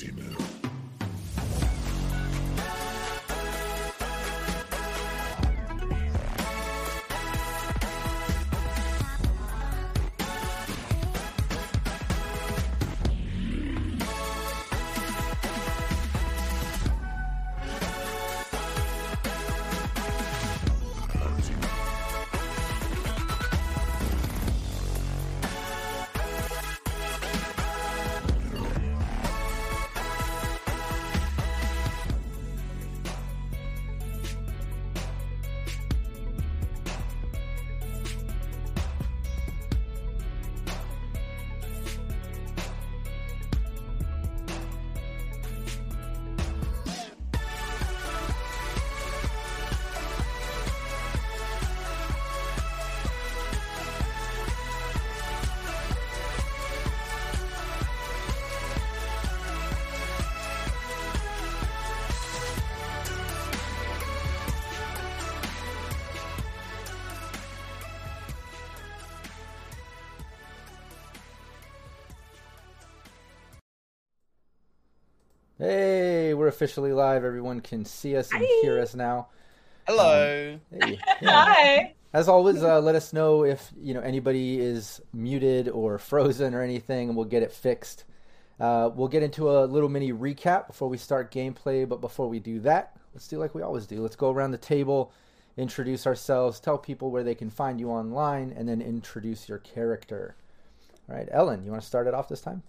Hey, officially live. Everyone can see us and Hi. hear us now. Hello. Hey, yeah. Hi. As always, uh, let us know if you know anybody is muted or frozen or anything, and we'll get it fixed. Uh, we'll get into a little mini recap before we start gameplay. But before we do that, let's do like we always do. Let's go around the table, introduce ourselves, tell people where they can find you online, and then introduce your character. All right, Ellen, you want to start it off this time?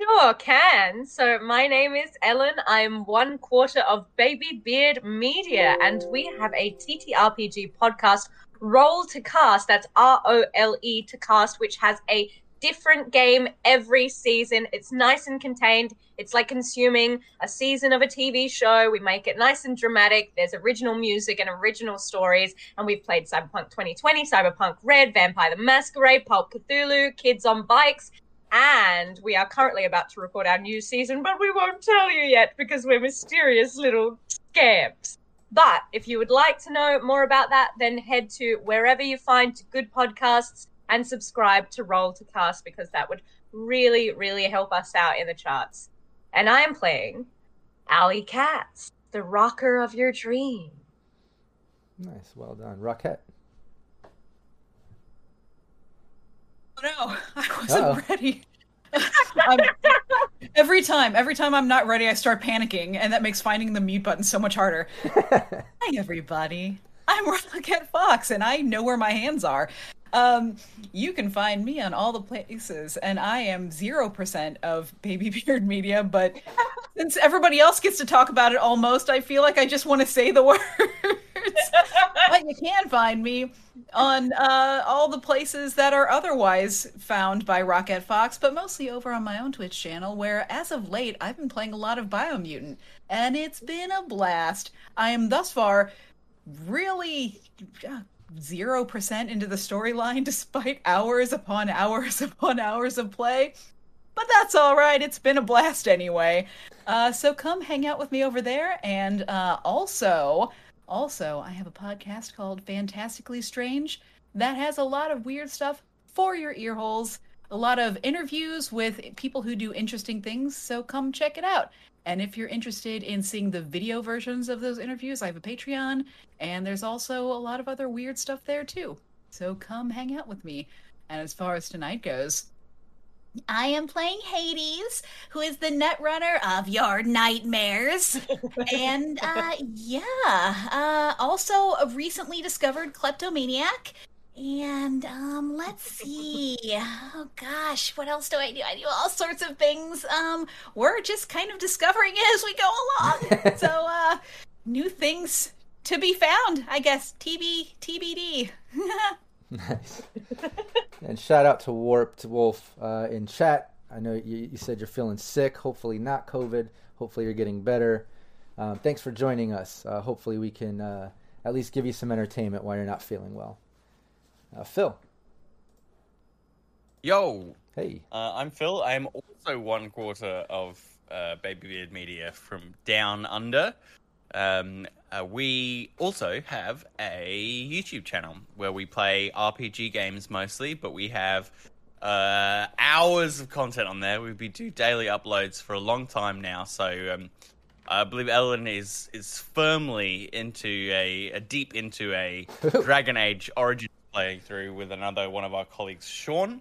Sure, can. So my name is Ellen. I'm one quarter of Baby Beard Media, and we have a TTRPG podcast, Role to Cast. That's R O L E to Cast, which has a different game every season. It's nice and contained. It's like consuming a season of a TV show. We make it nice and dramatic. There's original music and original stories. And we've played Cyberpunk 2020, Cyberpunk Red, Vampire the Masquerade, Pulp Cthulhu, Kids on Bikes. And we are currently about to record our new season, but we won't tell you yet because we're mysterious little scamps. But if you would like to know more about that, then head to wherever you find good podcasts and subscribe to Role to Cast because that would really, really help us out in the charts. And I am playing Alley Katz, the rocker of your dream. Nice, well done, Rocket. Oh no, I wasn't Uh-oh. ready. Every time, every time I'm not ready, I start panicking, and that makes finding the mute button so much harder. Hi, everybody. I'm Rocket Fox, and I know where my hands are. Um, you can find me on all the places, and I am zero percent of Baby Beard Media. But since everybody else gets to talk about it almost, I feel like I just want to say the words. but you can find me on uh, all the places that are otherwise found by Rocket Fox, but mostly over on my own Twitch channel, where as of late I've been playing a lot of Biomutant, and it's been a blast. I am thus far really zero percent into the storyline, despite hours upon hours upon hours of play. But that's all right. It's been a blast anyway. Uh, so come hang out with me over there, and uh, also. Also, I have a podcast called Fantastically Strange that has a lot of weird stuff for your ear holes, a lot of interviews with people who do interesting things, so come check it out. And if you're interested in seeing the video versions of those interviews, I have a Patreon, and there's also a lot of other weird stuff there too. So come hang out with me. And as far as tonight goes, I am playing Hades, who is the netrunner of your nightmares. and uh yeah, uh also a recently discovered kleptomaniac. And um let's see. Oh gosh, what else do I do? I do all sorts of things. Um we're just kind of discovering it as we go along. so uh new things to be found, I guess. TB TBD. Nice. and shout out to Warped Wolf uh, in chat. I know you, you said you're feeling sick. Hopefully not COVID. Hopefully you're getting better. Um, thanks for joining us. Uh, hopefully we can uh, at least give you some entertainment while you're not feeling well. Uh, Phil, Yo, hey. uh, I'm Phil. I am also one quarter of uh, Baby Beard Media from Down Under. Um, uh, we also have a YouTube channel where we play RPG games mostly, but we have uh, hours of content on there. We've been doing daily uploads for a long time now, so um, I believe Ellen is is firmly into a, a deep into a Dragon Age Origin playthrough with another one of our colleagues, Sean.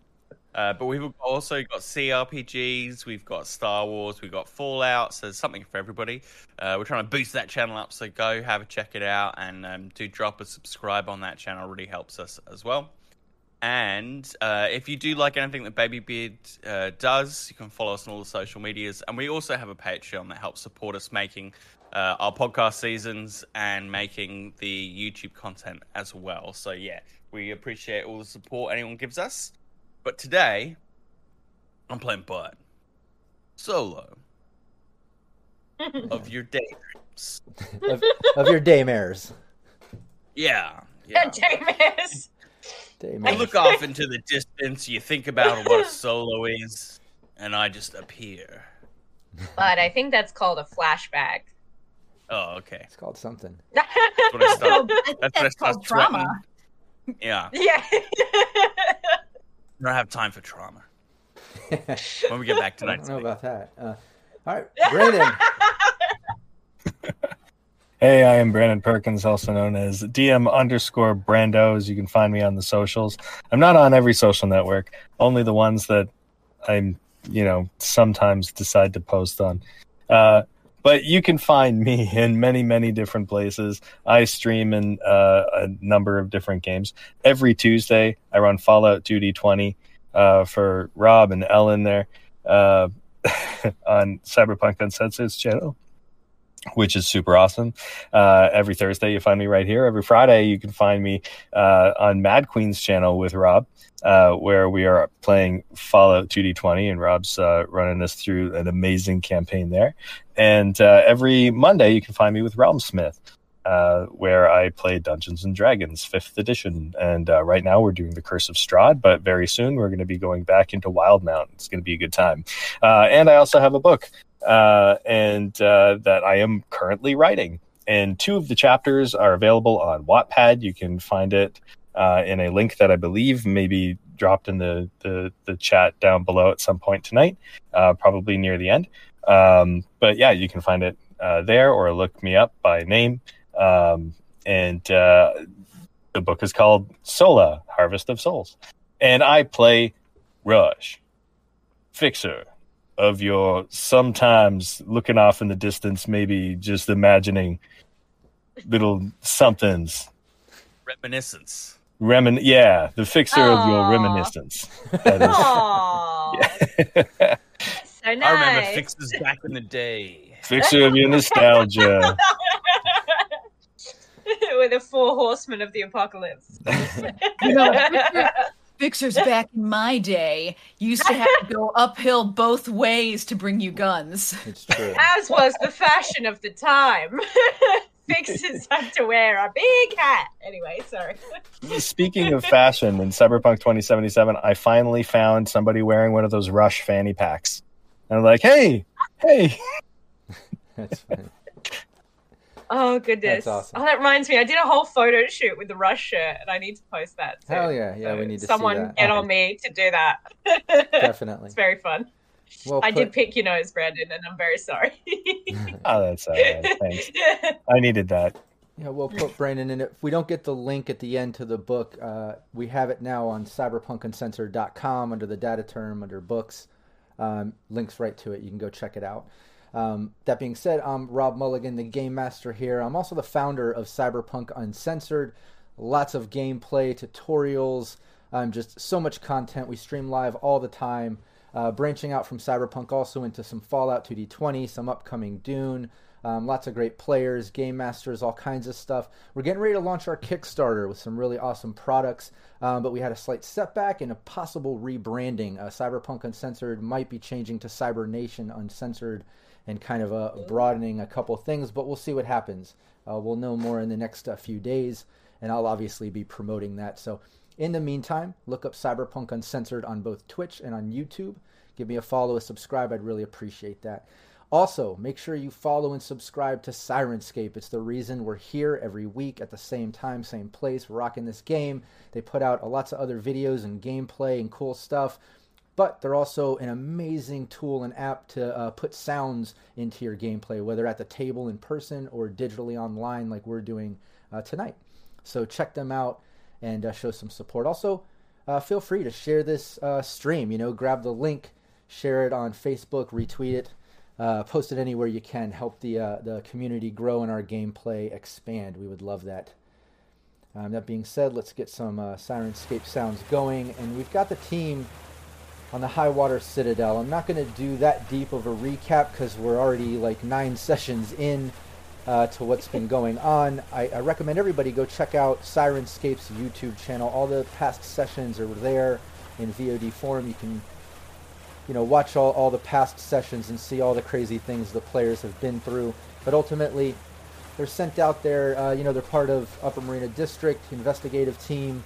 Uh, but we've also got CRPGs, we've got Star Wars, we've got Fallout, so there's something for everybody. Uh, we're trying to boost that channel up, so go have a check it out and um, do drop a subscribe on that channel, really helps us as well. And uh, if you do like anything that Baby Beard uh, does, you can follow us on all the social medias. And we also have a Patreon that helps support us making uh, our podcast seasons and making the YouTube content as well. So, yeah, we appreciate all the support anyone gives us. But today, I'm playing Bud solo of your daydreams. of, of your daymares. Yeah. Yeah. James. You look off into the distance, you think about what a solo is, and I just appear. But I think that's called a flashback. Oh, okay. It's called something. That's what I start. I That's when I that's called drama. sweating. Yeah, yeah. I don't have time for trauma. When we get back tonight. I tonight, don't know about that. Uh, all right, Brandon. Hey, I am Brandon Perkins, also known as DM underscore Brandos. You can find me on the socials. I'm not on every social network, only the ones that I'm, you know, sometimes decide to post on. Uh, but you can find me in many, many different places. I stream in uh, a number of different games. Every Tuesday, I run Fallout 2D20 uh, for Rob and Ellen there uh, on Cyberpunk Uncensored's channel which is super awesome. Uh, every Thursday, you find me right here. Every Friday, you can find me uh, on Mad Queen's channel with Rob, uh, where we are playing Fallout 2D20, and Rob's uh, running us through an amazing campaign there. And uh, every Monday, you can find me with Realmsmith. Uh, where I play Dungeons and Dragons, fifth edition, and uh, right now we're doing the Curse of Strahd. But very soon we're going to be going back into Wildemount. It's going to be a good time. Uh, and I also have a book uh, and uh, that I am currently writing. And two of the chapters are available on Wattpad. You can find it in a link that I believe may be dropped in the, the, the chat down below at some point tonight, probably near the end. Um, but yeah, you can find it uh, there or look me up by name. Um, and uh, the book is called Sola Harvest of Souls. And I play Rush, Fixer, of your sometimes looking off in the distance, maybe just imagining little somethings. reminiscence. Remin- yeah, the fixer of your reminiscence. That is- Aww. So nice. I remember fixes back in the day. fixer of your nostalgia. With the four horsemen of the apocalypse. You know, Fixer- Fixers back in my day used to have to go uphill both ways to bring you guns. It's true. As was the fashion of the time. Fixers had to wear a big hat. Anyway, sorry. Speaking of fashion, in Cyberpunk 2077, I finally found somebody wearing one of those Rush fanny packs. And I'm like, hey, hey. That's funny. Oh goodness. That's awesome. Oh, that reminds me. I did a whole photo shoot with the Rush shirt, and I need to post that. Too. Hell yeah, yeah, we need to see someone that. get Okay. on me to do that. Definitely. it's very fun. Well I did pick your nose, Brandon, and I'm very sorry. Oh, that's all right. Thanks. I needed that. Yeah, we'll put Brandon in it. If we don't get the link at the end to the book, uh, we have it now on cyberpunkuncensored.com under the data term under books. Um, links right to it. You can go check it out. Um, that being said, I'm Rob Mulligan, the game master here. I'm also the founder of Cyberpunk Uncensored. Lots of gameplay, tutorials, um, just so much content. We stream live all the time. Uh, branching out from Cyberpunk also into some Fallout 2D20, some upcoming Dune, um, lots of great players, game masters, all kinds of stuff. We're getting ready to launch our Kickstarter with some really awesome products, um, but we had a slight setback and a possible rebranding. Uh, Cyberpunk Uncensored might be changing to Cyber Nation Uncensored and kind of uh, broadening a couple things, but we'll see what happens. Uh, we'll know more in the next uh, few days, and I'll obviously be promoting that. So, in the meantime, look up Cyberpunk Uncensored on both Twitch and on YouTube. Give me a follow, a subscribe. I'd really appreciate that. Also, make sure you follow and subscribe to Syrinscape. It's the reason we're here every week at the same time, same place, rocking this game. They put out lots of other videos and gameplay and cool stuff, but they're also an amazing tool and app to uh, put sounds into your gameplay, whether at the table in person or digitally online, like we're doing uh, tonight. So check them out and uh, show some support. Also, uh, feel free to share this uh, stream. You know, grab the link, share it on Facebook, retweet it uh, post it anywhere you can. Help the uh, the community grow and our gameplay expand. We would love that. Um, that being said, let's get some uh, Syrinscape sounds going, and we've got the team on the High Water Citadel. I'm not going to do that deep of a recap because we're already like nine sessions in uh, to what's been going on. I, I, recommend everybody go check out Syrinscape's YouTube channel. All the past sessions are there in VOD form. You can you know, watch all, all the past sessions and see all the crazy things the players have been through. But ultimately, they're sent out there, uh, you know, they're part of Upper Marina District, investigative team,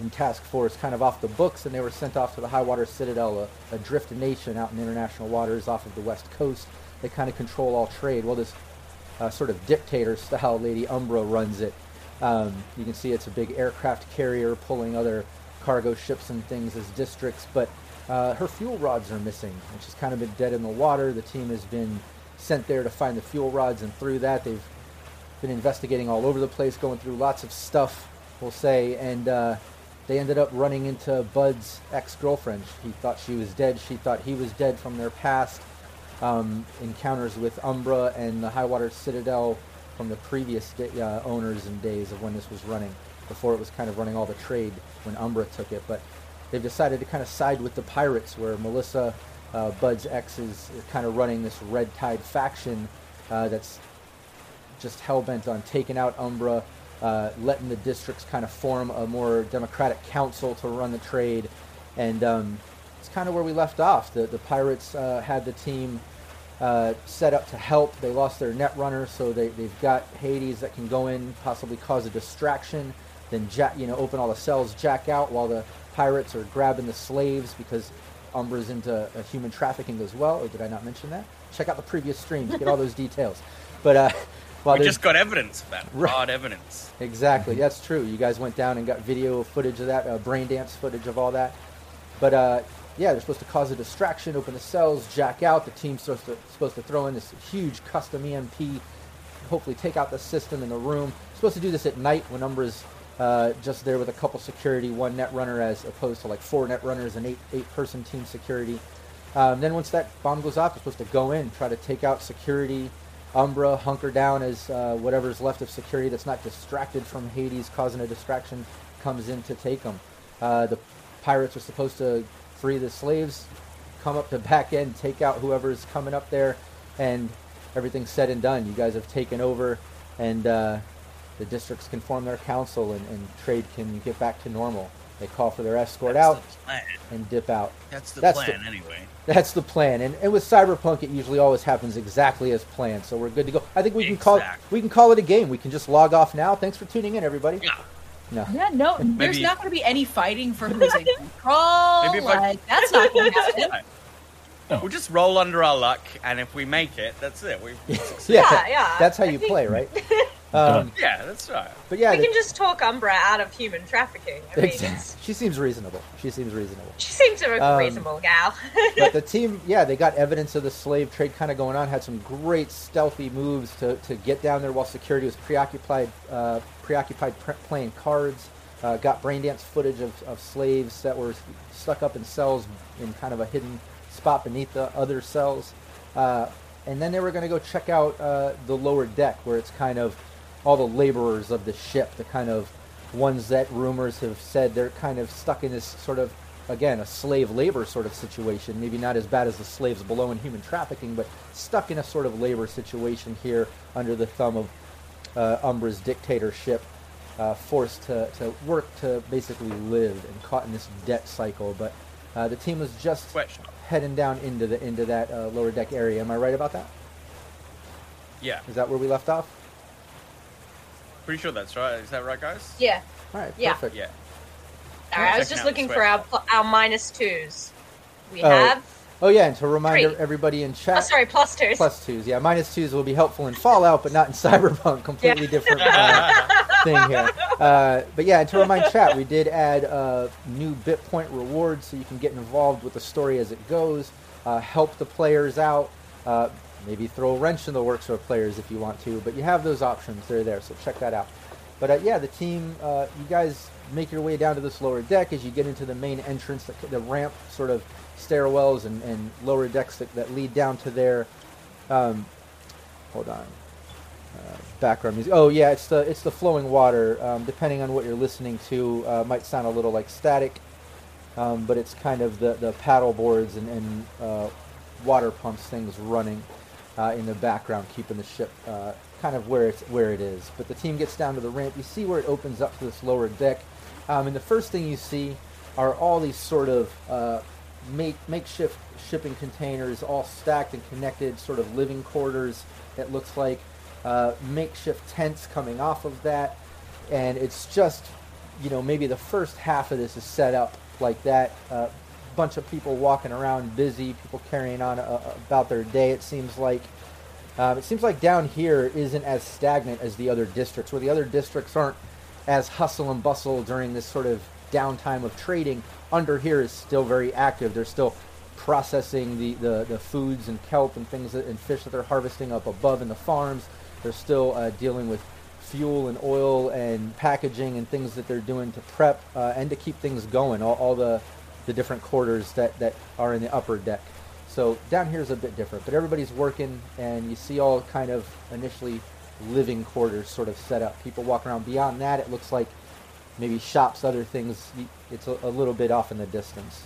and task force kind of off the books, and they were sent off to the High Water Citadel, a, a drift nation out in international waters off of the west coast. They kind of control all trade. Well, this uh, sort of dictator style Lady Umbra runs it. Um, you can see it's a big aircraft carrier pulling other cargo ships and things as districts, but uh, her fuel rods are missing, and she's kind of been dead in the water. The team has been sent there to find the fuel rods, and through that, they've been investigating all over the place, going through lots of stuff, we'll say, and uh, they ended up running into Bud's ex-girlfriend. He thought she was dead. She thought he was dead from their past um, encounters with Umbra and the Highwater Citadel from the previous day, uh, owners and days of when this was running, before it was kind of running all the trade when Umbra took it. But they've decided to kind of side with the pirates, where Melissa, uh, Bud's ex, is kind of running this Red Tide faction uh, that's just hell bent on taking out Umbra, uh, letting the districts kind of form a more democratic council to run the trade, and um, it's kind of where we left off. The the pirates uh, had the team. Uh, set up to help. They lost their net runner, so they, they've got Hades that can go in, possibly cause a distraction, then jack, you know, open all the cells, jack out while the pirates are grabbing the slaves because Umbra's into uh, human trafficking as well. Or did I not mention that? Check out the previous streams, get all those details. But uh, we just got evidence of that. Right. evidence. Exactly, that's true. You guys went down and got video footage of that, uh, brain dance footage of all that. But uh, yeah, they're supposed to cause a distraction, open the cells, jack out. The team's supposed to, supposed to throw in this huge custom EMP, hopefully take out the system in the room. Supposed to do this at night when Umbra's uh, just there with a couple security, one net runner as opposed to like four net runners and eight eight person team security. Um, then once that bomb goes off, you're supposed to go in, try to take out security, Umbra, hunker down as uh, whatever's left of security that's not distracted from Hades causing a distraction comes in to take them. Uh, the pirates are supposed to free the slaves, come up to back end, take out whoever's coming up there, and everything's said and done. You guys have taken over, and uh, the districts can form their council and, and trade can get back to normal. They call for their escort that's out the and dip out. That's the that's plan, the, anyway. That's the plan, and, and with Cyberpunk, it usually always happens exactly as planned. So we're good to go. I think we can call we can call it a game. We can just log off now. Thanks for tuning in, everybody. Yeah. No. Yeah, no. Maybe, there's not going to be any fighting for who's in control. Maybe like, I, that's not going to happen. No. We'll just roll under our luck, and if we make it, that's it. We yeah, yeah, yeah. That's how you think... play, right? Um, yeah, that's right. But yeah, we the, can just talk Umbra out of human trafficking. I mean. She seems reasonable. She seems reasonable. She seems a um, reasonable gal. but the team, yeah, they got evidence of the slave trade kind of going on. Had some great stealthy moves to, to get down there while security was preoccupied uh, preoccupied playing cards. Uh, got brain dance footage of, of slaves that were stuck up in cells in kind of a hidden spot beneath the other cells. Uh, and then they were going to go check out uh, the lower deck where it's kind of all the laborers of the ship, the kind of ones that rumors have said they're kind of stuck in this sort of again a slave labor sort of situation. Maybe not as bad as the slaves below in human trafficking but stuck in a sort of labor situation here under the thumb of uh, umbra's dictatorship uh, forced to, to work to basically live and caught in this debt cycle. But uh, the team was just Question. heading down into the into that uh, lower deck area. Am i right about that? Yeah. Is that where we left off Pretty sure that's right. Is that right, guys? Yeah. All right. Yeah. Perfect. Yeah. All right. I was just looking for our our minus twos. We oh, have. Oh yeah, and to remind Three. everybody in chat, Oh, sorry, plus twos. plus twos. Yeah, minus twos will be helpful in Fallout, but not in Cyberpunk. Completely different uh, thing here. Uh, but yeah, and to remind chat, we did add uh, new bit point rewards, so you can get involved with the story as it goes, uh, help the players out, uh, maybe throw a wrench in the works of players if you want to. But you have those options; they're there, so check that out. But uh, yeah, the team, uh, you guys make your way down to this lower deck as you get into the main entrance, the, the ramp sort of stairwells and, and lower decks that, that lead down to there. Um, hold on. Uh, background music. Oh yeah, it's the it's the flowing water. Um, depending on what you're listening to, uh, might sound a little like static, um, but it's kind of the the paddle boards and, and uh, water pumps things running uh, in the background, keeping the ship uh, kind of where it's where it is. But the team gets down to the ramp. You see where it opens up to this lower deck, um, and the first thing you see are all these sort of uh, make, makeshift shipping containers, all stacked and connected, sort of living quarters. It looks like uh, makeshift tents coming off of that, and it's just you know maybe the first half of this is set up like that. Bunch of people walking around, busy, people carrying on uh, about their day. It seems like. Um, it seems like down here isn't as stagnant as the other districts, where the other districts aren't as hustle and bustle during this sort of downtime of trading. Under here is still very active. They're still processing the, the, the foods and kelp and things that, and fish that they're harvesting up above in the farms. They're still uh, dealing with fuel and oil and packaging and things that they're doing to prep uh, and to keep things going. All, all the the different quarters that, that are in the upper deck. So down here is a bit different, but everybody's working, and you see all kind of initially living quarters sort of set up. People walk around. Beyond that, it looks like maybe shops, other things. It's a, a little bit off in the distance.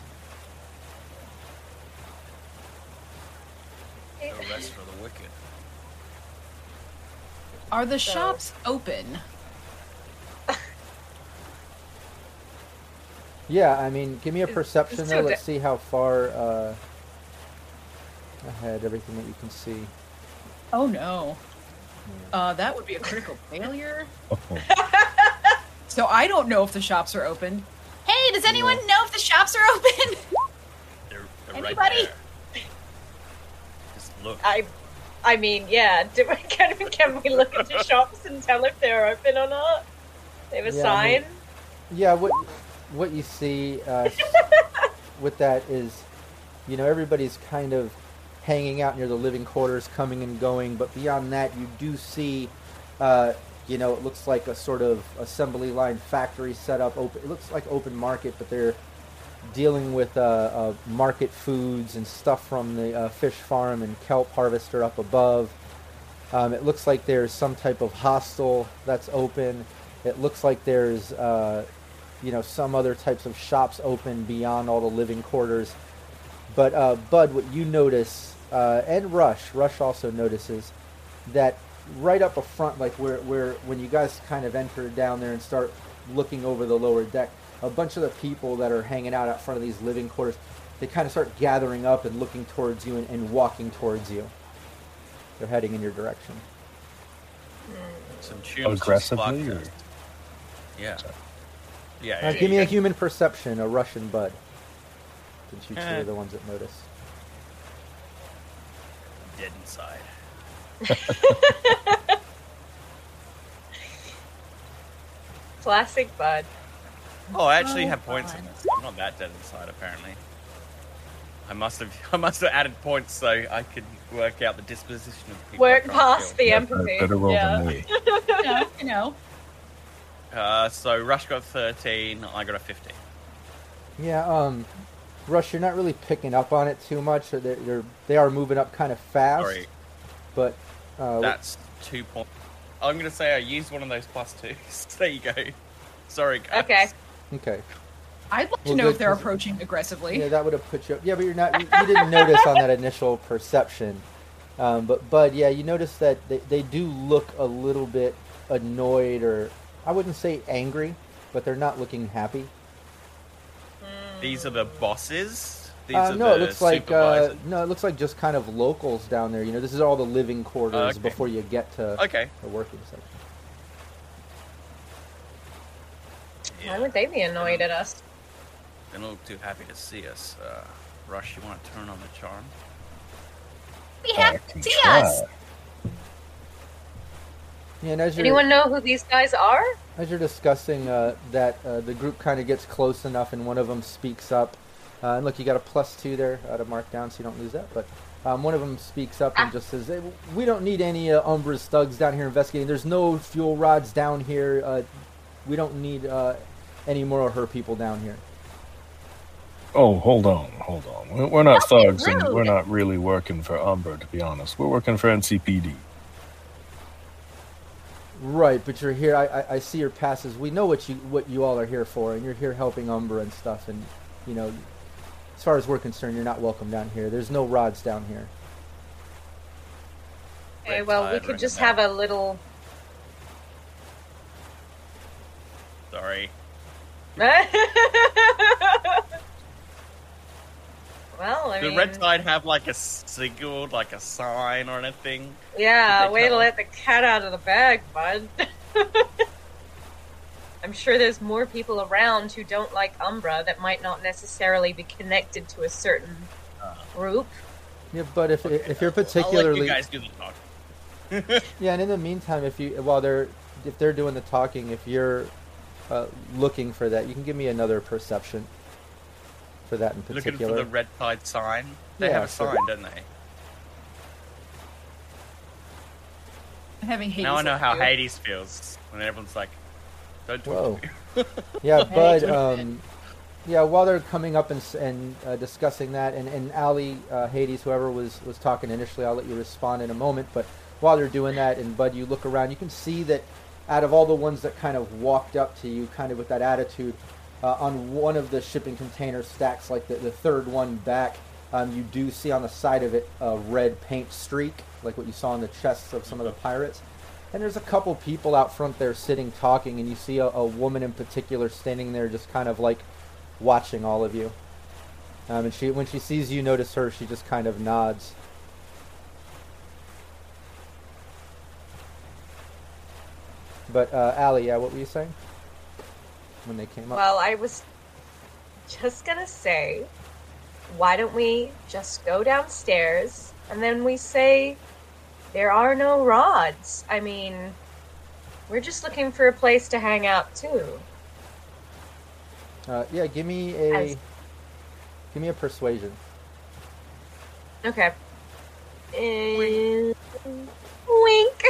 No rest for the wicked. Are the So- shops open? Yeah, I mean, give me a perception it's there. Let's see how far uh, ahead everything that you can see. Oh no. Uh, that would be a critical failure. Oh, So I don't know if the shops are open. Hey, does anyone Yeah. know if the shops are open? They're, they're right Anybody? there. Just look. I, I mean, yeah. Do we, can, we- can we look into shops and tell if they're open or not? They have a Yeah, I mean- sign. Yeah, what what you see uh, with that is, you know, everybody's kind of hanging out near the living quarters, coming and going. But beyond that, you do see, uh, you know, it looks like a sort of assembly line factory setup. Open. It looks like open market, but they're dealing with uh, uh, market foods and stuff from the uh, fish farm and kelp harvester up above. Um, it looks like there's some type of hostel that's open. It looks like there's, uh, you know, some other types of shops open beyond all the living quarters. But uh, Bud, what you notice, uh, and Rush, Rush also notices that right up a front, like where, where when you guys kind of enter down there and start looking over the lower deck, a bunch of the people that are hanging out out front of these living quarters, they kind of start gathering up and looking towards you and, and walking towards you. They're heading in your direction. Some tunes Aggressively, or- us. Yeah. Yeah. Uh, yeah, give me yeah. a human perception, a Russian Bud. Since you two Eh. are the ones that notice. Dead inside. Classic Bud. Oh, I actually Oh, have points in this. I'm not that dead inside, apparently. I must have I must have added points so I could work out the disposition of people. I Work can't past the empathy. Better roll yeah. than me. you know, you know. Uh, so Rush got 13, I got a 15. Yeah, um, Rush, you're not really picking up on it too much. They're, they're they are moving up kind of fast, Sorry, but uh, that's two points. I'm gonna say I used one of those plus twos. there you go. Sorry, guys. Okay. okay. I'd like to know good, if they're approaching aggressively. Yeah, that would have put you up. Yeah, but you're not. You, you didn't notice on that initial perception. Um, but Bud, yeah, you notice that they, they do look a little bit annoyed, or I wouldn't say angry, but they're not looking happy. These are the bosses. These Uh, are no, the it looks like uh, no, it looks like just kind of locals down there. You know, this is all the living quarters Okay. before you get to Okay. the working section. Why would they be annoyed at us? They don't look too happy to see us. Uh, Rush, you want to turn on the charm? We have to see try. Yeah, and as you're, Anyone know who these guys are? as you're discussing uh, that, uh, the group kind of gets close enough, and one of them speaks up. Uh, and look, you got a plus two there uh, to mark down, so you don't lose that. But um, one of them speaks up and Ah. just says, hey, "We don't need any uh, Umbra's thugs down here investigating. There's no fuel rods down here. Uh, we don't need uh, any more of her people down here." Oh, hold on, hold on. We're, we're not Don't be thugs, and we're not really working for Umbra, to be honest. We're working for NCPD. Right, but you're here. I, I, I see your passes. We know what you what you all are here for, and you're here helping Umbra and stuff. And you know, as far as we're concerned, you're not welcome down here. There's no rods down here. Okay, Red well, we could just have a little. Sorry. well, I Did mean, Red Tide have like a signal, like a sign or anything? yeah, Did they way to let the cat out of the bag, bud. I'm sure there's more people around who don't like Umbra that might not necessarily be connected to a certain Uh, group. Yeah, but if if you're I'll let particularly you guys do the talk. yeah, and in the meantime, if you while they're if they're doing the talking, if you're uh, looking for that, you can give me another perception for that in Looking for the Red Tide sign. They Yeah, have a sure. sign, don't they? Having Hades now I know how cute. Hades feels when everyone's like, "Don't talk Whoa. to me." Yeah, Hey. Bud. Um, yeah, while they're coming up and, and uh, discussing that, and, and Ali, uh, Hades, whoever was, was talking initially, I'll let you respond in a moment. But while they're doing that, and Bud, you look around, you can see that out of all the ones that kind of walked up to you, kind of with that attitude, uh, on one of the shipping container stacks, like the, the third one back, um, you do see on the side of it a red paint streak, like what you saw on the chests of some of the pirates. And there's a couple people out front there sitting talking, and you see a, a woman in particular standing there, just kind of like watching all of you. Um, and she, when she sees you notice her, she just kind of nods. But uh, Allie, yeah, what were you saying when they came up? Well, I was just gonna say, why don't we just go downstairs and then we say there are no rods? I mean, we're just looking for a place to hang out too. Uh, yeah, give me a As- give me a persuasion. Okay. Uh, wink.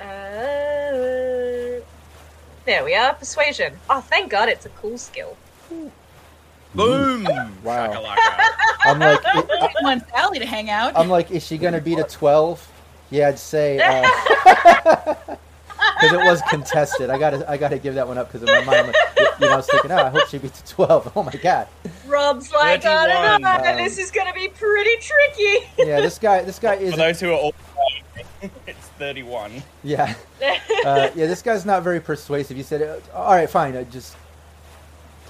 uh, there we are. Persuasion. Oh, thank God, it's a cool skill. Boom! Wow. I'm like, i- I want Sally to hang out. I'm like, is she gonna beat a twelve? Yeah, I'd say uh, because it was contested. I gotta, I gotta give that one up because in my mind, like, you know, I was thinking, oh, I hope she beats a twelve. Oh my god. Rob's like, I don't know, 31. this is gonna be pretty tricky. Yeah, this guy, this guy is, For those who are all, it's thirty-one. yeah, uh, yeah, this guy's not very persuasive. You said, uh, all right, fine, uh, just,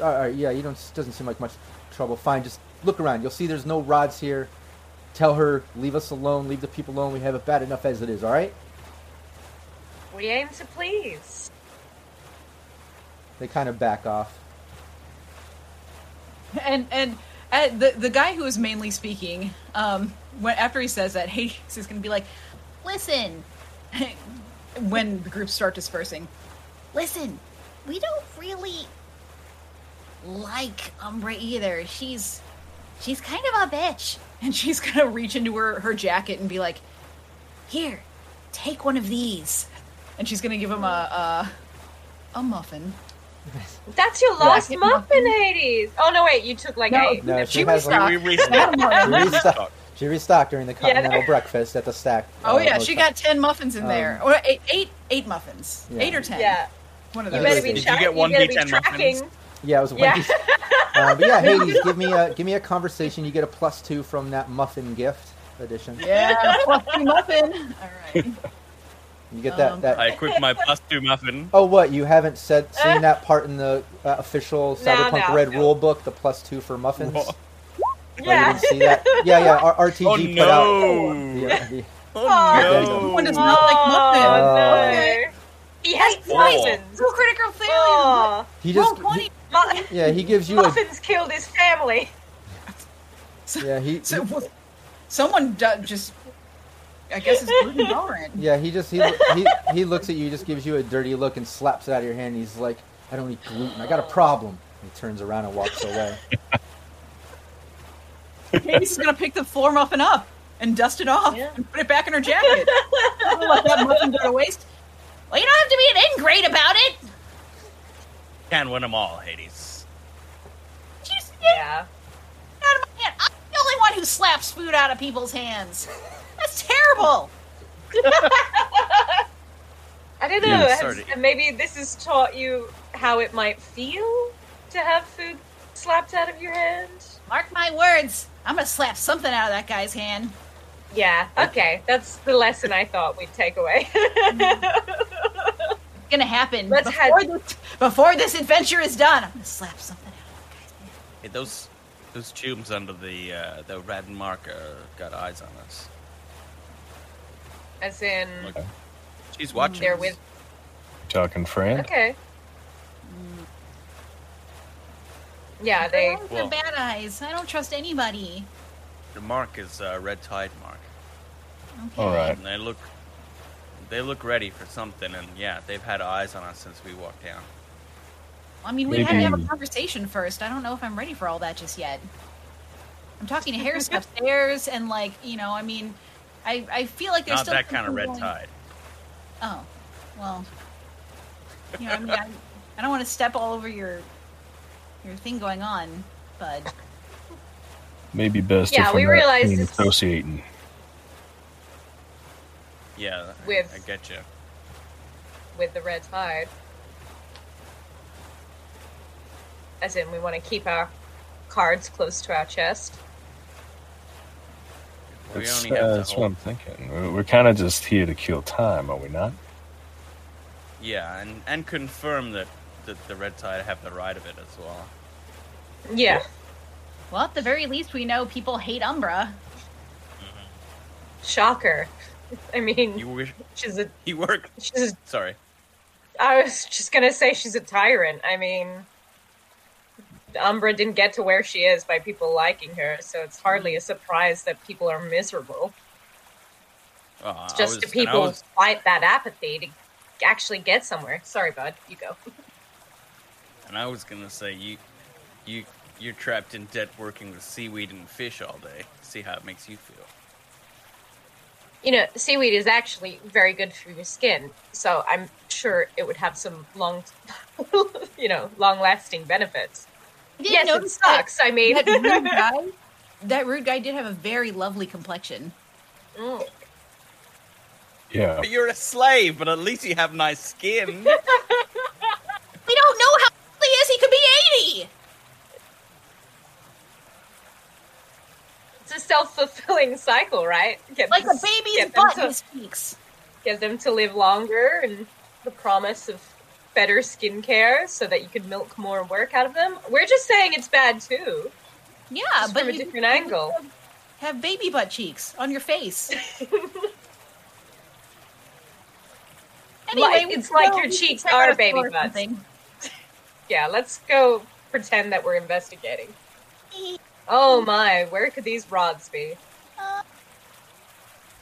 all right, yeah, you don't, doesn't seem like much trouble. Fine, just look around. You'll see there's no rods here. Tell her, leave us alone, leave the people alone. We have it bad enough as it is. All right. we aim to please. They kind of back off. and and uh, the the guy who is mainly speaking, um, when after he says that, Hades is going to be like, "Listen," when the groups start dispersing. Listen, we don't really like Umbra either. She's she's kind of a bitch, and she's gonna reach into her her jacket and be like, "Here, take one of these," and she's gonna give him a a, a muffin. That's your last Jacket muffin, muffin. Hades. Oh no, wait, you took like No. eight. No, Never she mind. has like- We, we Madam restocked. Morgan. We restocked. She restocked during the continental there- breakfast at the stack. Oh uh, yeah, she got ten muffins in there, Um, or eight, eight, eight muffins, Yeah. eight or ten. Yeah, one of you Uh, those. better be Did you get one you better be D10 tracking. muffins? Yeah, it was Yeah. Uh, but yeah, Hades, give me a give me a conversation. You get a plus two from that muffin gift edition. Yeah, fluffy muffin. All right. You get that Um, that. I equipped my plus two muffin. Oh, what you haven't said seen that part in the uh, official No, Cyberpunk no, Red no. rule book, the plus two for muffins. Whoa. Oh, you Yeah. didn't see that? Yeah, yeah. R- RTG Oh put no! out. The, uh, the, Oh no. One does not like muffin. Oh, Oh. no. He has Oh. poisons. True critical failure. Oh. he just Roll 20. he, Yeah, he gives you a Muffins killed his family. yeah he So what- someone do, just, I guess, is gluten intolerant. yeah he just he he he looks at you, just gives you a dirty look and slaps it out of your hand. He's like, I don't eat gluten. I got a problem. He turns around and walks away. Katie's gonna pick the floor muffin up and dust it off Yeah. and put it back in her jacket. Don't let that muffin go to waste. Well, you don't have to be an ingrate about it. Can't win them all, Hades. Jeez, Yeah. out of my hand. I'm the only one who slaps food out of people's hands. That's terrible. I don't know. Yeah, has- maybe this has taught you how it might feel to have food slapped out of your hand. Mark my words. I'm gonna slap something out of that guy's hand. Yeah. Okay, that's the lesson I thought we'd take away. It's gonna happen Let's before, head- this, before this adventure is done. I'm gonna slap something out of that guy's hand. Hey, those those tubes under the uh, the red marker got eyes on us. As in, Look, she's watching. they're us. with. Talking friend. Okay. Yeah, they. They're Well- bad eyes. I don't trust anybody. The mark is a red tide mark, Okay. All right. and they look they look ready for something. And yeah, they've had eyes on us since we walked down. I mean, we had to have a conversation first. I don't know if I'm ready for all that just yet. I'm talking to Harris upstairs, and like, you know, I mean, I I feel like there's Not still that kind of red going- tide. Oh, well, you know, I mean, I, I don't want to step all over your your thing going on, bud. Maybe best Yeah, if we we're not realize being it's- associating. Yeah, With- I get you. with the red tide. As in, we want to keep our cards close to our chest. We That's, only uh, that's what. I'm thinking. We're, we're kind of just here to kill time, are we not? Yeah, and and confirm that that the red tide have the right of it as well. Yeah. well, at the very least, we know people hate Umbra. Mm-hmm. Shocker. I mean, You wish she's a. you work. She's. A, Sorry. I was just gonna say she's a tyrant. I mean, Umbra didn't get to where she is by people liking her, so it's hardly a surprise that people are miserable. Oh, I Just was- to people was- fight that apathy to actually get somewhere. Sorry, bud. You go. And I was gonna say you, you, you're trapped in debt working with seaweed and fish all day. See how it makes you feel. you know, seaweed is actually very good for your skin, so I'm sure it would have some long, you know, long-lasting benefits. I did Yes, it notice that- sucks. I mean, That rude guy. That rude guy did have a very lovely complexion. Mm. Yeah. But you're a slave, but at least you have nice skin. We don't know how old he is. He could be 80. It's a self-fulfilling cycle, right? Get Like a them- baby's get butt, to- speaks. get them to live longer and the promise of better skincare so that you could milk more work out of them. We're just saying it's bad too. Yeah, Just but from a you different angle. Have baby butt cheeks on your face. Like- it's can like your cheeks are baby butts. Yeah, let's go pretend that we're investigating. Oh my, where could these rods be?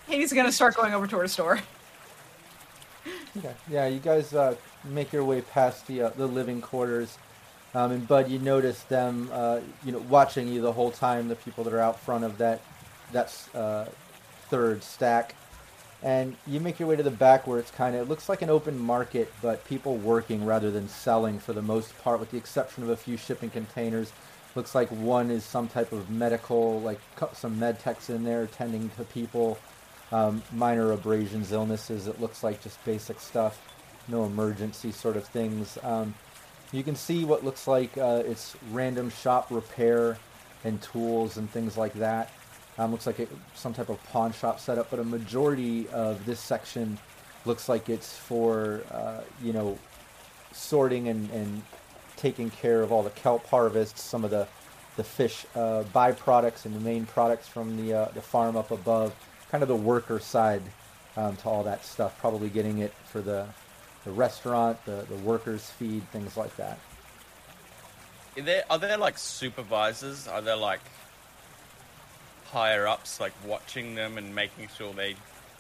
He's gonna start going over toward a store. Okay. Yeah, you guys uh, make your way past the uh, the living quarters, um, and Bud, you notice them, uh, you know, watching you the whole time. The people that are out front of that that uh, third stack, and you make your way to the back where it's kind of it looks like an open market, but people working rather than selling for the most part, with the exception of a few shipping containers. Looks like one is some type of medical, like some med techs in there tending to people um, minor abrasions, illnesses. It looks like just basic stuff, no emergency sort of things. Um, you can see what looks like uh, it's random shop repair and tools and things like that. Um, looks like it, some type of pawn shop setup, but a majority of this section looks like it's for uh, you know sorting and, and taking care of all the kelp harvests, some of the the fish uh, byproducts and the main products from the uh, the farm up above, kind of the worker side um, to all that stuff. Probably getting it for the the restaurant, the the workers feed, things like that. Are there are there like supervisors? Are there like higher ups like watching them and making sure they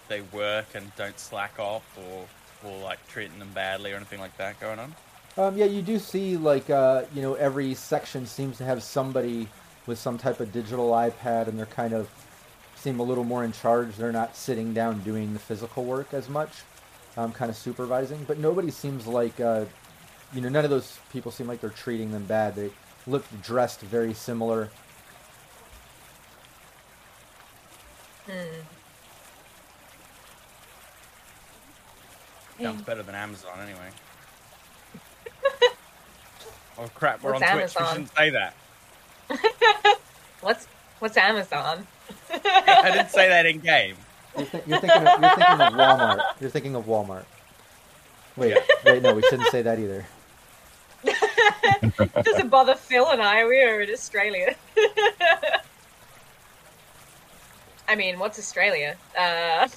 they work and don't slack off or or like treating them badly or anything like that going on? Um, yeah, you do see like uh, you know every section seems to have somebody with some type of digital iPad, and they're kind of seem a little more in charge. They're not sitting down doing the physical work as much, um, kind of supervising. But nobody seems like uh, you know none of those people seem like they're treating them bad. They look dressed very similar. Hmm. Sounds better than Amazon anyway. Oh crap, we're What's on Twitch. We shouldn't say that. What's what's Amazon? I didn't say that in game. You're, thi- you're thinking of, you're thinking of Walmart. You're thinking of Walmart. Wait, wait, no, we shouldn't say that either. it Doesn't bother Phil and I. We are in Australia. I mean, what's Australia? Uh,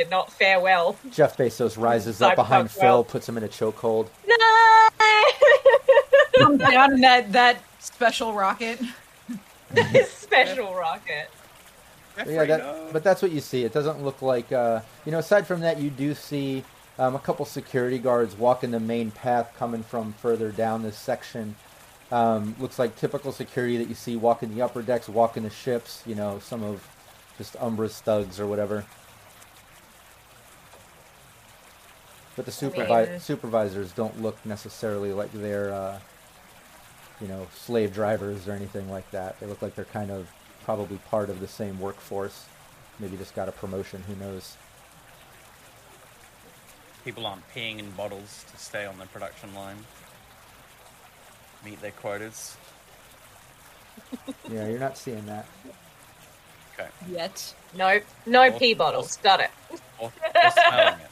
did not fare well. Jeff Bezos rises up Cyberpunk behind Phil, world. puts him in a chokehold. No. Come down in that that special rocket. Special rocket. But yeah, that, but that's what you see. It doesn't look like, uh, you know, aside from that, you do see um, a couple security guards walking the main path coming from further down this section. Um, looks like typical security that you see walking the upper decks, walking the ships, you know, some of just Umbra's thugs or whatever. But the supervi- mean- supervisors don't look necessarily like they're, uh, you know, slave drivers or anything like that. They look like they're kind of probably part of the same workforce. Maybe just got a promotion. Who knows? People aren't peeing in bottles to stay on the production line. Meet their quotas. Yeah, you're not seeing that. Okay. Yet. No, no Or- pee bottles. Got it. Or, or smelling it.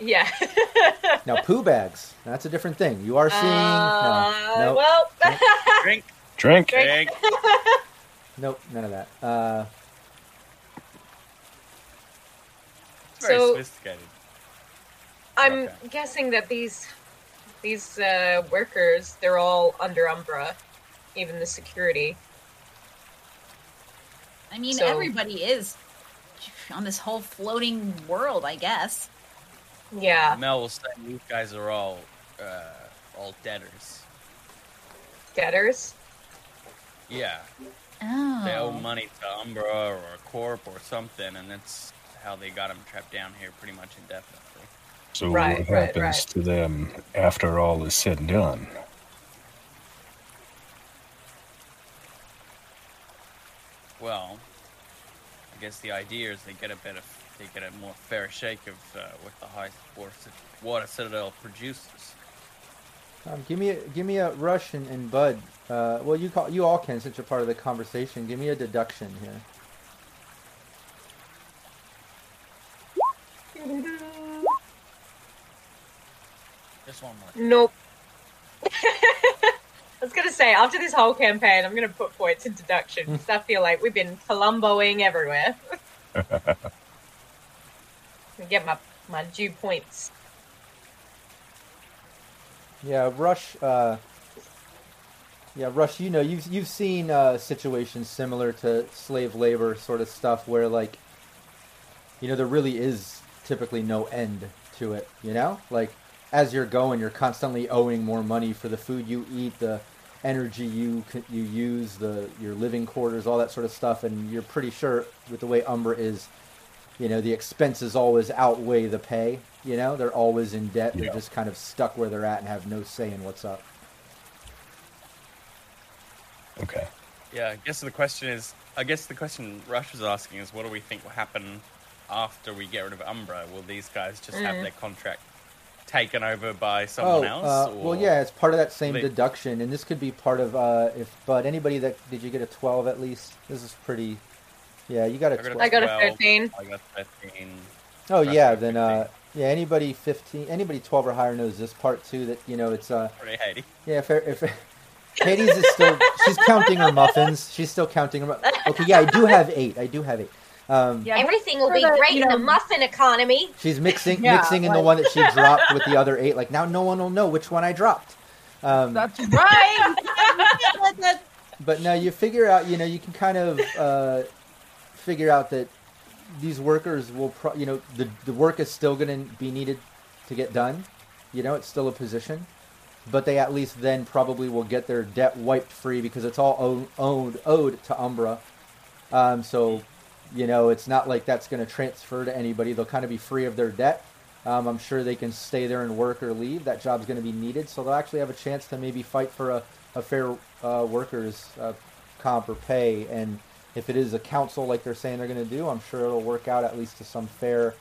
Yeah. Now, poo bags. That's a different thing. You are seeing. Uh, no, no, Well, Drink, Drink. drink. nope, none of that. Uh, It's very So- sophisticated. I'm Okay. guessing that these these uh, workers they're all under Umbra, even the security. I mean, So- everybody is on this whole floating world, I guess. Yeah, Mel will say these guys are all uh, all debtors. debtors. Yeah, Oh. they owe money to Umbra or a corp or something, and that's how they got them trapped down here pretty much indefinitely. So Right, what happens right. to them after all is said and done? Well, I guess the idea is they get a better, they get a more fair shake of uh, what the high water, water citadel produces. um, give me, a, give me a rush and, and Bud. Uh, well, you call, you all can since you're part of the conversation. Give me a deduction here. Just one more. Nope. I was gonna say after this whole campaign, I'm gonna put points in deduction because I feel like we've been Columboing everywhere. I get my my due points. Yeah, Rush. Uh, yeah, Rush. You know, you've you've seen uh, situations similar to slave labor sort of stuff where, like, you know, there really is typically no end to it. You know, like as you're going, you're constantly owing more money for the food you eat, the energy you you use, the your living quarters, all that sort of stuff, and you're pretty sure with the way Umbra is, you know, the expenses always outweigh the pay. You know, they're always in debt. They're just kind of stuck where they're at and have no say in what's up. Okay. Yeah, I guess the question is, I guess the question Rush was asking is, what do we think will happen after we get rid of Umbra? Will these guys just have Mm. their contract taken over by someone else? Uh, or- well, yeah, it's part of that same they- deduction, and this could be part of uh, if. But anybody that did you get a twelve at least? This is pretty. Yeah, you got a I got a twelve. I got a 13. I got 13. oh Rush yeah, got then uh, yeah, anybody fifteen, anybody twelve or higher knows this part too. That you know, it's uh, Pretty Haiti. yeah, if if. Hades is still she's counting her muffins. She's still counting her. mu- Okay, yeah, I do have eight. I do have eight. Um, Yeah, Everything will be the, great you in the muffin economy. She's mixing Yeah, mixing in the one that she dropped with the other eight. Like now, no one will know which one I dropped. Um, That's right. but now you figure out, you know, you can kind of uh, figure out that these workers will, pro- you know, the the work is still going to be needed to get done. You know, it's still a position, but they at least then probably will get their debt wiped free because it's all owned owed, to Umbra. Um, so, you know, it's not like that's going to transfer to anybody. They'll kind of be free of their debt. Um, I'm sure they can stay there and work or leave. That job's going to be needed, so they'll actually have a chance to maybe fight for a, a fair uh, workers' uh, comp or pay. And if it is a council like they're saying they're going to do, I'm sure it'll work out at least to some fair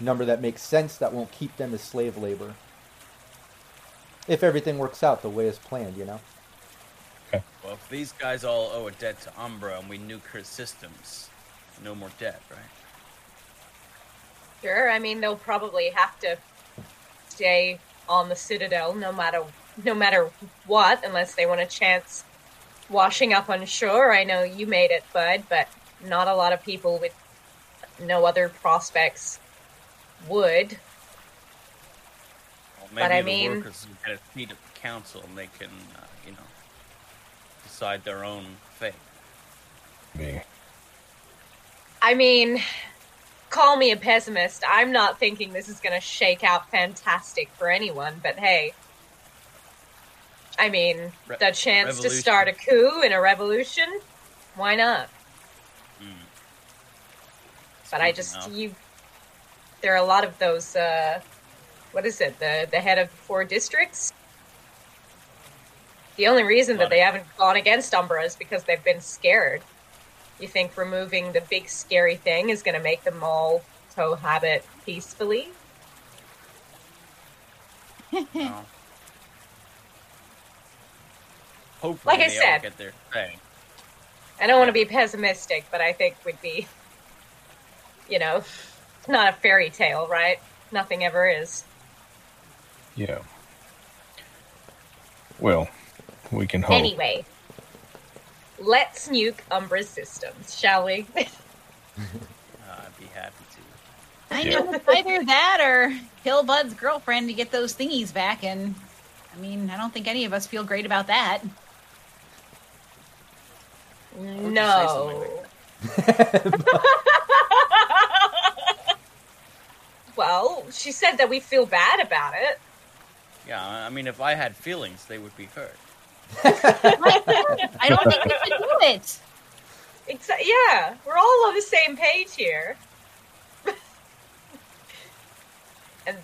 number that makes sense that won't keep them as slave labor. If everything works out the way it's planned, you know. Well, if these guys all owe a debt to Umbra and we nuke her systems, no more debt, right? Sure, I mean they'll probably have to stay on the Citadel no matter no matter what, unless they want a chance washing up on shore. I know you made it, Bud, but not a lot of people with no other prospects would. Well, But maybe I the mean- workers will get a seat at the council and they can, uh, you know, decide their own fate. Me. I mean, call me a pessimist. I'm not thinking this is going to shake out fantastic for anyone, but hey. I mean, Re- the chance to start a coup in a revolution? Why not? Mm. But I just of- you there are a lot of those uh what is it? The the head of four districts? The only reason that they haven't gone against Umbra is because they've been scared. You think removing the big scary thing is going to make them all cohabit peacefully? Well, hopefully Like I said. all get their say. I don't want to be pessimistic, but I think would be, you know, it's not a fairy tale, right? Nothing ever is. Yeah. Well, we can hope. Anyway, let's nuke Umbra's systems, shall we? Uh, I'd be happy to. I Yeah. know it's either that or kill Bud's girlfriend to get those thingies back, and I mean, I don't think any of us feel great about that. You say no. something well, she said that we feel bad about it. Yeah, I mean, if I had feelings, they would be hurt. I don't think we should do it. Exa- yeah, we're all on the same page here. and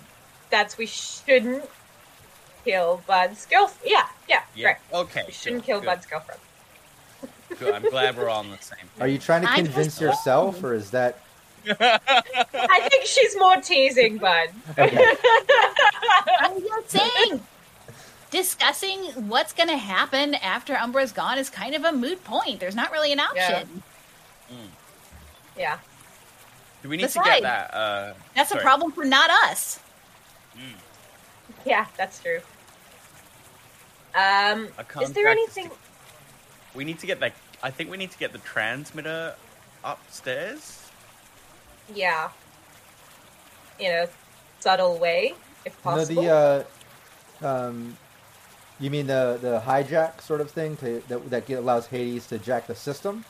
that's we shouldn't kill Bud's girlfriend. Yeah, yeah, Yeah. right. Okay. We shouldn't good, kill good, Bud's girlfriend. Good. I'm glad we're all on the same. Are you trying to convince just- yourself, or is that I think she's more teasing Bud. okay? I'm just saying. Discussing what's going to happen after Umbra's gone is kind of a moot point. There's not really an option. Yeah. Do we need to get that? Uh, That's sorry. a problem for not us. Mm. Yeah, that's true. Um, is there anything? to- We need to get that. I think we need to get the transmitter upstairs. Yeah. In a subtle way, if No, possible. the uh, um, you mean the the hijack sort of thing to, that that get- allows Hades to jack the system,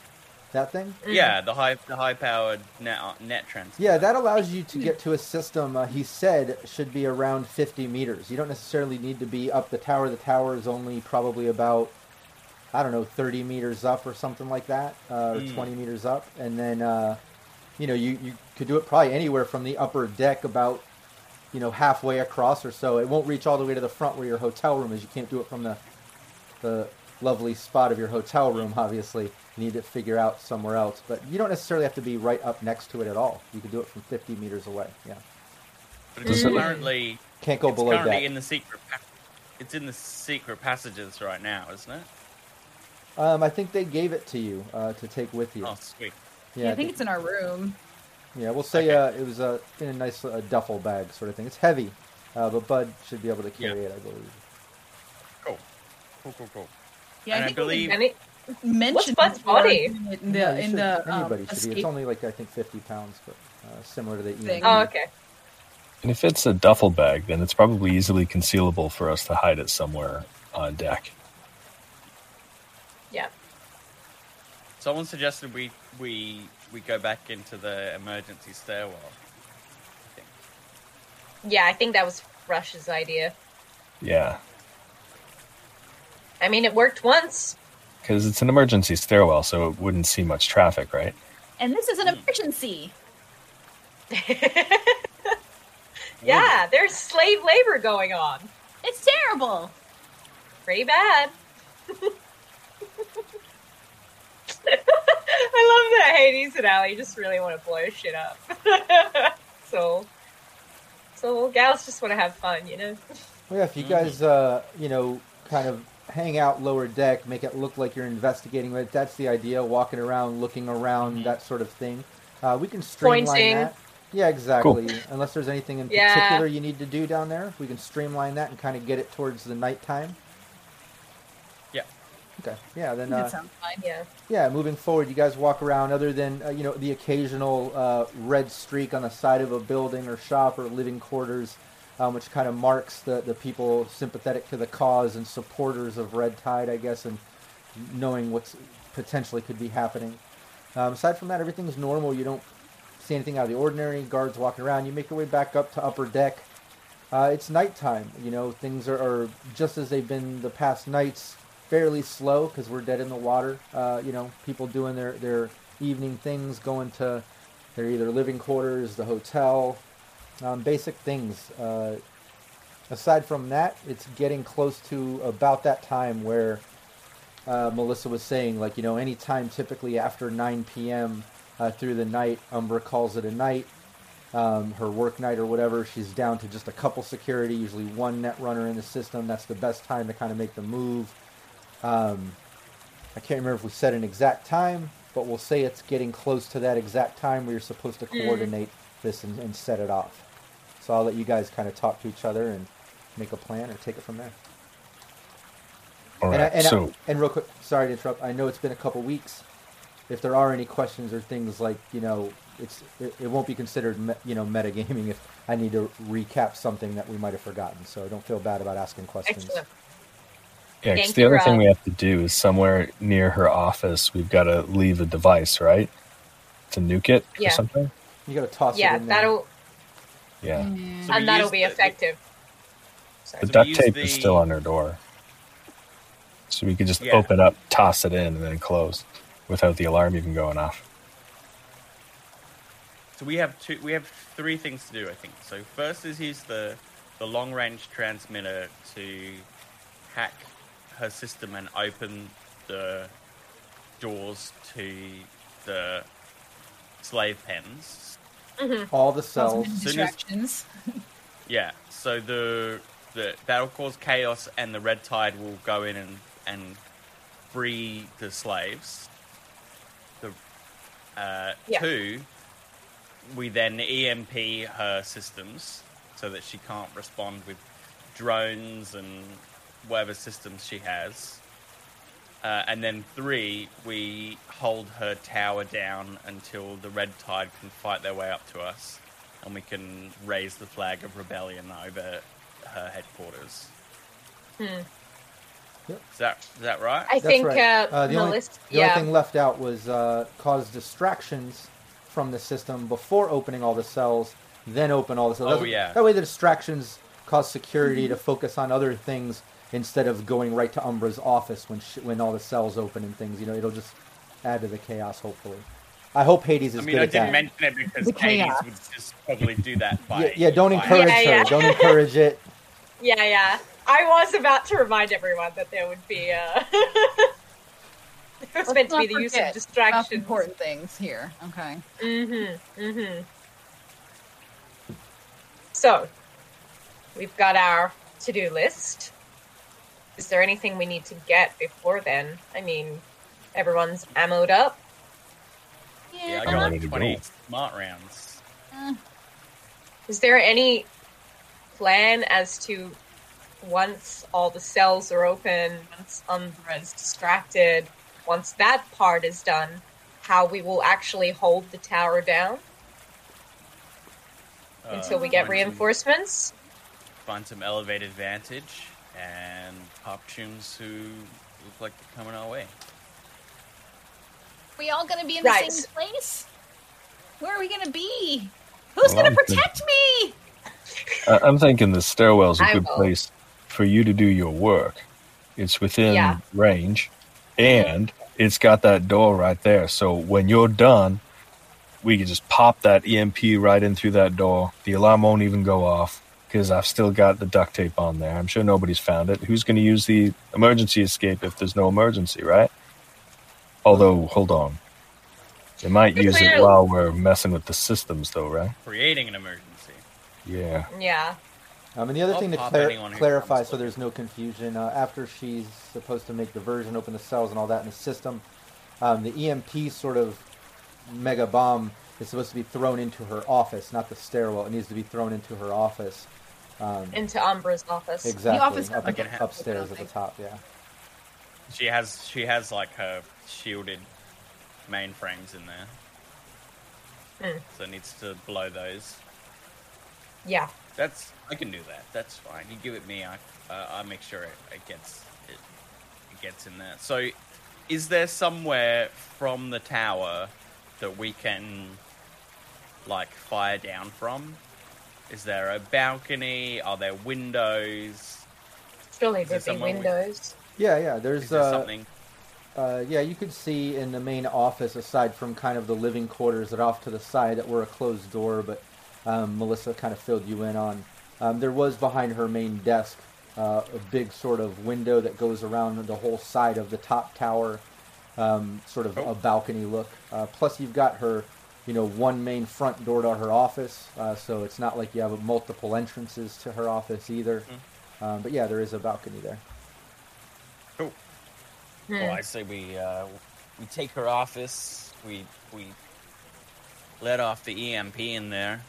that thing. Mm. Yeah, the high the high powered net net transmitter. Yeah, that allows you to get to a system. Uh, he said should be around 50 meters. You don't necessarily need to be up the tower. The tower is only probably about I don't know 30 meters up or something like that, uh, or Mm. 20 meters up, and then uh, you know you you could do it probably anywhere from the upper deck about you know halfway across or so. It won't reach all the way to the front where your hotel room is. You can't do it from the the lovely spot of your hotel room. Obviously, you need to figure out somewhere else. But you don't necessarily have to be right up next to it at all. You can do it from 50 meters away. Yeah, But it's Mm. currently can't go it's below currently that. in the secret. It's in the secret passages right now, isn't it? Um, I think they gave it to you uh, to take with you. Oh, sweet. Yeah, I think it's in our room. yeah. We'll say Okay. uh, it was uh, in a nice uh, duffel bag sort of thing. It's heavy, uh, but Bud should be able to carry Yeah. it, I believe. Cool. Cool, cool, cool. Yeah, And I I think we believe- And it, mentioned Bud's body? in the Yeah, in should- the um, anybody should be. It's only like I think 50 pounds, but uh, similar to the Thing. Oh, okay. And if it's a duffel bag, then it's probably easily concealable for us to hide it somewhere on deck. Yeah. Someone suggested we we we go back into the emergency stairwell. I think. Yeah, I think that was Rush's idea. Yeah, I mean, it worked once. because it's an emergency stairwell, so it wouldn't see much traffic, right? And this is an emergency. yeah, there's slave labor going on. It's terrible. Pretty bad. I love that Hades and Ali just really want to blow shit up. so, so gals just want to have fun, you know. Well, yeah, if you guys, uh, you know, kind of hang out lower deck, make it look like you're investigating it. That's the idea. Walking around, looking around, that sort of thing. Uh, we can streamline Pointing. that. Yeah, exactly. Unless there's anything in Yeah. particular you need to do down there, we can streamline that and kind of get it towards the nighttime. Yeah. Okay. Yeah. Then. Uh, fine. Yeah. yeah. Moving forward, you guys walk around. Other than uh, you know the occasional uh, red streak on the side of a building or shop or living quarters, um, which kind of marks the the people sympathetic to the cause and supporters of Red Tide, I guess, and knowing what's potentially could be happening. Um, aside from that, everything's normal. You don't see anything out of the ordinary. Guards walking around. You make your way back up to upper deck. Uh, it's nighttime. You know, things are, are just as they've been the past nights, fairly slow because we're dead in the water. Uh, you know, people doing their, their evening things, going to their either living quarters, the hotel, um, basic things. Uh, aside from that, it's getting close to about that time where uh, Melissa was saying, like, you know, any time typically after 9 p.m. Uh, through the night, Umbra calls it a night um, her work night or whatever, she's down to just a couple security, usually one net runner in the system. That's the best time to kind of make the move. Um, I can't remember if we set an exact time, but we'll say it's getting close to that exact time where you're supposed to coordinate this and, and set it off. So I'll let you guys kind of talk to each other and make a plan or take it from there. All And, right. I, and, I- so and real quick, sorry to interrupt. I know it's been a couple weeks. If there are any questions or things like you know, it's it, it won't be considered me, you know metagaming if I need to recap something that we might have forgotten. So don't feel bad about asking questions. Excellent. Yeah, 'cause Thank the you, other thing we have to do is somewhere near her office, we've got to leave a device, right? To nuke it or something. You got to toss Yeah, it in there. that'll Yeah. Mm. So and that'll be the- effective. Sorry. The So duct tape the- is still on her door. So we could just Yeah. open up, toss it in, and then close without the alarm even going off. So we have two. We have three things to do, I think. So first is use the the long range transmitter to hack her system and open the doors to the slave pens. all the cells. many Soon as- Yeah. So the the that'll cause chaos, and the red tide will go in and and free the slaves. The uh, Yeah. two, we then EMP her systems so that she can't respond with drones and whatever systems she has. Uh, and then three, we hold her tower down until the red tide can fight their way up to us, and we can raise the flag of rebellion over her headquarters. Hmm. Is that is that right? I That's think right. uh, Uh, the only, Melissa. the yeah. only thing left out was uh, cause distractions from the system before opening all the cells, then open all the cells. Oh, That's- yeah. That way the distractions cause security to focus on other things instead of going right to Umbra's office when sh- when all the cells open and things. You know, it'll just add to the chaos. Hopefully, I hope Hades is I mean, good I at didn't that. mention it because The Hades chaos. would just probably do that by. yeah, yeah, don't by- encourage Yeah, her. yeah. Don't encourage it. Yeah, yeah. I was about to remind everyone that there would be. Uh... it was Let's meant to be the use of distractions. important things here. Okay. Mm-hmm. Mm-hmm. So, we've got our to-do list. Is there anything we need to get before then? I mean, everyone's ammoed up. Yeah, I I'm got like 20 go. smart rounds. Is there any plan as to once all the cells are open, once Umbra is distracted, once that part is done, how we will actually hold the tower down until we Uh, get find some- reinforcements? Find some elevated vantage. And pop tunes who look like they're coming our way. we all gonna be in Right. the same place? Where are we gonna be? Who's Well, gonna I'm protect me? I- I'm thinking the stairwell's a I good will. place for you to do your work. It's within Yeah. range, and it's got that door right there. So when you're done, we can just pop that EMP right in through that door. The alarm won't even go off because I've still got the duct tape on there. I'm sure nobody's found it. Who's going to use the emergency escape if there's no emergency, right? Although, hold on. They might Be use it while we're messing with the systems, though, right? Creating an emergency. Yeah. Yeah. Um, and the other I'll thing to clar- clarify, so there's no confusion, uh, after she's supposed to make the version, open the cells, and all that in the system, um, the EMP sort of mega bomb is supposed to be thrown into her office, not the stairwell. It needs to be thrown into her office. Um, Into Umbra's office. exactly, The office up, like upstairs at the top. Yeah. She has she has like her shielded mainframes in there. Hmm. So it needs to blow those. Yeah. That's I can do that. That's fine. You give it me. I uh, I make sure it, it gets it, it gets in there. So, is there somewhere from the tower that we can like fire down from? Is there a balcony? Are there windows? Surely Is there there'd be somewhere we- windows. Yeah, yeah. There's Is there uh, something? Uh, yeah, you could see in the main office, aside from kind of the living quarters that are off to the side that were a closed door, but um, Melissa kind of filled you in on. Um, there was behind her main desk uh, a big sort of window that goes around the whole side of the top tower, um, sort of Oh. a balcony look. Uh, plus, you've got her, you know, one main front door to her office, uh, so it's not like you have multiple entrances to her office either. Um, but yeah, there is a balcony there. Cool. Hmm. Well, I say we uh, we take her office. We we let off the EMP in there,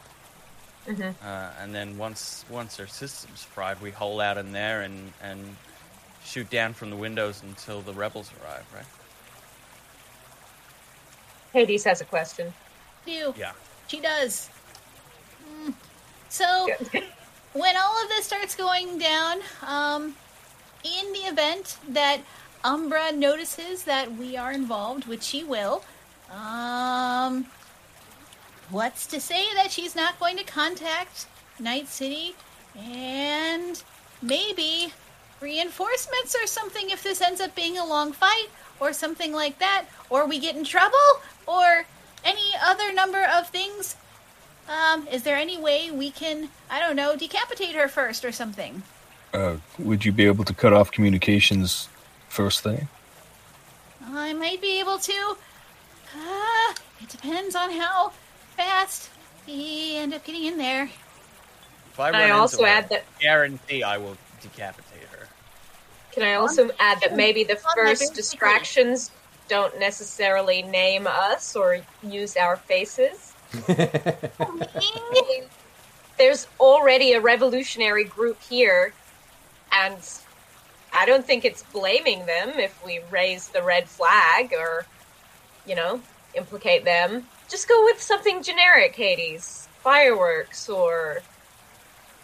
Mhm. uh, and then once once her system's fried, we hole out in there and and shoot down from the windows until the rebels arrive. Right? Hades has a question. Do Yeah. she does? Mm. So when all of this starts going down, um, in the event that Umbra notices that we are involved, which she will, um, what's to say that she's not going to contact Night City and maybe reinforcements or something if this ends up being a long fight or something like that, or we get in trouble or any other number of things. Um, is there any way we can, I don't know, decapitate her first or something? Uh, would you be able to cut off communications first thing? I might be able to. Uh, it depends on how fast we end up getting in there. If I, Can run I into also her, add that? guarantee I will decapitate her. Can I also add that maybe the first distractions don't necessarily name us or use our faces? There's already a revolutionary group here, and I don't think it's blaming them if we raise the red flag or, you know, implicate them. Just go with something generic, Hades. Fireworks or,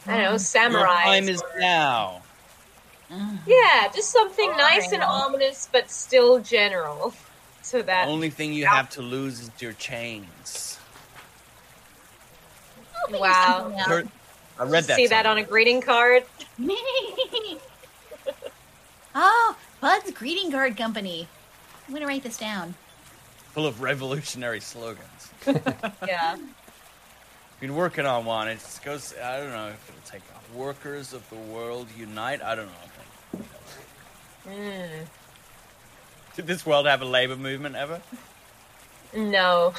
I don't know, Your samurai. time is now. Mm-hmm. Yeah, just something nice and Alright. ominous, but still general. So The that only thing you have to lose is your chains. I'll Wow. Heard- I read that. see that on a greeting card. oh, Bud's Greeting Card Company. I'm gonna write this down. full of revolutionary slogans. Yeah. Been working on one. It goes. I don't know if it'll take off. Workers of the world unite. I don't know. Mm, Did this world have a labor movement ever? no,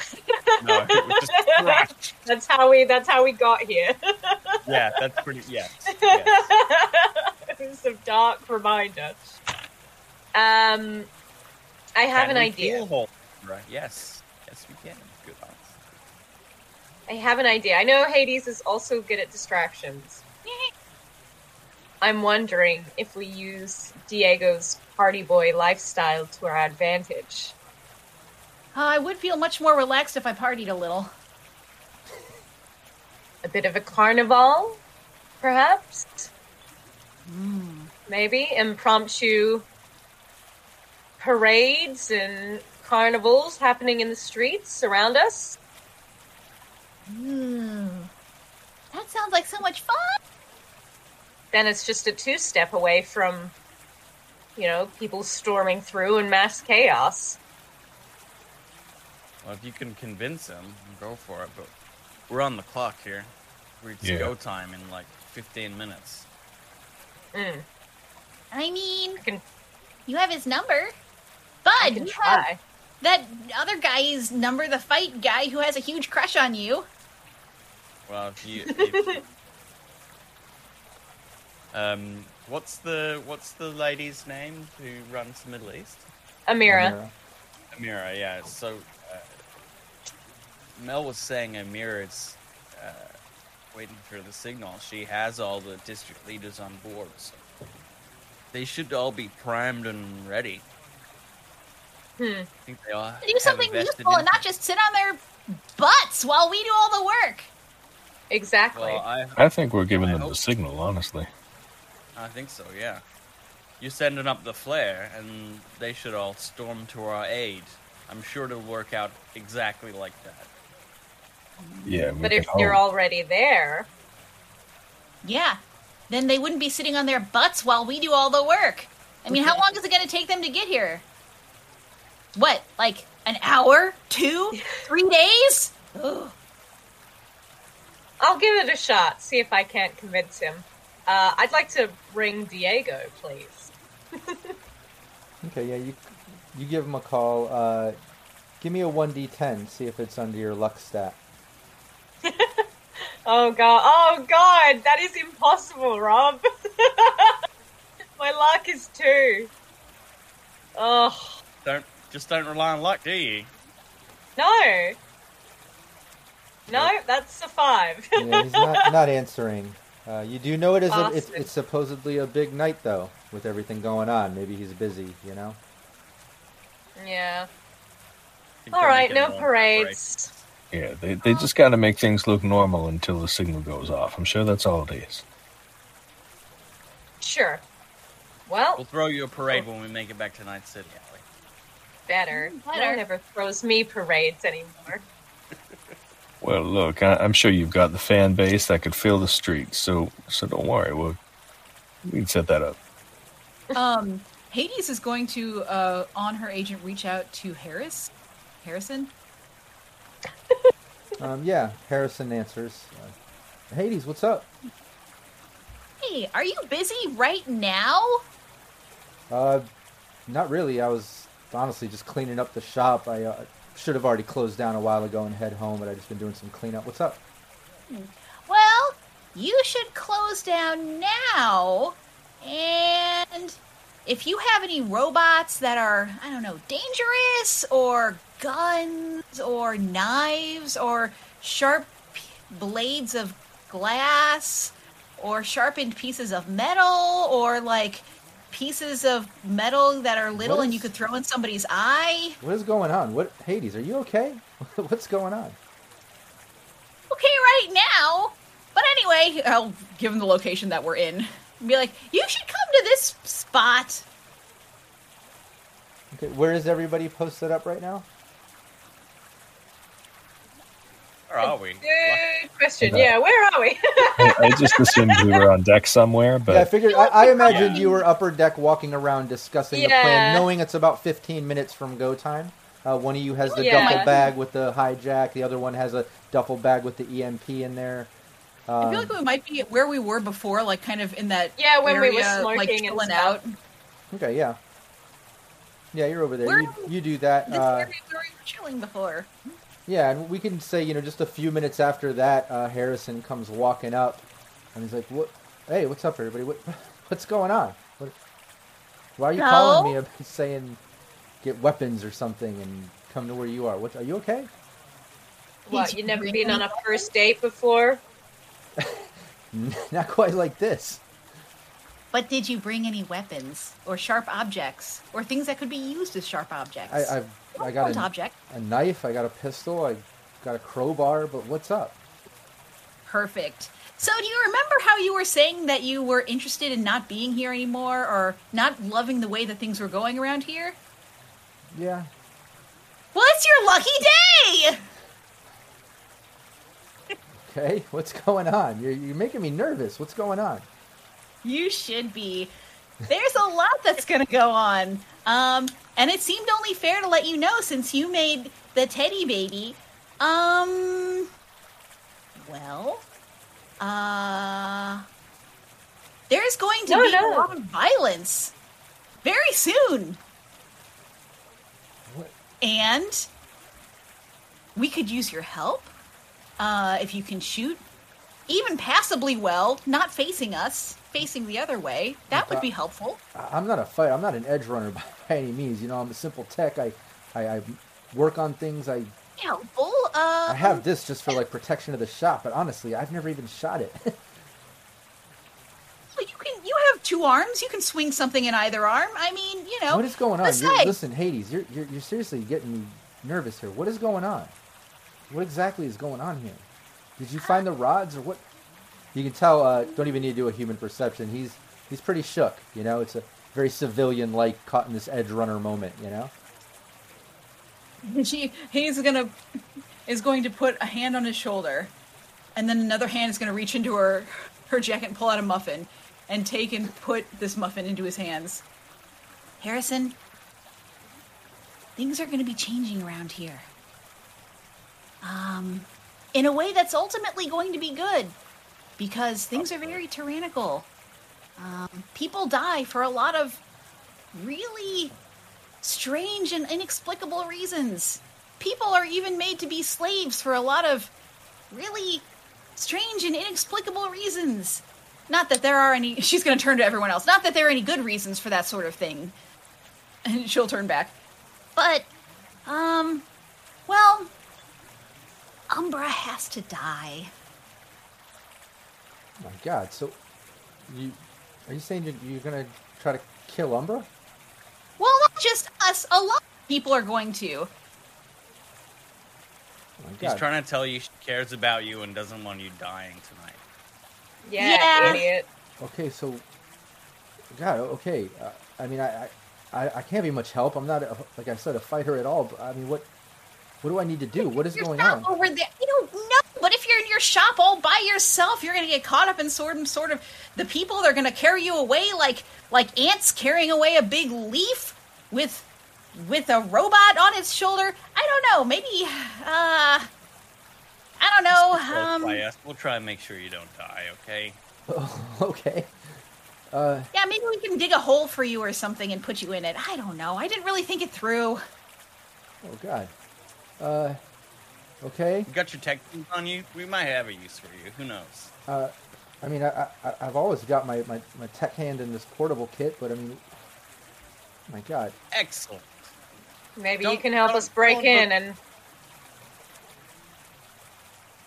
No, just that's how we. That's how we got here. Yeah, that's pretty. Yeah. it's a dark reminder. Um, I have Can an idea. Right. Yes. Yes, we can. Good answer. I have an idea. I know Hades is also good at distractions. I'm wondering if we use Diego's party boy lifestyle to our advantage. Uh, I would feel much more relaxed if I partied a little. A bit of a carnival, perhaps? maybe impromptu parades and carnivals happening in the streets around us. Ooh. That sounds like so much fun. Then it's just a two step away from, you know, people storming through and mass chaos. Well, if you can convince him, go for it. But we're on the clock here. It's Yeah. go time in like 15 minutes. Mm, I mean, I can, you have his number. Bud, you have try. that other guy's number, the fight guy who has a huge crush on you. Well, if you. If, um, what's the what's the lady's name who runs the Middle East? Amira. Amira, Amira yeah. So, uh, Mel was saying Amira's uh, waiting for the signal. She has all the district leaders on board, so they should all be primed and ready. Hmm. I think they all Do something useful and not just sit on their butts while we do all the work. Exactly. Well, I I think we're giving I them the signal, honestly. I think so. Yeah. You're sending up the flare, and they should all storm to our aid. I'm sure it'll work out exactly like that. Yeah, but if you're hope. already there, Yeah. Then they wouldn't be sitting on their butts while we do all the work. I mean, how long is it going to take them to get here? What, like an hour? Two? Three days? Ugh. I'll give it a shot. See if I can't convince him. Uh, I'd like to bring Diego, please. Okay, yeah, you you give him a call. Uh, give me a one d10. See if it's under your luck stat. Oh god! Oh god! That is impossible, Rob. My luck is two. Oh Don't just don't rely on luck, do you? no! No, that's a five. Yeah, he's not not answering. Uh, you do know it is a, it's, it's supposedly a big night though, with everything going on. Maybe he's busy, you know. yeah. Think All they're right, making no more parades. Yeah, they, they just got to make things look normal until the signal goes off. I'm sure that's all it is. Sure. Well, We'll throw you a parade when we make it back to Night City, Allie. better. Mm, No better. one ever throws me parades anymore. Well, look, I, I'm sure you've got the fan base that could fill the streets, so so don't worry. We'll, we can set that up. Um, Hades is going to, uh, on her agent, reach out to Harris. Harrison? Um, yeah, Harrison answers. Uh, Hades, what's up? Hey, are you busy right now? Uh, not really. I was honestly just cleaning up the shop. I uh, should have already closed down a while ago and head home, but I just been doing some cleanup. What's up? Hmm. Well, you should close down now. And if you have any robots that are, I don't know, dangerous or guns or knives or sharp blades of glass or sharpened pieces of metal or like pieces of metal that are little What and you could throw in somebody's eye. What is going on? What Hades? Are you okay? what's going on? Okay, right now. But anyway, I'll give him the location that we're in. and be like, you should come to this spot. Okay, where is everybody posted up right now? Where are we? Good question. Okay. Yeah, where are we? I, I just assumed we were on deck somewhere, but yeah, I figured. I, I imagined you were upper deck walking around discussing the plan, knowing it's about 15 minutes from go time. Uh, one of you has the Yeah. duffel bag with the hijack. The other one has a duffel bag with the EMP in there. I Um, feel like we might be where we were before, like kind of in that Yeah, when we were area, like smoking and chilling out. okay, yeah, yeah, you're over there. You, you do that. This Uh, area where we were chilling before. Yeah, and we can say, you know, just a few minutes after that, uh, Harrison comes walking up, and he's like, "What? Hey, what's up, everybody? What, what's going on? What, why are you calling me No. about saying get weapons or something and come to where you are? What? Are you okay? what? You never been on a first date before? Not quite like this. But did you bring any weapons or sharp objects or things that could be used as sharp objects? I, I've I got a, object. a knife. I got a pistol. I got a crowbar. But what's up? Perfect. So, do you remember how you were saying that you were interested in not being here anymore or not loving the way that things were going around here? Yeah. Well, it's your lucky day! Okay. What's going on? You're you're making me nervous. What's going on? You should be. There's a lot that's going to go on. Um, and it seemed only fair to let you know since you made the teddy baby. Um, well, uh, there's going to No, be no. a lot of violence very soon. What? And we could use your help uh, if you can shoot even passably well, not facing us, facing the other way. That would be helpful. I'm not a fight. I'm not an edge runner by, by any means. You know, I'm a simple tech. I, I, I work on things. I, Helpful. Uh, I have this just for like protection of the shop. But honestly, I've never even shot it. you can. You have two arms. You can swing something in either arm. I mean, you know. what is going on? You're, listen, Hades, you're, you're you're seriously getting me nervous here. What is going on? What exactly is going on here? Did you find the rods or what? You can tell. Uh, don't even need to do a human perception. He's he's pretty shook. You know, it's a very civilian like caught in this edge runner moment. You know. She he's gonna is going to put a hand on his shoulder, and then another hand is gonna reach into her her jacket and pull out a muffin, and take and put this muffin into his hands. Harrison, things are going to be changing around here. Um, in a way that's ultimately going to be good, because things are very tyrannical. Um, people die for a lot of really strange and inexplicable reasons. People are even made to be slaves for a lot of really strange and inexplicable reasons. Not that there are any. She's going to turn to everyone else. Not that there are any good reasons for that sort of thing. And she'll turn back. But, um, well, Umbra has to die. Oh my God. So, you are you saying you're, you're gonna try to kill Umbra? Well, not just us. A lot of people are going to. Oh my He's trying to tell you she cares about you and doesn't want you dying tonight. Yeah, Yeah. idiot. Okay, so, God, okay. Uh, I mean, I, I, I, I can't be much help. I'm not, a, like I said, a fighter at all. But, I mean, what, what do I need to do? What is Your going shop on? over there. I don't know. But if you're in your shop all by yourself, you're going to get caught up in sort of, sort of the people. They're going to carry you away like like ants carrying away a big leaf with with a robot on its shoulder. I don't know. Maybe. Uh, I don't know. Um, by us, we'll try and make sure you don't die, okay? okay. Uh, Yeah, maybe we can dig a hole for you or something and put you in it. I don't know. I didn't really think it through. oh God. Uh, okay. You got your tech on you? We might have a use for you. Who knows? Uh, I mean, I, I, I've always got my, my, my tech hand in this portable kit, but I mean, my God. Excellent. Maybe you Don't- can help us break in look- and.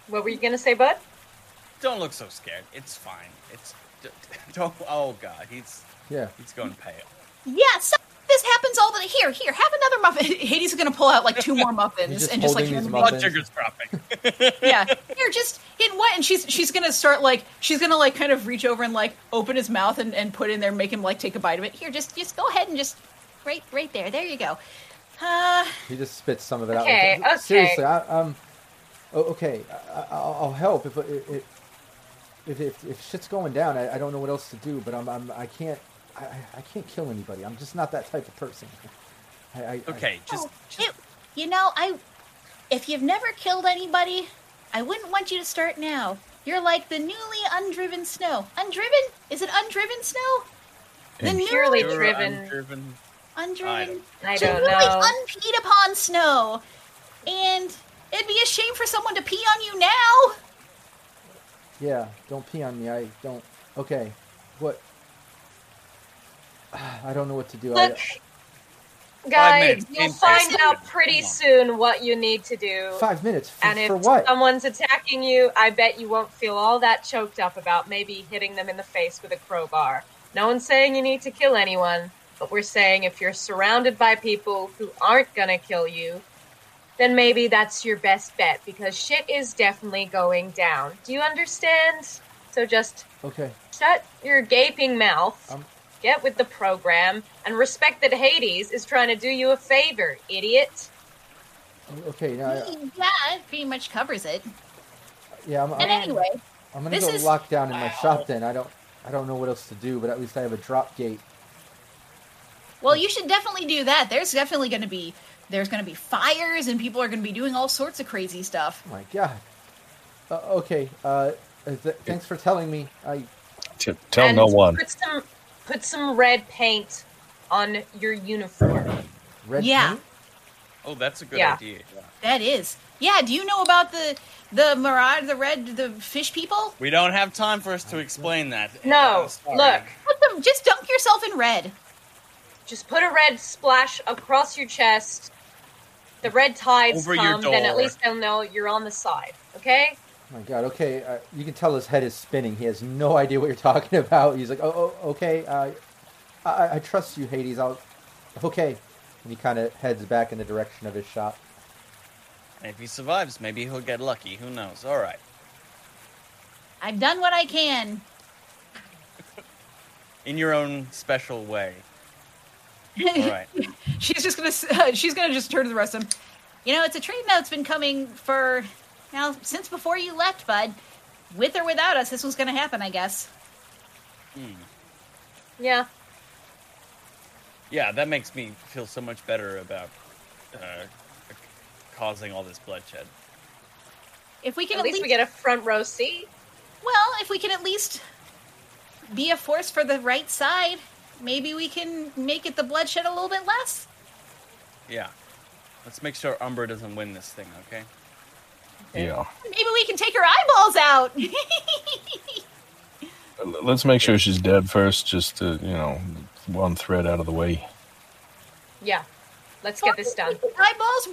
What were you gonna say, Bud? Don't look so scared. It's fine. It's don't. Oh God, he's Yeah. he's going pale. Yeah, so this happens all the here. Here, have another muffin. Hades is gonna pull out like two more muffins just and just like holding these. Blood sugar's dropping. yeah. Here, just in what? And she's she's gonna start like she's gonna like kind of reach over and like open his mouth and, and put in there, make him like take a bite of it. Here, just just go ahead and just right right there. There you go. Uh, He just spits some of it Okay, out. okay. Seriously, I, um, oh, okay, I, I, I'll I'll help if it, it, if, if if shit's going down. I, I don't know what else to do, but I'm, I'm I can't I, I- I can't kill anybody. I'm just not that type of person. I, I, Okay, just, oh, just it, you know, I if you've never killed anybody, I wouldn't want you to start now. You're like the newly undriven snow. Undriven? Is it undriven snow? The And- Purely newly you're driven. undriven. undriven. I So don't newly know. unpeed upon snow. And it'd be a shame for someone to pee on you now. yeah, don't pee on me. I don't. Okay, what? I don't know what to do. Look, guys, you'll find out pretty soon what you need to do. five minutes for, And if for what? someone's attacking you, I bet you won't feel all that choked up about maybe hitting them in the face with a crowbar. No one's saying you need to kill anyone, but we're saying if you're surrounded by people who aren't gonna kill you, then maybe that's your best bet because shit is definitely going down. Do you understand? So just Okay. shut your gaping mouth, Um. Get with the program, and respect that Hades is trying to do you a favor, idiot. Okay. Now, I- Yeah, it pretty much covers it. yeah, I'm, And I'm, anyway, I'm gonna this go is- lock down in my Wow. shop. Then I don't. I don't know what else to do, but at least I have a drop gate. well, you should definitely do that. There's definitely going to be there's going to be fires and people are going to be doing all sorts of crazy stuff. Oh my god. Uh, okay. Uh, th- thanks for telling me. I. T- Tell and no one. Put some put some red paint on your uniform. Red Yeah. paint? Oh, that's a good Yeah. idea. That is. Yeah, do you know about the the mirage, the red, the fish people? We don't have time for us to explain that. No, Uh, look, Put them just dunk yourself in red. just put a red splash across your chest. The red tides Over your come, then at least they'll know you're on the side. Okay? Oh my god. Okay. Uh, you can tell his head is spinning. He has no idea what you're talking about. He's like, oh, oh okay. Uh, I, I trust you, Hades. I'll. Okay. And he kind of heads back in the direction of his shop. If he survives, maybe he'll get lucky. Who knows? All right. I've done what I can. In your own special way. All right. she's just gonna uh, she's gonna just turn to the rest of them. You know, it's a train that's been coming for now since before you left, bud. With or without us, this was gonna happen, I guess. Hmm. Yeah. Yeah, that makes me feel so much better about uh, causing all this bloodshed. If we can At at, least least, we get a front row seat. well, if we can at least be a force for the right side, maybe we can make it the bloodshed a little bit less. Yeah. Let's make sure Umbra doesn't win this thing, okay? Yeah. Maybe we can take her eyeballs out. Let's make sure she's dead first, just to you know, one thread out of the way. Yeah. Let's get this done. eyeballs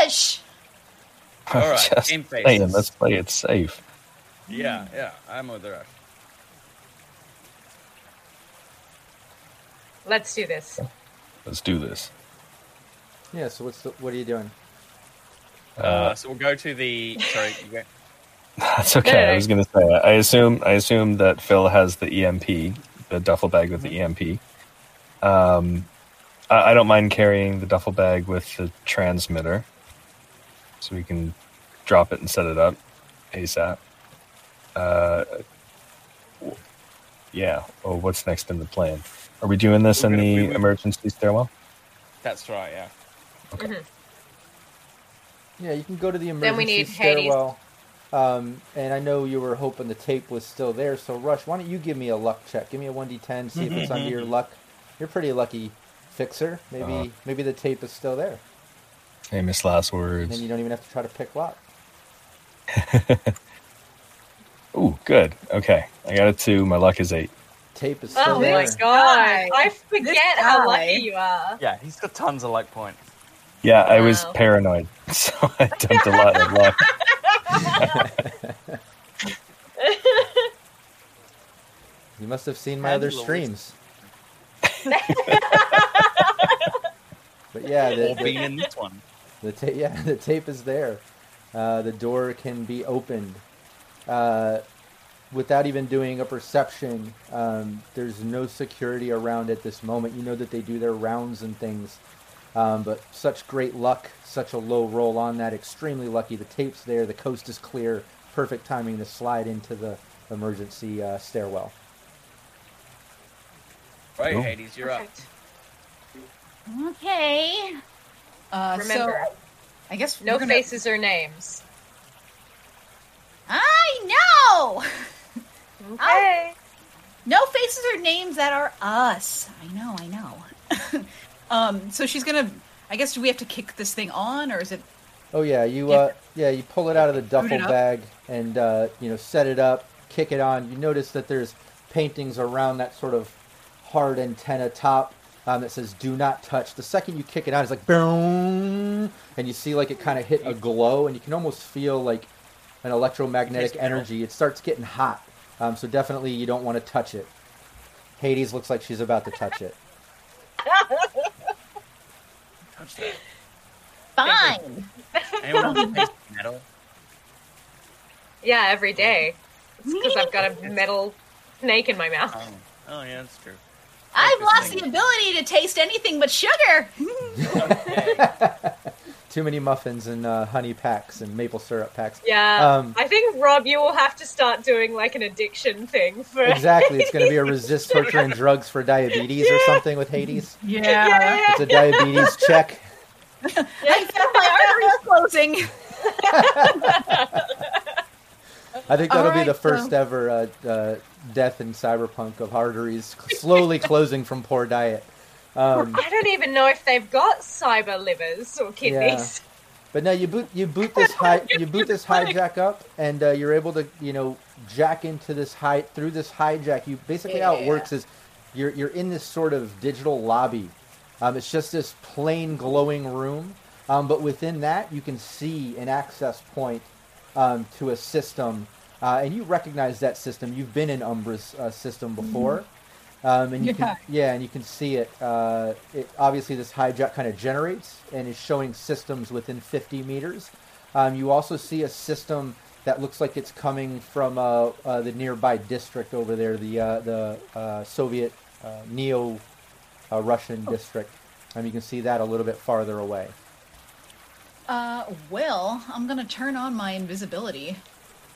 rush. All right, Just game faces. saying, let's play it safe. Yeah, yeah, I'm with her. Let's do this. Let's do this. Yeah. So what's the, what are you doing? Uh, Uh, so we'll go to the. Sorry, you go. That's okay. I was gonna say. I assume. I assume that Phil has the EMP, the duffel bag with the EMP. Um, I, I don't mind carrying the duffel bag with the transmitter, so we can drop it and set it up ASAP. Uh, yeah. Oh, what's next in the plan? Are we doing this We're in gonna- the we- emergency stairwell? That's right, yeah. Yeah, you can go to the emergency Then we need stairwell. Um, and I know you were hoping the tape was still there, so Rush, why don't you give me a luck check? Give me a one d10, see if it's under your luck. You're pretty lucky fixer. Maybe Uh-huh. maybe the tape is still there, Famous last and words. then you don't even have to try to pick lock. Ooh, good. Okay, I got a two. My luck is eight. Tape is still there. Oh there. my god. I This forget how guy. lucky you are. Yeah, he's got tons of luck points. Yeah, I was paranoid, so I dumped a lot of luck. You must have seen my other streams. but yeah, the, Or the- being in this one. The ta- yeah, the tape is there. Uh, the door can be opened uh, without even doing a perception. Um, there's no security around at this moment. You know that they do their rounds and things, um, but such great luck, such a low roll on that. Extremely lucky. The tape's there. The coast is clear. Perfect timing to slide into the emergency uh, stairwell. Right, Cool. Hades, you're up. Okay. Uh, Remember, so I guess no gonna- faces or names. I know. Okay. No faces or names that are us. I know. I know. Um, so she's gonna. I guess do we have to kick this thing on, or is it? Oh yeah, you Yeah. uh yeah, you pull it out of the duffel bag and uh, you know set it up, kick it on. You notice that there's paintings around that sort of hard antenna top um, that says "Do not touch." The second you kick it on, it's like boom, and you see like it kind of hit a glow, and you can almost feel like an electromagnetic Taste energy. It starts getting hot, um, so definitely you don't want to touch it. Hades looks like she's about to touch it. Touch that. Fine. Anyone want taste metal? Yeah, every day. because I've got a metal snake in my mouth. Oh, oh yeah, that's true. I've lost the ability to taste anything but sugar. Too many muffins and uh, honey packs and maple syrup packs. Yeah, Um, I think Rob, you will have to start doing like an addiction thing for. Exactly. It's going to be a resist torture and drugs for diabetes or something with Hades. Yeah. Yeah, It's a diabetes check. I felt my arteries closing. I think that'll be the first so- ever uh, uh, death in cyberpunk of arteries slowly closing from poor diet. Um, I don't even know if they've got cyber livers or kidneys. but no, you boot you boot this hi, you boot this hijack up, and uh, you're able to you know jack into this high through this hijack. You basically how it works is you're you're in this sort of digital lobby. Um, it's just this plain glowing room, um, but within that you can see an access point um, to a system, uh, and you recognize that system. You've been in Umbra's uh, system before, um, and you Yeah. can yeah, and you can see it. Uh, it obviously this hijack kind of generates and is showing systems within 50 meters. Um, you also see a system that looks like it's coming from uh, uh, the nearby district over there, the uh, the uh, Soviet uh, neo uh, Russian district. Um, you can see that a little bit farther away. Uh, well, I'm gonna turn on my invisibility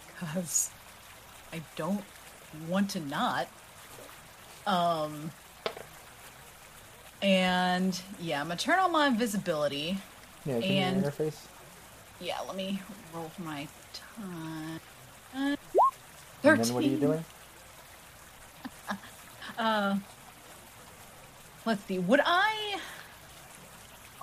because I don't want to not. Um, and yeah, I'm gonna turn on my invisibility. Yeah, And- interface. Yeah, let me roll for my time. Uh, And Thirteen. then what are you doing? Uh, let's see. Would I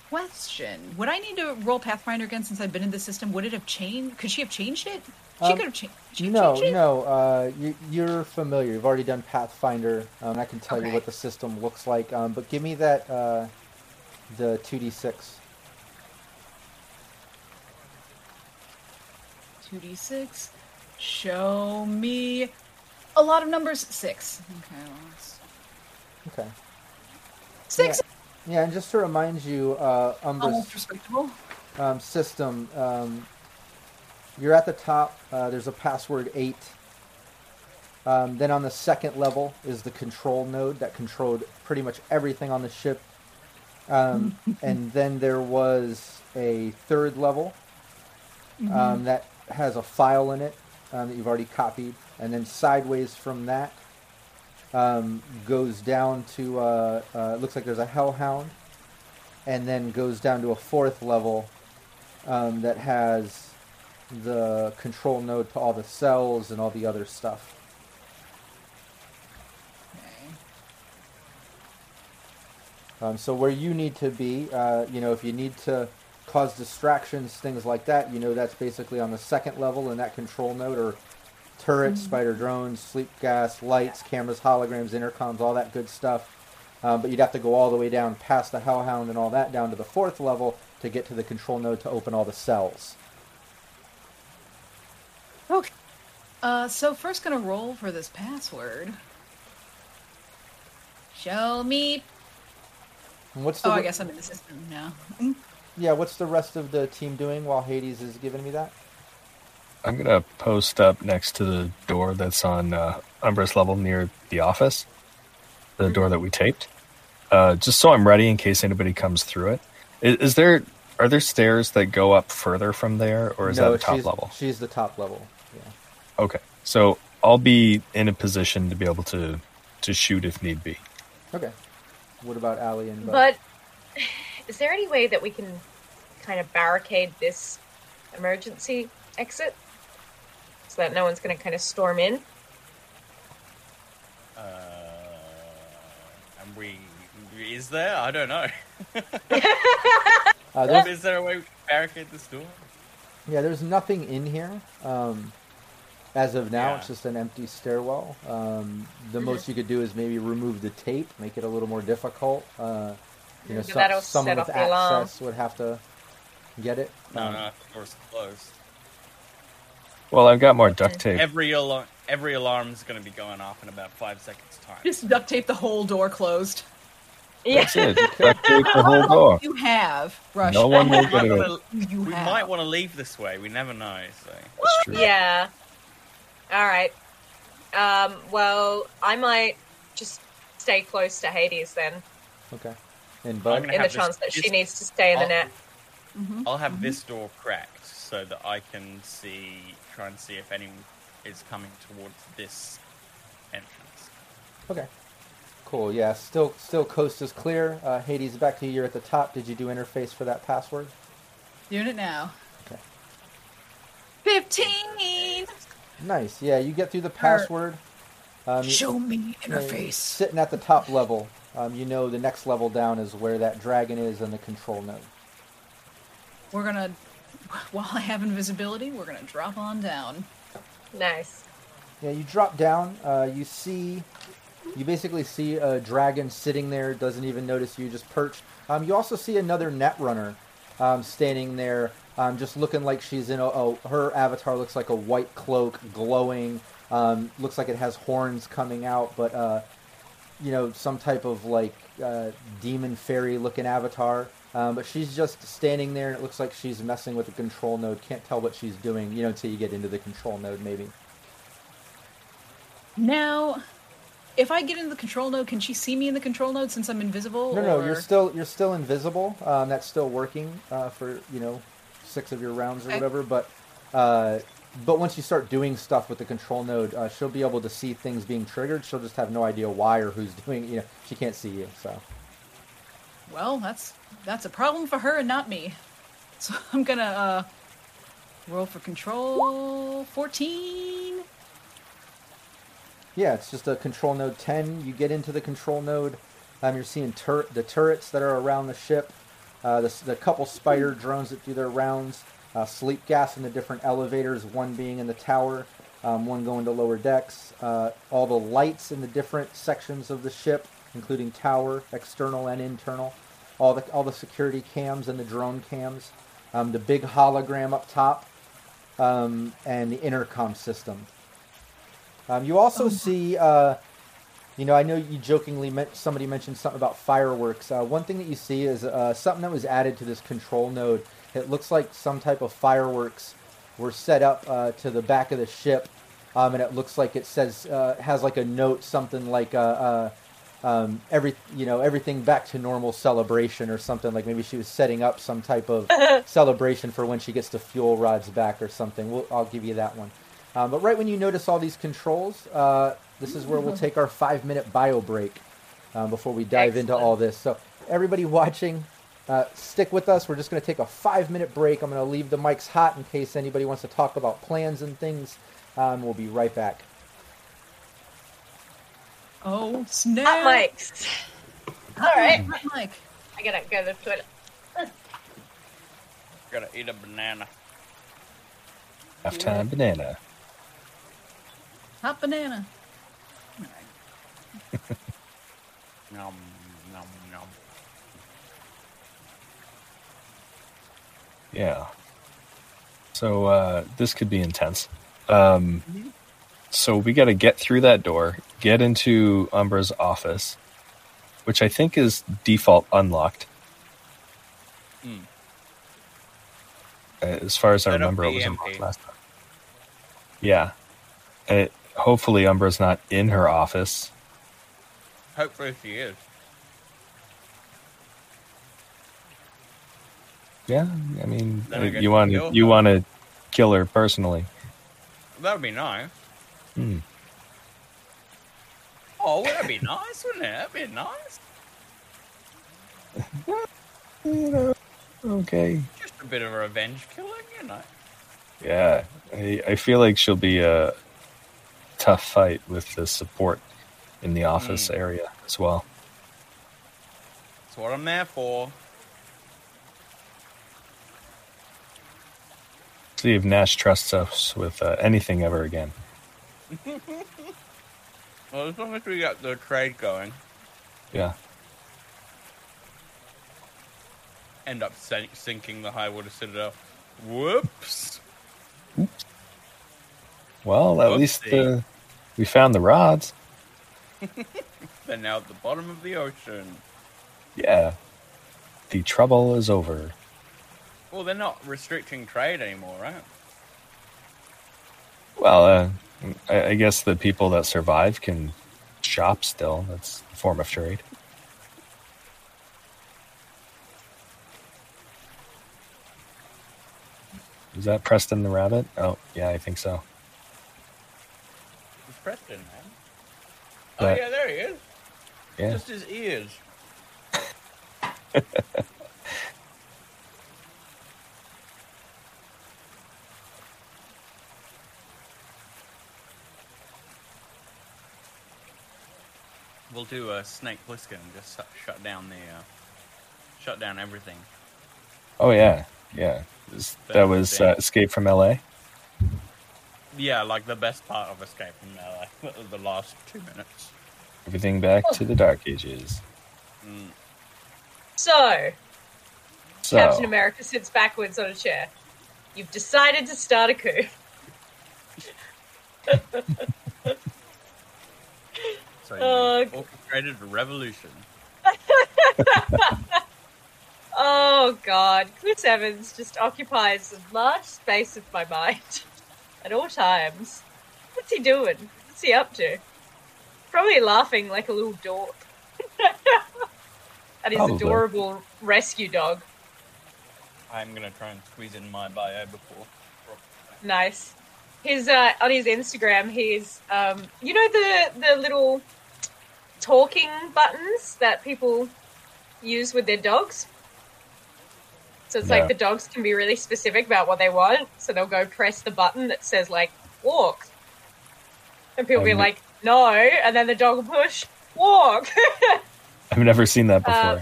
question? Would I need to roll Pathfinder again since I've been in the system? Would it have changed? Could she have changed it? She Um, could have changed. She No, changed it? no. Uh, you, you're familiar. You've already done Pathfinder. Um, I can tell you what the system looks like. Um, but give me that uh, the two d six. Two d six. Show me a lot of numbers. Six. Okay. Well, Okay. six. Yeah, and just to remind you, uh, Umbra's respectable. um, system, um, you're at the top. Uh, there's a password eight. Um, then on the second level is the control node that controlled pretty much everything on the ship. Um, and then there was a third level um, that has a file in it um, that you've already copied. And then sideways from that um, goes down to, uh, uh, it looks like there's a hellhound. And then goes down to a fourth level um, that has the control node to all the cells and all the other stuff. Okay. Um, so where you need to be, uh, you know, if you need to cause distractions, things like that, you know, that's basically on the second level in that control node, or turrets, spider drones, sleep gas, lights, cameras, holograms, intercoms, all that good stuff. Um, but you'd have to go all the way down past the hellhound and all that down to the fourth level to get to the control node to open all the cells. Okay. Uh, so first gonna roll for this password. Show me. And what's the Oh, I guess I'm in the system now. yeah? What's the rest of the team doing while Hades is giving me that? I'm gonna post up next to the door that's on uh, Umbra's level near the office, the door that we taped, uh, just so I'm ready in case anybody comes through it. Is, is there are there stairs that go up further from there, or is no, that the top she's, level? She's the top level. Yeah. Okay, so I'll be in a position to be able to to shoot if need be. Okay. What about Allie and Bud? But is there any way that we can kind of barricade this emergency exit so that no one's going to kind of storm in? Uh, and we is there? I don't know. Uh, is there a way we can barricade this door? yeah, there's nothing in here. Um, as of now, Yeah. it's just an empty stairwell. Um, the most you could do is maybe remove the tape, make it a little more difficult. Uh, you know, But so- someone with off the alarm. access would have to get it. No, Um, no, the door's closed. Well, I've got more duct tape. Every alarm, every alarm is going to be going off in about five seconds' time. Just duct tape the whole door closed. Yeah. That's it. Duct tape the whole door. You have, Rush. No one will We get might it. wanna- You we have. might want to leave this way. We never know. So That's true. Yeah. All right. Um, well, I might just stay close to Hades then, Okay. And I'm Bud. gonna in the chance that she needs to stay in the I'll- net. I'll have this door cracked so that I can see, try and see if anyone is coming towards this entrance. Okay. Cool. Yeah. Still, still coast is clear. Uh, Hades, back to you. You're at the top. Did you do interface for that password? Doing it now. Okay. 15! Nice. Yeah. You get through the password. Um, you- Show me you know, interface. Sitting at the top level. Um, you know the next level down is where that dragon is and the control node. We're gonna, while I have invisibility, we're gonna drop on down. Nice. Yeah, you drop down. Uh, you see, you basically see a dragon sitting there. Doesn't even notice you. Just perched. Um, you also see another net runner um, standing there, um, just looking like she's in a, a. Her avatar looks like a white cloak, glowing. Um, looks like it has horns coming out, but uh, you know, some type of like uh, demon fairy looking avatar. Um, but she's just standing there, and it looks like she's messing with the control node. Can't tell what she's doing, you know, until you get into the control node, maybe. Now, if I get into the control node, can she see me in the control node since I'm invisible? No, no, you're still you're still invisible. Um, that's still working uh, for you know six of your rounds or Okay. whatever. But uh, but once you start doing stuff with the control node, uh, she'll be able to see things being triggered. She'll just have no idea why or who's doing. You know, she can't see you. So Well, that's that's a problem for her and not me. So I'm gonna uh, roll for control. 14. yeah, it's just a control node ten. You get into the control node. Um, you're seeing tur- the turrets that are around the ship. Uh, the, the couple spider drones that do their rounds. Uh, sleep gas in the different elevators. One being in the tower. um, one going to lower decks. Uh, all the lights in the different sections of the ship, including tower, external and internal. All the all the security cams and the drone cams. Um, the big hologram up top, um, and the intercom system. Um, you also see, uh, you know, I know you jokingly meant somebody mentioned something about fireworks. Uh, one thing that you see is uh, something that was added to this control node. It looks like some type of fireworks were set up uh, to the back of the ship, um, and it looks like it says uh, has like a note, something like uh, uh, um, every you know everything back to normal celebration or something. Like maybe she was setting up some type of celebration for when she gets the fuel rods back or something. We'll, I'll give you that one. Um, but right when you notice all these controls, uh, this is where we'll take our five minute bio break um, before we dive into all this. So everybody watching, uh, stick with us. We're just going to take a five minute break. I'm going to leave the mics hot in case anybody wants to talk about plans and things. Um, we'll be right back. Oh, snap. Hot mics. All right. Hot mic. I gotta go to the toilet. Gotta eat a banana. Halftime banana. Hot banana. Nom nom nom. Yeah. So uh, this could be intense. Um, so we got to get through that door, get into Umbra's office, which I think is default unlocked. Hmm. Uh, As far as I remember, it was unlocked last time. Yeah. It, hopefully, Umbra's not in her office. Hopefully she is. Yeah, I mean, uh, you want kill you want to kill her personally. That would be nice. Hmm. Oh, would that be nice, wouldn't it? That'd be nice. You know, okay. Just a bit of a revenge killing, you know. Yeah, I, I feel like she'll be a tough fight with the support in the office Mm. area as well. That's what I'm there for. See if Nash trusts us with uh, anything ever again. Well, as long as we got the trade going, Yeah. end up sink- sinking the high water citadel. Whoops. Well, at least uh, we found the rods. They're now at the bottom of the ocean. Yeah. The trouble is over. Well, they're not restricting trade anymore, right? Well, uh, I, I guess the people that survive can shop still. That's a form of trade. Is that Preston the rabbit? Oh, yeah, I think so. It's Preston, man. Oh yeah, there he is. Yeah. Just his ears. We'll do a Snake Plissken and just shut, shut down the, uh, shut down everything. Oh, yeah. Yeah. Is- That was uh, Escape from LA? Yeah, like the best part of Escape from LA, the last two minutes. Everything back to the Dark Ages. Mm. So, So, Captain America sits backwards on a chair. You've decided to start a coup. So Uh, orchestrated a revolution. Oh god, Chris Evans just occupies a large space of my mind at all times. What's he doing? What's he up to? Probably laughing like a little dork. at his Probably. adorable rescue dog. I'm gonna try and squeeze in my bio before. Nice. His uh, on his Instagram, he's um, you know the the little talking buttons that people use with their dogs. So it's No. like the dogs can be really specific about what they want, so they'll go press the button that says like walk, and people be like no, and then the dog will push walk. I've never seen that before. Uh,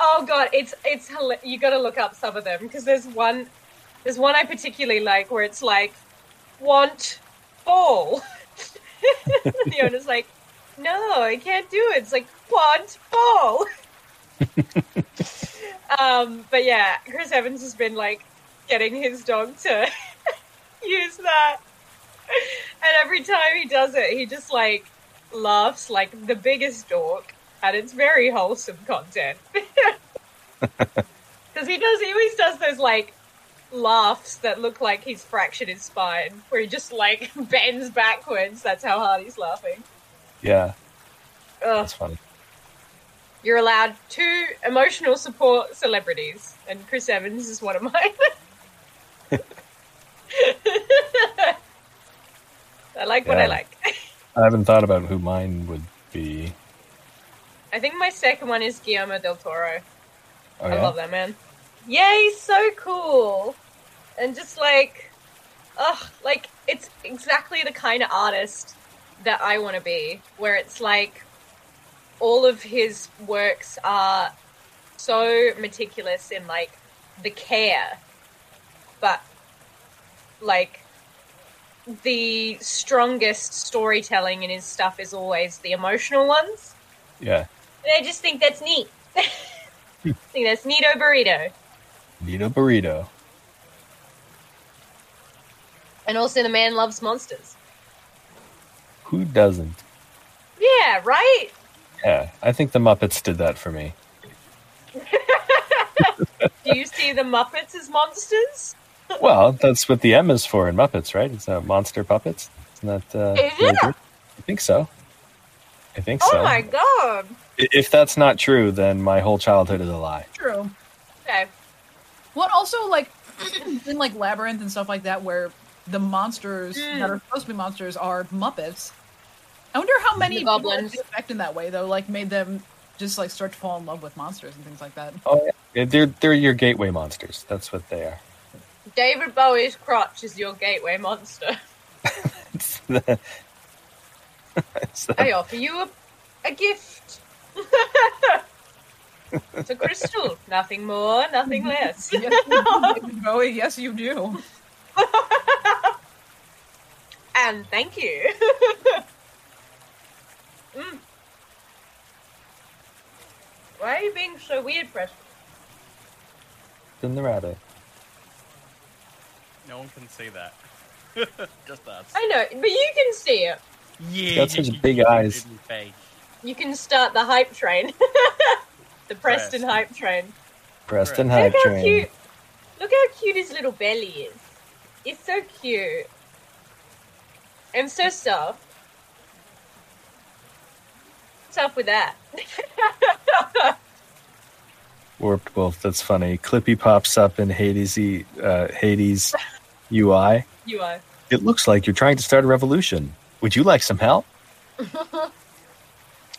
Oh god, it's it's you got to look up some of them because there's one there's one I particularly like where it's like want ball. the owner's like, no, I can't do it. It's like want ball. um, but yeah, Chris Evans has been like getting his dog to use that, and every time he does it, he just like laughs like the biggest dork, and it's very wholesome content. Because he does, he always does those like laughs that look like he's fractured his spine, where he just like bends backwards. That's how hard he's laughing. Yeah, Ugh. that's funny. You're allowed two emotional support celebrities, and Chris Evans is one of mine. I like what I like. I haven't thought about who mine would be. I think my second one is Guillermo del Toro. Oh, I yeah? love that man. Yeah, he's so cool. And just like, ugh, like, it's exactly the kind of artist that I want to be, where it's like all of his works are so meticulous in like the care, but like the strongest storytelling in his stuff is always the emotional ones. Yeah. And I just think that's neat. I think that's neato burrito. Nito Burrito. And also, the man loves monsters. Who doesn't? Yeah, right? Yeah, I think the Muppets did that for me. Do you see the Muppets as monsters? Well, that's what the M is for in Muppets, right? It's uh, monster puppets. Isn't that? Uh, Is it? I think so. I think Oh so. Oh my god. If that's not true, then my whole childhood is a lie. True. Okay. What also like in like labyrinth and stuff like that, where the monsters Mm. that are supposed to be monsters are Muppets. I wonder how many The people goblins. the effect in that way though, like made them just like start to fall in love with monsters and things like that. Oh, yeah. They're they're your gateway monsters. That's what they are. David Bowie's crotch is your gateway monster. It's the- it's the- I offer you a, a gift. it's a crystal. Nothing more, nothing less. yes, do, David Bowie. Yes, you do. and thank you. Mm. Why are you being so weird, Preston? in the rabbit. No one can see that. Just us. I know, but you can see it. Yeah. got such big eyes. You can start the hype train. the Preston Preston. hype train. Preston Look Hype how Train. cute. Look how cute his little belly is. It's so cute. I'm so soft. What's up with that? Warped Wolf. That's funny. Clippy pops up in Hades uh, Hades UI. you are. It looks like you're trying to start a revolution. Would you like some help?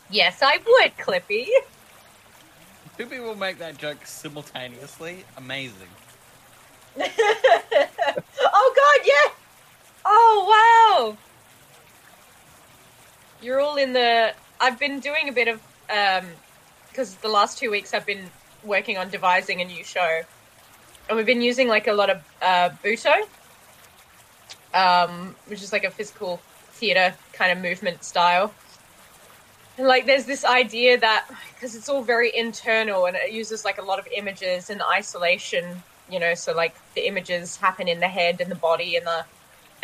Yes, I would, Clippy. Two people make that joke simultaneously. Amazing. oh god, yeah. Oh wow. You're all in the. I've been doing a bit of um, because the last two weeks I've been working on devising a new show, and we've been using like a lot of uh, Butoh, um, which is like a physical theater kind of movement style. And like, there's this idea that because it's all very internal and it uses like a lot of images and isolation, you know, so like the images happen in the head and the body and the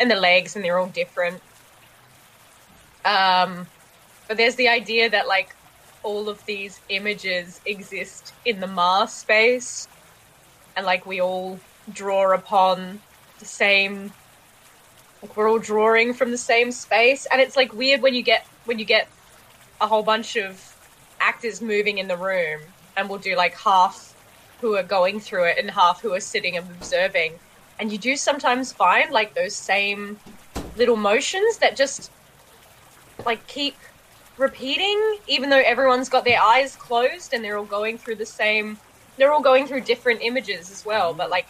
and the legs, and they're all different. Um, but there's the idea that like all of these images exist in the Mars space, and like we all draw upon the same. Like we're all drawing from the same space, and it's like weird when you get when you get a whole bunch of actors moving in the room, and we'll do like half who are going through it and half who are sitting and observing. And you do sometimes find like those same little motions that just like keep repeating, even though everyone's got their eyes closed and they're all going through the same. They're all going through different images as well, but like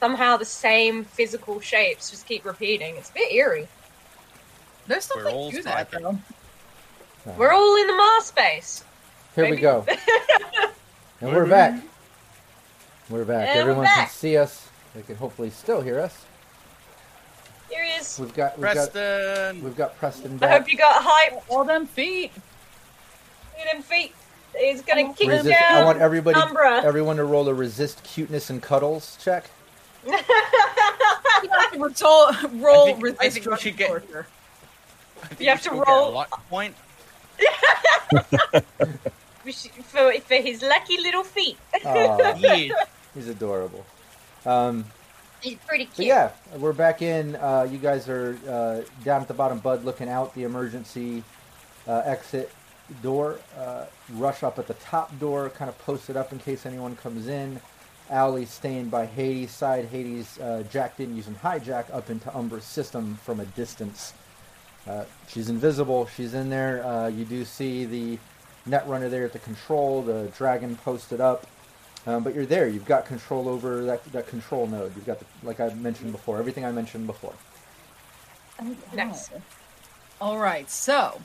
somehow the same physical shapes just keep repeating. It's a bit eerie. There's We're something all to that, typing. though. We're all in the Mars space. Here we go. And we're back. We're back. And we're Everyone can see us. They can hopefully still hear us. Here he is. We've got we've got Preston. we've got Preston I hope you got hype. All them feet. Look at them feet. He's gonna kick Resist, down. I want everybody Umbra. everyone to roll a resist cuteness and cuddles check. You have to roll, roll I think- I resist think we should get- torture. I think You have to should get roll- a luck point. We should- for for his lucky little feet. Aw, Yeah. he's adorable. Um, He's pretty but yeah, we're back in. Uh, you guys are uh, down at the bottom, Bud, looking out the emergency uh, exit door. Uh, rush up at the top door, kind of post it up in case anyone comes in. Allie staying by Hades' side. Hades uh, jacked in using hijack up into Umbra's system from a distance. Uh, she's invisible. She's in there. Uh, you do see the netrunner there at the control. The dragon posted up. Um, but you're there. You've got control over that, that control node. You've got, the, like I mentioned before, everything I mentioned before. Nice. All right, so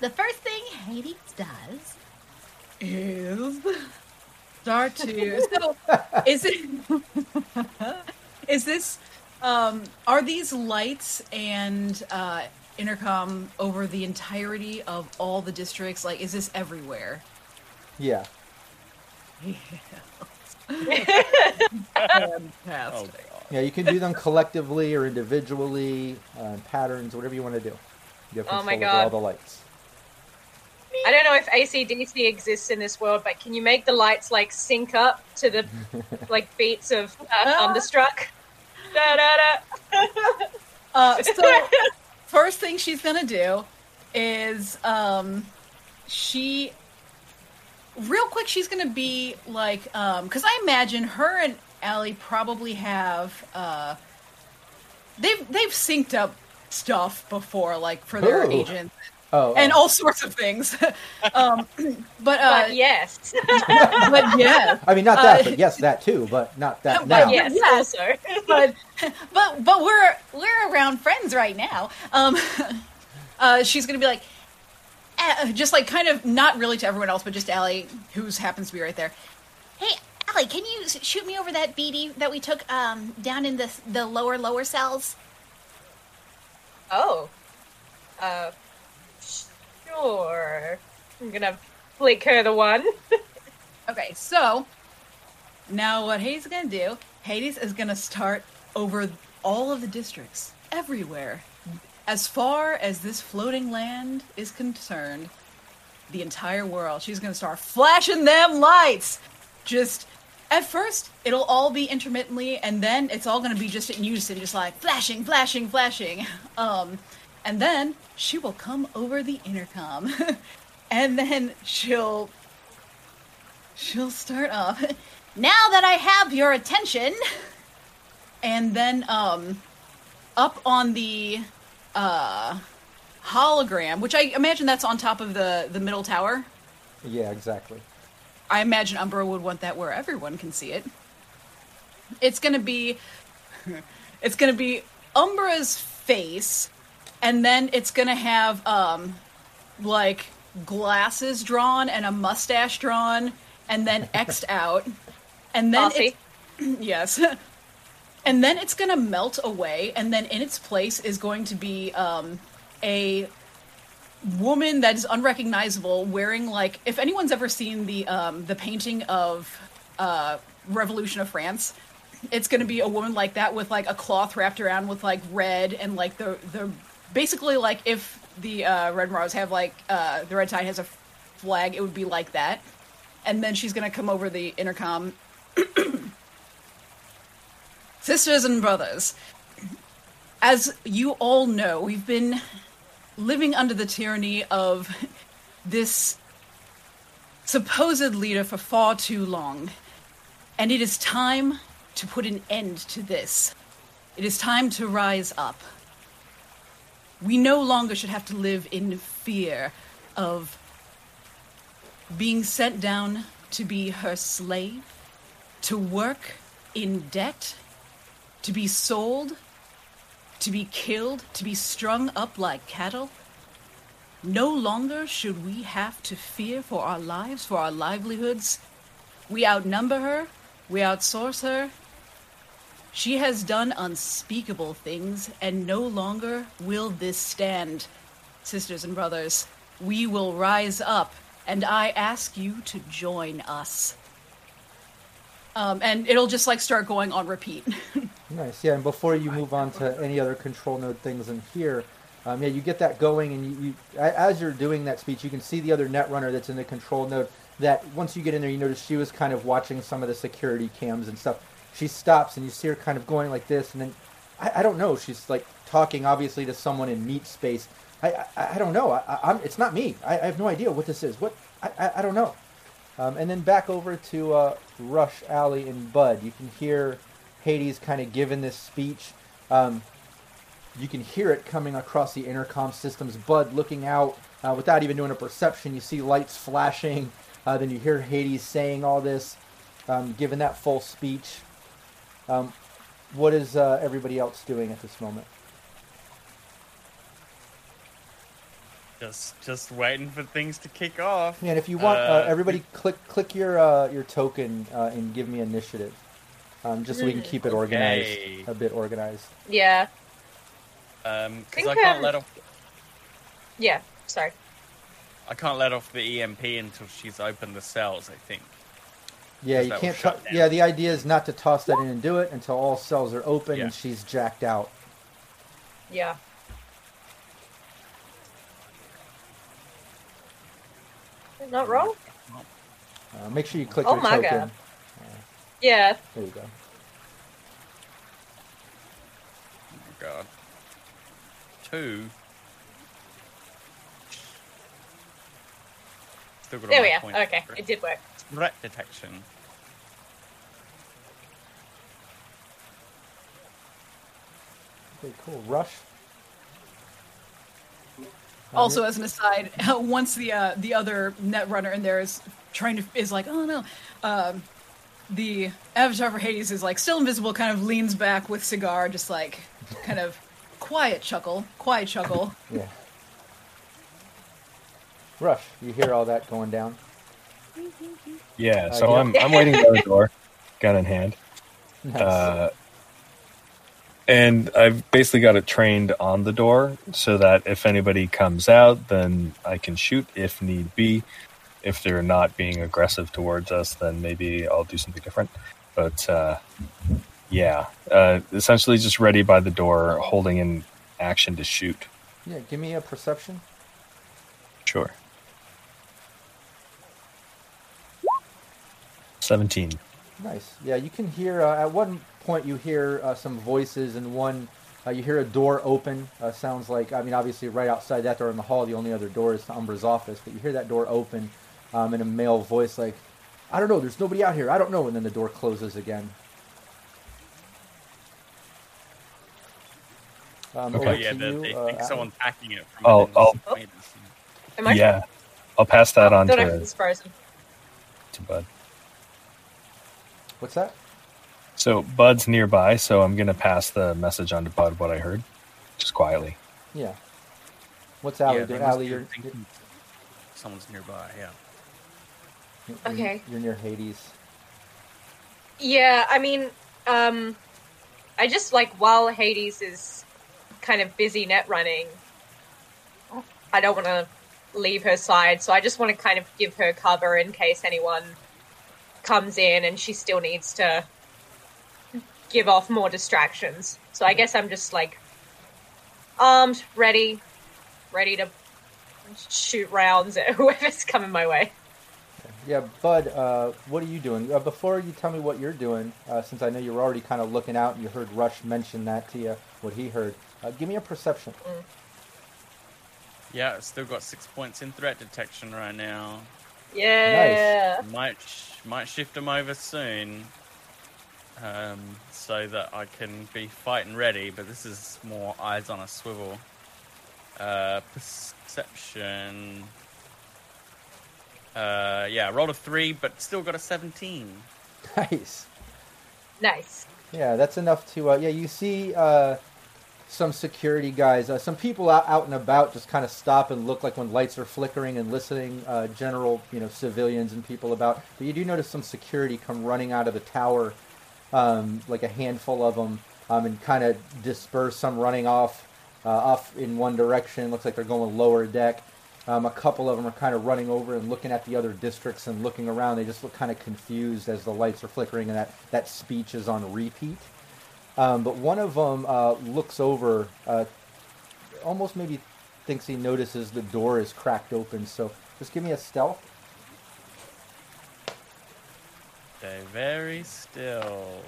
The first thing Hades does. is start to. So, is it? is this? Um, are these lights and uh, intercom over the entirety of all the districts? Like, is this everywhere? Yeah. Oh, Fantastic. God. Yeah, you can do them collectively or individually, uh, patterns, whatever you want to do. You have Oh my over God. all the lights. I don't know if AC/DC exists in this world, but can you make the lights like sync up to the like beats of uh, Thunderstruck? Da, da, da. Uh, so first thing she's gonna do is um, she real quick she's gonna be like um because I imagine her and Allie probably have uh they've they've synced up stuff before like for their Ooh. agents Oh, and oh. all sorts of things. um, but uh, But yes, but yeah, I mean, not that, uh, but yes, that too, but not that But now. yes, Yes. also. but but but we're we're around friends right now. Um, uh, she's gonna be like, just like kind of not really to everyone else, but just Allie, who's happens to be right there. Hey, Allie, can you shoot me over that BD that we took um, down in the the lower lower cells? Oh, uh, sure. I'm gonna flick her the one. Okay, so now what Hades is gonna do? Hades is gonna start over all of the districts, everywhere, as far as this floating land is concerned. The entire world. She's gonna start flashing them lights. Just at first, it'll all be intermittently, and then it's all gonna be just in unison, just like flashing, flashing, flashing. Um, and then she will come over the intercom, and then she'll she'll start off. Now that I have your attention, and then um up on the uh hologram which i imagine that's on top of the the middle tower Yeah, exactly. i imagine umbra would want that where everyone can see it it's gonna be it's gonna be umbra's face and then it's gonna have um like glasses drawn and a mustache drawn and then xed out and then Bossy. it's yes and then it's gonna melt away and then in its place is going to be um, a woman that is unrecognizable wearing like if anyone's ever seen the um, the painting of uh, revolution of france it's gonna be a woman like that with like a cloth wrapped around with like red and like the the basically like if the uh, red Mars have like uh, the red tide has a flag it would be like that. And then she's gonna come over the intercom sisters and brothers, as you all know, we've been living under the tyranny of this supposed leader for far too long. And it is time to put an end to this. It is time to rise up. We no longer should have to live in fear of being sent down to be her slave, to work in debt, to be sold, to be killed, to be strung up like cattle. No longer should we have to fear for our lives, for our livelihoods. We outnumber her, we outsource her. She has done unspeakable things, and no longer will this stand. Sisters and brothers, we will rise up, and I ask you to join us. Um, and it'll just like start going on repeat. Nice. Yeah, and before you move on to any other control node things in here, um, yeah, you get that going, and you, you as you're doing that speech, you can see the other netrunner that's in the control node. That once you get in there, you notice she was kind of watching some of the security cams and stuff. She stops, and you see her kind of going like this, and then I, I don't know. She's like talking obviously to someone in meat space. I I, I don't know. I, I'm, it's not me. I, I have no idea what this is. What I, I, I don't know. Um, and then back over to uh, Rush, Allie, and Bud. You can hear Hades kind of giving this speech. Um, you can hear it coming across the intercom systems. Bud looking out uh, without even doing a perception. You see lights flashing. Uh, then you hear Hades saying all this, um, giving that full speech. Um, what is uh, everybody else doing at this moment? Just just waiting for things to kick off. Yeah, and if you want, uh, Uh, everybody click click your uh, your token uh, and give me initiative, um, just so we can keep it organized, Okay. a bit organized. Yeah. Um, because Think, I can't um, let off. Yeah. Sorry. I can't let off the EMP until she's opened the cells. I think. Yeah, you can't. shut To- down. yeah, the idea is not to toss that in and do it until all cells are open Yeah. and she's jacked out. Yeah. Not wrong? Uh, make sure you click Oh your my token. God. Yeah. There you go. Oh my god. Two. Still got all There we are. Okay. It did work. Threat detection. Okay, cool. Rush. Also, as an aside, once the uh, the other netrunner in there is trying to is like, oh no, um, the avatar for Hades is like still invisible, kind of leans back with cigar, just like kind of quiet chuckle, quiet chuckle. Yeah. Rush. You hear all that going down? Yeah, Uh, so yeah. I'm I'm waiting by the door, gun in hand. Nice. Uh, and I've basically got it trained on the door so that if anybody comes out, then I can shoot if need be. If they're not being aggressive towards us, then maybe I'll do something different. But uh, yeah, uh, essentially just ready by the door, holding in action to shoot. yeah. Give me a perception. Sure. 17. Nice. Yeah, you can hear uh, at one point you hear uh, some voices and one Uh, you hear a door open. Uh, sounds like I mean, obviously, right outside that door in the hall, the only other door is to Umbra's office. But you hear that door open, um, in a male voice, like, "I don't know. There's nobody out here. I don't know." And then the door closes again. Um, Okay. Oh yeah, to they, you, they uh, think someone's packing it from I'll- within I'll- six meters. Am I? yeah, I'll pass that on Thought to, everything's frozen. to Bud. What's that? So Bud's nearby, so I'm gonna pass the message on to Bud what I heard, just quietly. Yeah. What's Allie Yeah, they doing? must Allie, be you're, someone's nearby. Yeah. you're Okay. You're near Hades. Yeah, I mean, um, I just like while Hades is kind of busy net running, I don't want to leave her side, so I just want to kind of give her cover in case anyone comes in and she still needs to give off more distractions. So I guess I'm just like armed, ready, ready to shoot rounds at whoever's coming my way. Yeah, Bud, uh, what are you doing? Uh, before you tell me what you're doing, uh, since I know you're already kind of looking out and you heard Rush mention that to you, what he heard, uh, give me a perception. Yeah, it's still got six points in threat detection right now. Yeah. Might might shift them over soon, um, so that I can be fighting ready. But this is more eyes on a swivel. Uh, perception. Uh, yeah, rolled a three, but still got a seventeen. Nice. Nice. Yeah, that's enough to. Uh, yeah, you see uh, some security guys, uh, some people out, out and about, just kind of stop and look like when lights are flickering and listening. Uh, general, you know, civilians and people about. But you do notice some security come running out of the tower, um, like a handful of them, um, and kind of disperse. Some running off, uh, off in one direction. Looks like they're going lower deck. Um, a couple of them are kind of running over and looking at the other districts and looking around. They just look kind of confused as the lights are flickering and that, that speech is on repeat. Um, but one of them uh, looks over, uh, almost maybe thinks he notices the door is cracked open. So just give me a stealth. Stay very still.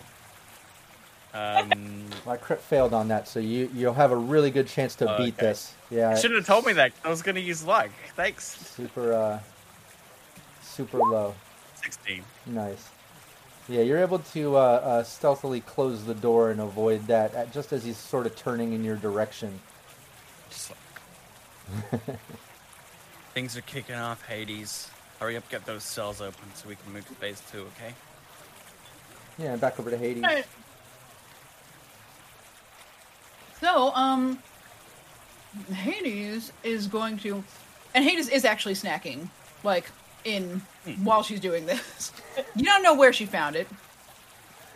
Um, My crit failed on that, so you you'll have a really good chance to Oh, beat okay. this. Yeah, shouldn't have told me that. I was going to use luck. Thanks. super uh, super low. Sixteen. Nice. Yeah, you're able to uh, uh, stealthily close the door and avoid that uh, just as he's sort of turning in your direction. Just like... Things are kicking off, Hades. Hurry up, get those cells open so we can move to phase two, okay? Yeah, back over to Hades. Alright. So, um, Hades is going to, and Hades is actually snacking, like in while she's doing this. you don't know where she found it.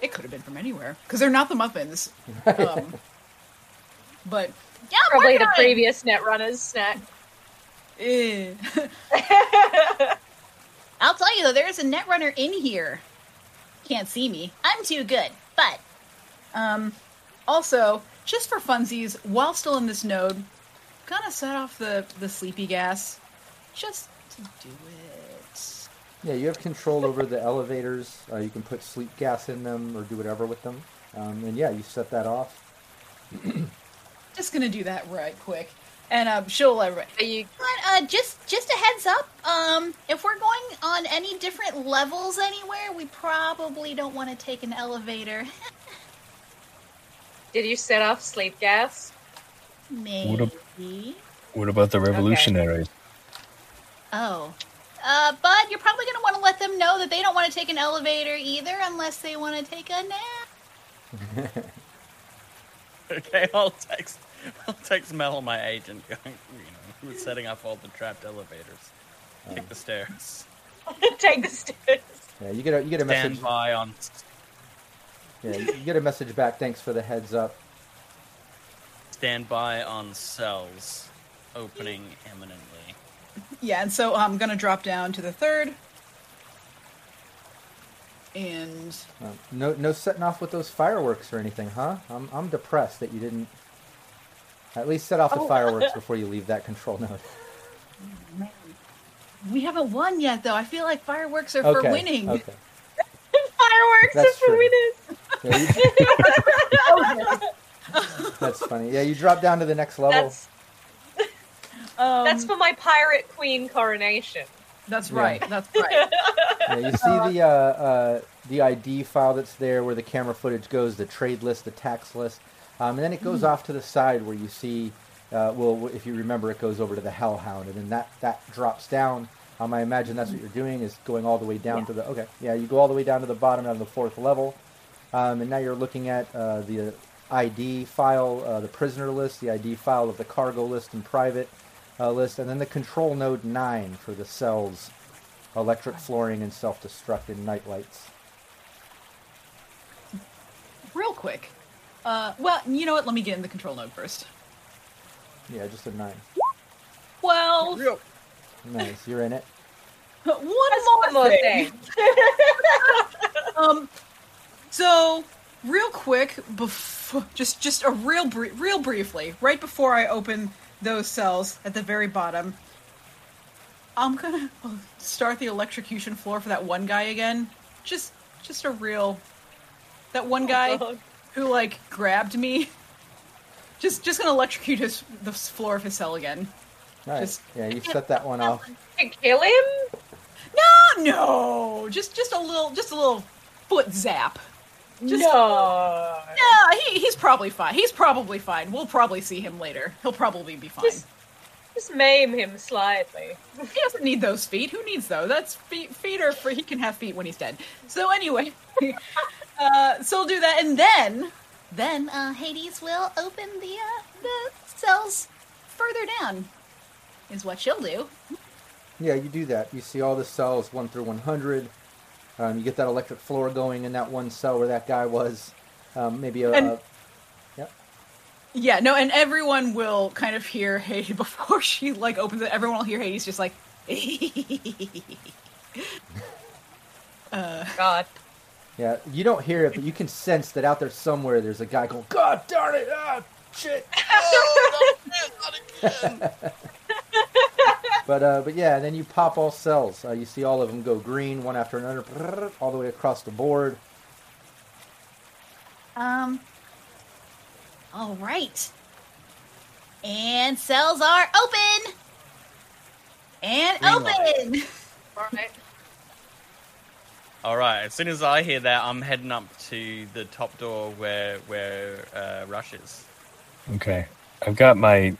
It could have been from anywhere because they're not the muffins. Um, but Yeah, Probably the previous Netrunners snack. eh. I'll tell you though, there's a netrunner in here. Can't see me. I'm too good, but Um, also, just for funsies, while still in this node, gonna set off the the sleepy gas, just to do it. Yeah, you have control over the elevators. Uh, you can put sleep gas in them or do whatever with them. Um, and yeah, you set that off. Just gonna do that right quick, and um, she'll uh, Are you but, uh, just just a heads up. Um, if we're going on any different levels anywhere, we probably don't want to take an elevator. did you set off sleep gas? Maybe. What about the revolutionaries? Oh. Uh, Bud, you're probably going to want to let them know that they don't want to take an elevator either unless they want to take a nap. Okay, I'll text. I'll text Mel, my agent, going, you know, setting up all the trapped elevators. Kick the stairs. Take the stairs. Yeah, you get a you get a Stand message. by on. Yeah, you get a message back. Thanks for the heads up. Stand by on cells. Opening imminently. Yeah, and so I'm gonna drop down to the third. And Uh, no no setting off with those fireworks or anything, huh? I'm I'm depressed that you didn't at least set off the Oh. fireworks before you leave that control node. we haven't won yet, though. I feel like fireworks are for winning. Okay. Fireworks That's are for true. winners. Yeah, that's funny. Yeah, you drop down to the next level. That's Um, that's for my pirate queen coronation. that's Yeah. right. That's right. Yeah, you see the uh, uh, the ID file that's there where the camera footage goes, the trade list, the tax list, um, and then it goes off to the side where you see. Uh, well, if you remember, it goes over to the Hellhound, and then that that drops down. Um, I imagine that's what you're doing is going all the way down to the. Okay, yeah, you go all the way down to the bottom of the fourth level, um, and now you're looking at uh, the ID file, uh, the prisoner list, the ID file of the cargo list and private uh, list, and then the control node nine for the cells electric flooring and self-destruct and night lights. Real quick. Uh, well, you know what? Let me get in the control node first. Yeah, just a nine. Well, Nice, you're in it. one That's more, thing. thing. Um, so real quick, before just just a real br- real briefly, right before I open those cells at the very bottom, I'm gonna start the electrocution floor for that one guy again. Just just a real that one oh, guy God. who like grabbed me. Just just gonna electrocute his the floor of his cell again. Nice. Just- yeah, you set that one off. To kill him? No, no, just just a little just a little foot zap. Just- no. Yeah, he, he's probably fine. He's probably fine. We'll probably see him later. He'll probably be fine. Just, just maim him slightly. He doesn't need those feet. Who needs those? That's feet. Feet are for. He can have feet when he's dead. So anyway, uh, so we'll do that, and then Then uh, Hades will open the uh, the cells further down. Is what she'll do. Yeah, you do that. You see all the cells one through one hundred. Um, you get that electric floor going in that one cell where that guy was. Um, maybe a, And- a yep. yeah, no, and everyone will kind of hear Hades before she like opens it. Everyone will hear Hades just like. uh, God. Yeah, you don't hear it, but you can sense that out there somewhere there's a guy going, "God darn it! Ah, shit!" But uh, but yeah, and then you pop all cells. Uh, you see all of them go green one after another, all the way across the board. Um. All right. And cells are open. And Green open. Alright. All right. As soon as I hear that, I'm heading up to the top door where where uh, Rush is. Okay. I've got my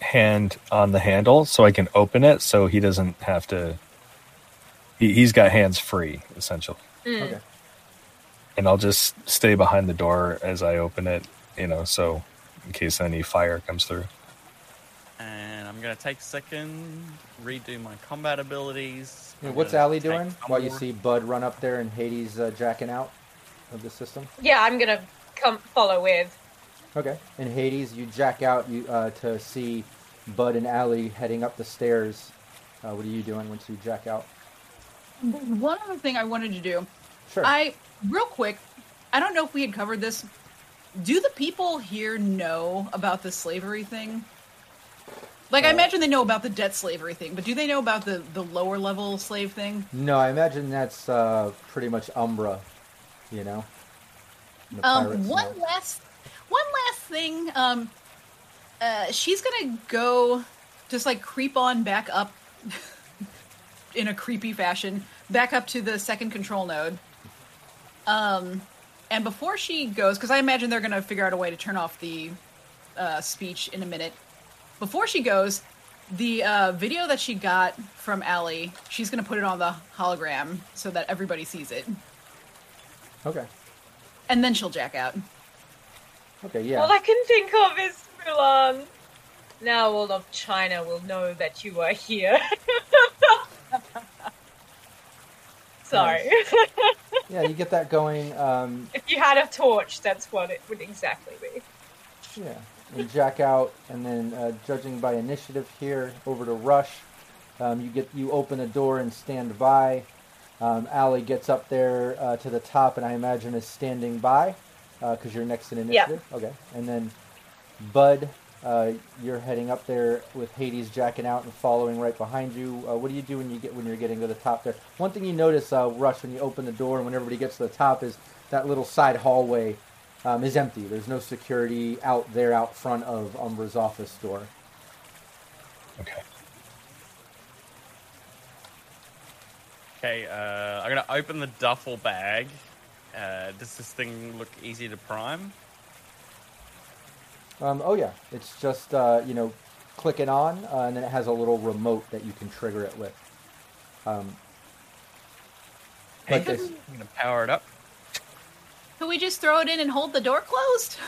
hand on the handle so I can open it so he doesn't have to. He, he's got hands free, essentially. Okay. And I'll just stay behind the door as I open it, you know, so in case any fire comes through. And I'm gonna take a second, redo my combat abilities. Yeah, what's gonna Allie doing while you see Bud run up there and Hades uh, jacking out of the system? Yeah, I'm gonna come follow with. Okay. In Hades, you jack out you uh, to see Bud and Allie heading up the stairs. Uh, what are you doing once you jack out? one other thing I wanted to do. Sure. I real quick. I don't know if we had covered this. Do the people here know about the slavery thing? Like, I Uh, imagine they know about the debt slavery thing, but do they know about the the lower level slave thing? no, I imagine that's uh, pretty much Umbra. You know. Um, one know. last, one last thing. Um, uh, she's gonna go, just like creep on back up, in a creepy fashion, back up to the second control node. Um, and before she goes, because I imagine they're gonna figure out a way to turn off the uh, speech in a minute. Before she goes, the uh, video that she got from Allie, she's gonna put it on the hologram so that everybody sees it, Okay. and then she'll jack out. Okay. Yeah. All I can think of is Mulan. Now all of China will know that you are here. Sorry. yeah. You get that going. Um, if you had a torch, that's what it would exactly be. Yeah, and jack out, and then uh, judging by initiative here, over to Rush. Um, you get you open a door and stand by. Um, Allie gets up there uh, to the top, and I imagine is standing by because you're next in Yeah. initiative. Okay, and then Bud, uh, you're heading up there with Hades jacking out and following right behind you. Uh, what do you do when you get when you're getting to the top there? One thing you notice, uh, Rush, when you open the door and when everybody gets to the top is that little side hallway um, is empty. There's no security out there out front of Umbra's office door. Okay. Okay, uh, I'm gonna open the duffel bag. Uh, does this thing look easy to prime? Um, oh yeah, it's just uh, you know, click it on, uh, and then it has a little remote that you can trigger it with. Um, like this. I'm gonna power it up. Could we just throw it in and hold the door closed?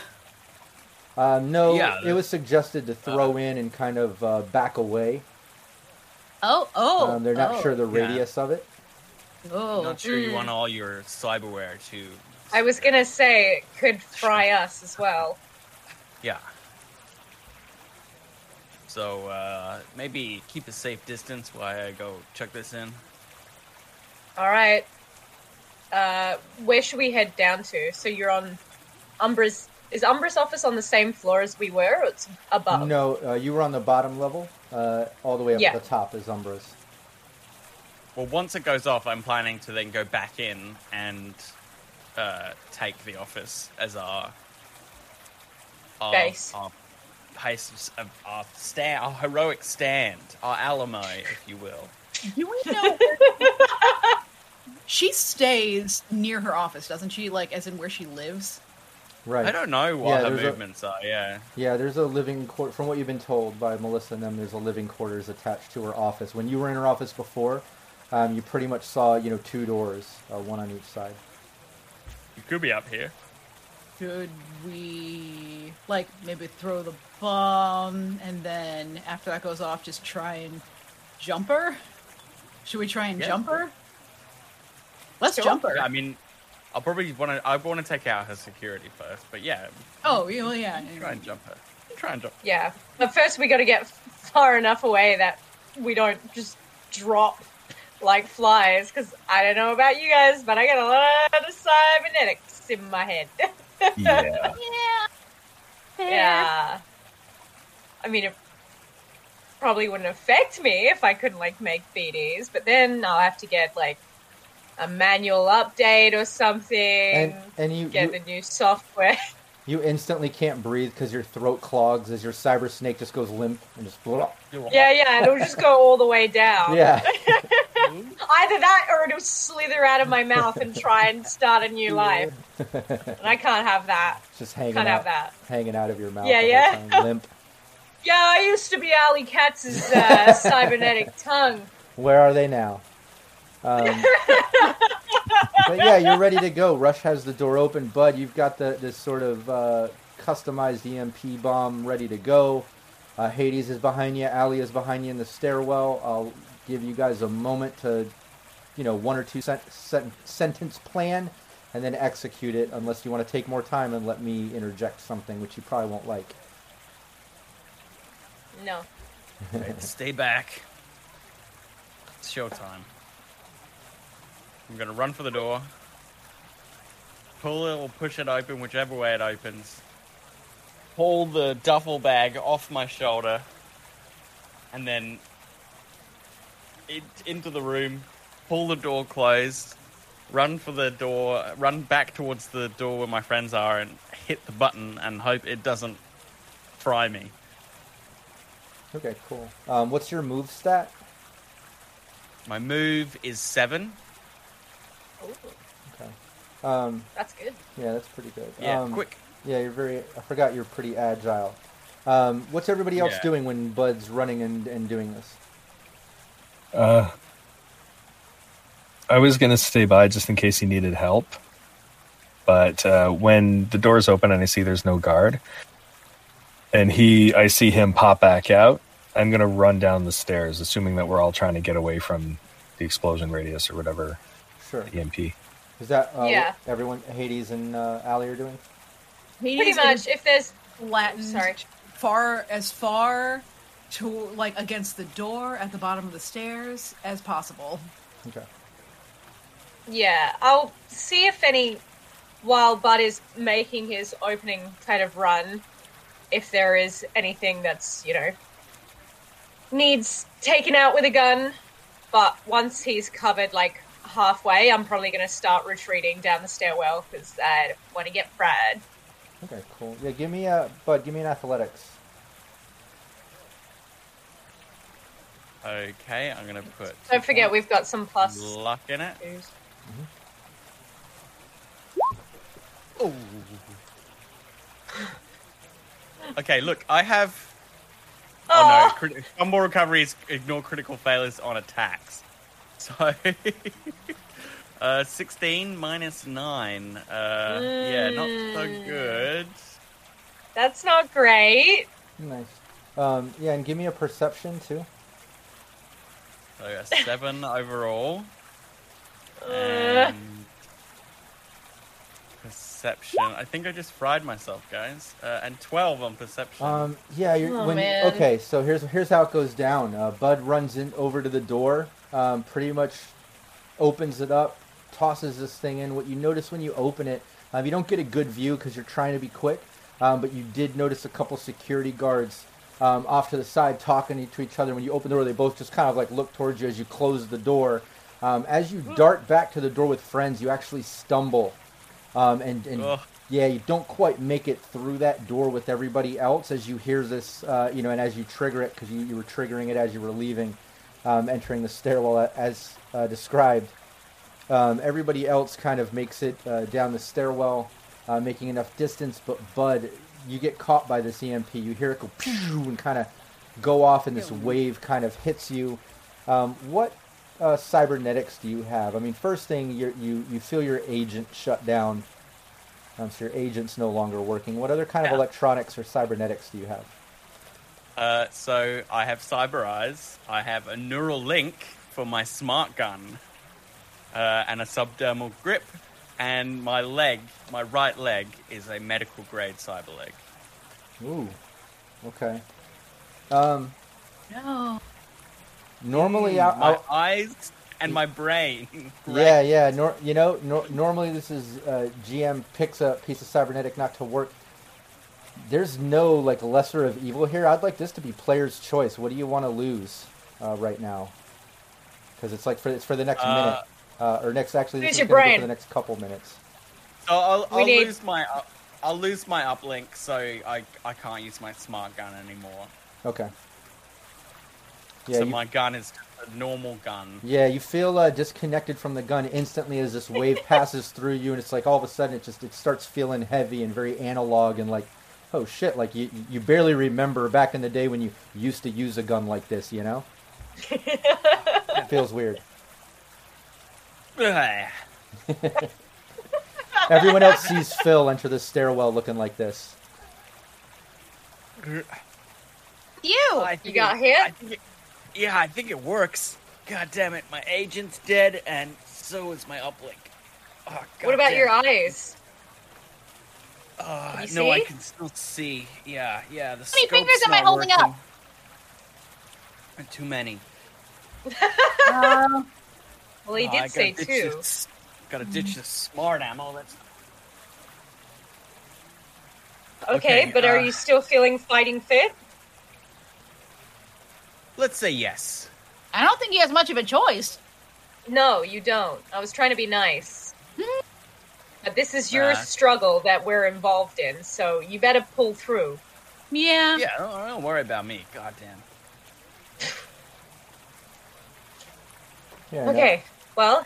Uh, no, Yeah, it was suggested to throw in and kind of uh, back away. Oh, oh. um, they're not oh, sure the Yeah. radius of it. Oh. Not sure you want all your cyberware to. I was gonna say it could fry us as well. Yeah. So uh, maybe keep a safe distance while I go check this in. All right. Uh, where should we head down to? So you're on Umbra's. Is Umbra's office on the same floor as we were, or it's above? No, uh, you were on the bottom level. Uh, all the way up Yeah. to the top is Umbra's. Well, once it goes off, I'm planning to then go back in and uh, take the office as our our, Base. our pace of our stand, our heroic stand, our Alamo, if you will. Do we know? she stays near her office, doesn't she? Like, as in where she lives. Right. I don't know what Yeah, her there's a- movements are. Yeah. Yeah, there's a living quarter. From what you've been told by Melissa and them, there's a living quarters attached to her office. When you were in her office before, um, you pretty much saw, you know, two doors, uh, one on each side. You could be up here. Should we like maybe throw the bomb and then after that goes off, just try and jump her? Should we try and Yeah. jump her? Let's Sure. jump her. I mean, I'll probably want to. I want to take out her security first, but yeah, Oh, yeah, well, yeah. try and jump her. Try and jump. Yeah. But first, we got to get far enough away that we don't just drop like flies. Because I don't know about you guys, but I got a lot of cybernetics in my head. Yeah. Yeah. Yeah. I mean, it probably wouldn't affect me if I couldn't like make BDs, but then I'll have to get like a manual update or something. And and you get you, the new software. you instantly can't breathe because your throat clogs as your cyber snake just goes limp and just yeah, yeah, it'll just go all the way down. Yeah. Either that or it'll slither out of my mouth and try and start a new life. And I can't have that. just hanging Can't out, have that. hanging out of your mouth. Yeah, yeah. time, limp. Yeah, I used to be Allie Katz's uh, cybernetic tongue. Where are they now? Um, but yeah, you're ready to go. Rush has the door open. Bud, you've got the this sort of uh, customized EMP bomb ready to go. Uh, Hades is behind you. Allie is behind you in the stairwell. I'll give you guys a moment to, you know, one or two sent- sent- sentence plan, and then execute it. Unless you want to take more time and let me interject something, which you probably won't like. No. Right, stay back. It's showtime. I'm gonna run for the door. Pull it or push it open, whichever way it opens. Pull the duffel bag off my shoulder, and then it, into the room. Pull the door closed. Run for the door. Run back towards the door where my friends are, and hit the button and hope it doesn't fry me. Okay, cool. Um, what's your move stat? My move is seven. Okay. Um, That's good. yeah, that's pretty good. Yeah, um, quick. Yeah, you're very. I forgot you're pretty agile. Um, what's everybody else Yeah. doing when Bud's running and, and doing this? Uh, I was gonna stay by just in case he needed help, but uh, when the doors open and I see there's no guard, and he, I see him pop back out. I'm gonna run down the stairs, assuming that we're all trying to get away from the explosion radius or whatever Sure. EMP. Is that uh, Yeah. what everyone Hades and uh, Allie are doing? Pretty much. If there's flattened Sorry. far as far to like against the door at the bottom of the stairs as possible. Okay. Yeah, I'll see if any, while Bud is making his opening kind of run, if there is anything that's, you know, needs taken out with a gun. But once he's covered like halfway, I'm probably going to start retreating down the stairwell because I want to get fried. Okay, cool. Yeah, give me a bud. Give me an athletics. Okay, I'm gonna put. Don't forget, we've got some plus. luck in it. twos. Mm-hmm. Ooh. Okay, look, I have. Oh Aw. no! Ah! Crit- fumble recoveries ignore critical failures on attacks. So, uh, sixteen minus nine. Uh, yeah, not so Mm. good. That's not great. Nice. Um, yeah, and give me a perception too. So a seven overall. Uh, And perception. I think I just fried myself, guys. Uh, and twelve on perception. Um, yeah, you're, Oh, when man. okay. So here's here's how it goes down. Uh, Bud runs in over to the door, um, pretty much opens it up, tosses this thing in. What you notice when you open it, um, you don't get a good view because you're trying to be quick, um, but you did notice a couple security guards um, off to the side talking to each other. When you open the door, they both just kind of like look towards you as you close the door. Um, as you dart back to the door with friends, you actually stumble, um, and and yeah, you don't quite make it through that door with everybody else as you hear this, uh, you know, and as you trigger it because you, you were triggering it as you were leaving, um, entering the stairwell as uh, described. Um, everybody else kind of makes it uh, down the stairwell, uh, making enough distance, but Bud, you get caught by this EMP. You hear it go and kind of go off, and this wave kind of hits you. Um, what uh, cybernetics do you have? I mean, first thing, you you you feel your agent shut down. Um, so your agent's no longer working. What other kind of Yeah. electronics or cybernetics do you have? Uh, so I have Cyber Eyes. I have a neural link for my smart gun, uh, and a subdermal grip. And my leg, my right leg, is a medical grade cyber leg. Ooh, okay. Um, No. normally, I, my eyes and my brain. yeah, yeah. Nor, you know, nor, normally this is uh, GM picks a piece of cybernetic not to work. There's no like lesser of evil here. I'd like this to be player's choice. What do you want to lose uh, right now? Because it's like for it's for the next Uh, minute uh, or next actually this is your gonna go brain. for the next couple minutes. So I'll, I'll need- lose my up, I'll lose my uplink, so I I can't use my smart gun anymore. Okay. Yeah, so you, my gun is a normal gun. Yeah, you feel uh, disconnected from the gun instantly as this wave passes through you, and it's like all of a sudden it just it starts feeling heavy and very analog and like, oh shit! Like you you barely remember back in the day when you used to use a gun like this, you know? it feels weird. Everyone else sees Phil enter the stairwell looking like this. You. I You got it- hit? I it- yeah, I think it works. God damn it, my agent's dead, and so is my uplink. Oh, what about your eyes? Uh, no, I can still see. Yeah, yeah. The How many fingers am I not holding up? working. Too many. Uh, Well, he Oh, did I say two. This, gotta ditch the smart ammo. That's Okay, Okay, but are uh, you still feeling fighting fit? let's say yes. I don't think he has much of a choice. No, you don't. I was trying to be nice. But this is your Uh. struggle that we're involved in, so you better pull through. Yeah. Yeah, don't, don't worry about me. God damn. Yeah. no- Okay, well,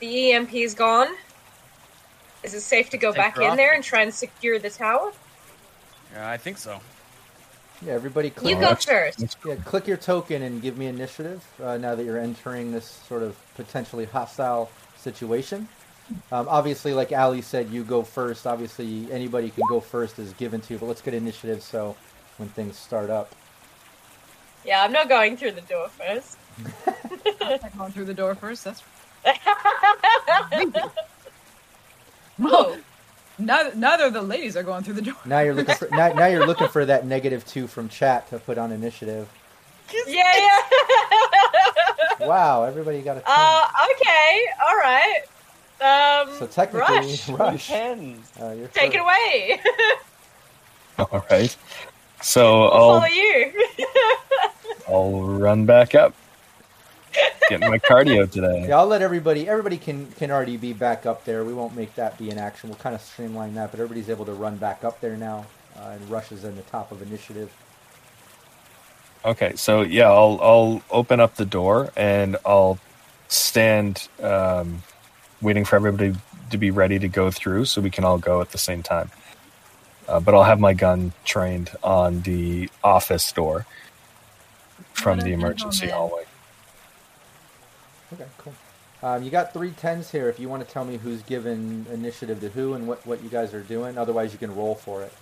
the EMP is gone. Is it safe to go Take back in off. there and try and secure the tower? Yeah, I think so. Yeah. Everybody, click, You go that's- first. yeah, click your token and give me initiative. Uh, now that you're entering this sort of potentially hostile situation. Um, obviously, like Allie said, you go first. Obviously, anybody can go first is given to you, but let's get initiative so when things start up. Yeah, I'm not going through the door first. I'm going through the door first. That's oh, neither, neither of the ladies are going through the door. Now you're looking for now, now you're looking for that negative two from chat to put on initiative. yeah, yeah. Wow, everybody got a 10. uh, okay, all right. Um, so technically, Rush, rush. Tens. Uh, you're take it away. All right. So I'll I'll follow you. I'll run back up. getting my cardio today. Yeah, I'll let everybody. Everybody can can already be back up there. We won't make that be an action. We'll kind of streamline that, but everybody's able to run back up there now. Uh, and Rush is in the top of initiative. Okay, so yeah, I'll I'll open up the door and I'll stand um, waiting for everybody to be ready to go through, so we can all go at the same time. Uh, but I'll have my gun trained on the office door from What the emergency gentleman. hallway. Okay, cool. Um, you got three tens here. If you want to tell me who's given initiative to who and what what you guys are doing, otherwise you can roll for it.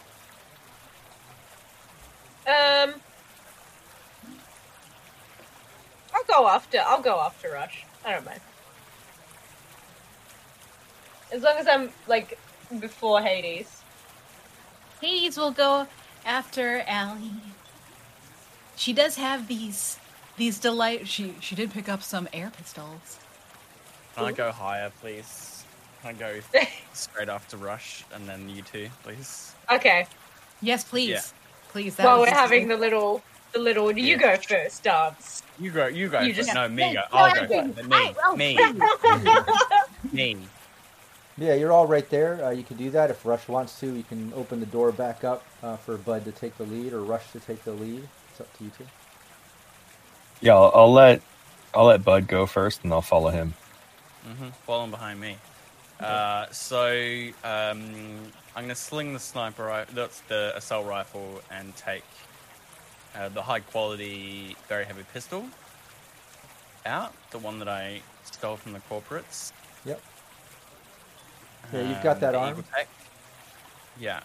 Um, I'll go after. I'll go after Rush. I don't mind. As long as I'm like before Hades. Hades will go after Allie. She does have these these delight. She she did pick up some air pistols. Can I go higher, please? Can I go straight after Rush and then you two, please? Okay. Yes, please, Yeah. please. That While we're having the little, the little. You go first, dance. You go. You go. You first. just- no, me go. No, I'll go. didn't. first. Me. Me. me. Yeah, you're all right there. Uh, you can do that if Rush wants to. You can open the door back up uh, for Bud to take the lead or Rush to take the lead. It's up to you two. Yeah, I'll, I'll let I'll let Bud go first, and I'll follow him. hmm Following behind me. Uh, so um, I'm gonna sling the sniper rifle. That's the assault rifle, and take uh, the high quality, very heavy pistol out. The one that I stole from the corporates. Yep. Yeah, you've got that arm. Eagle Tech. Yeah.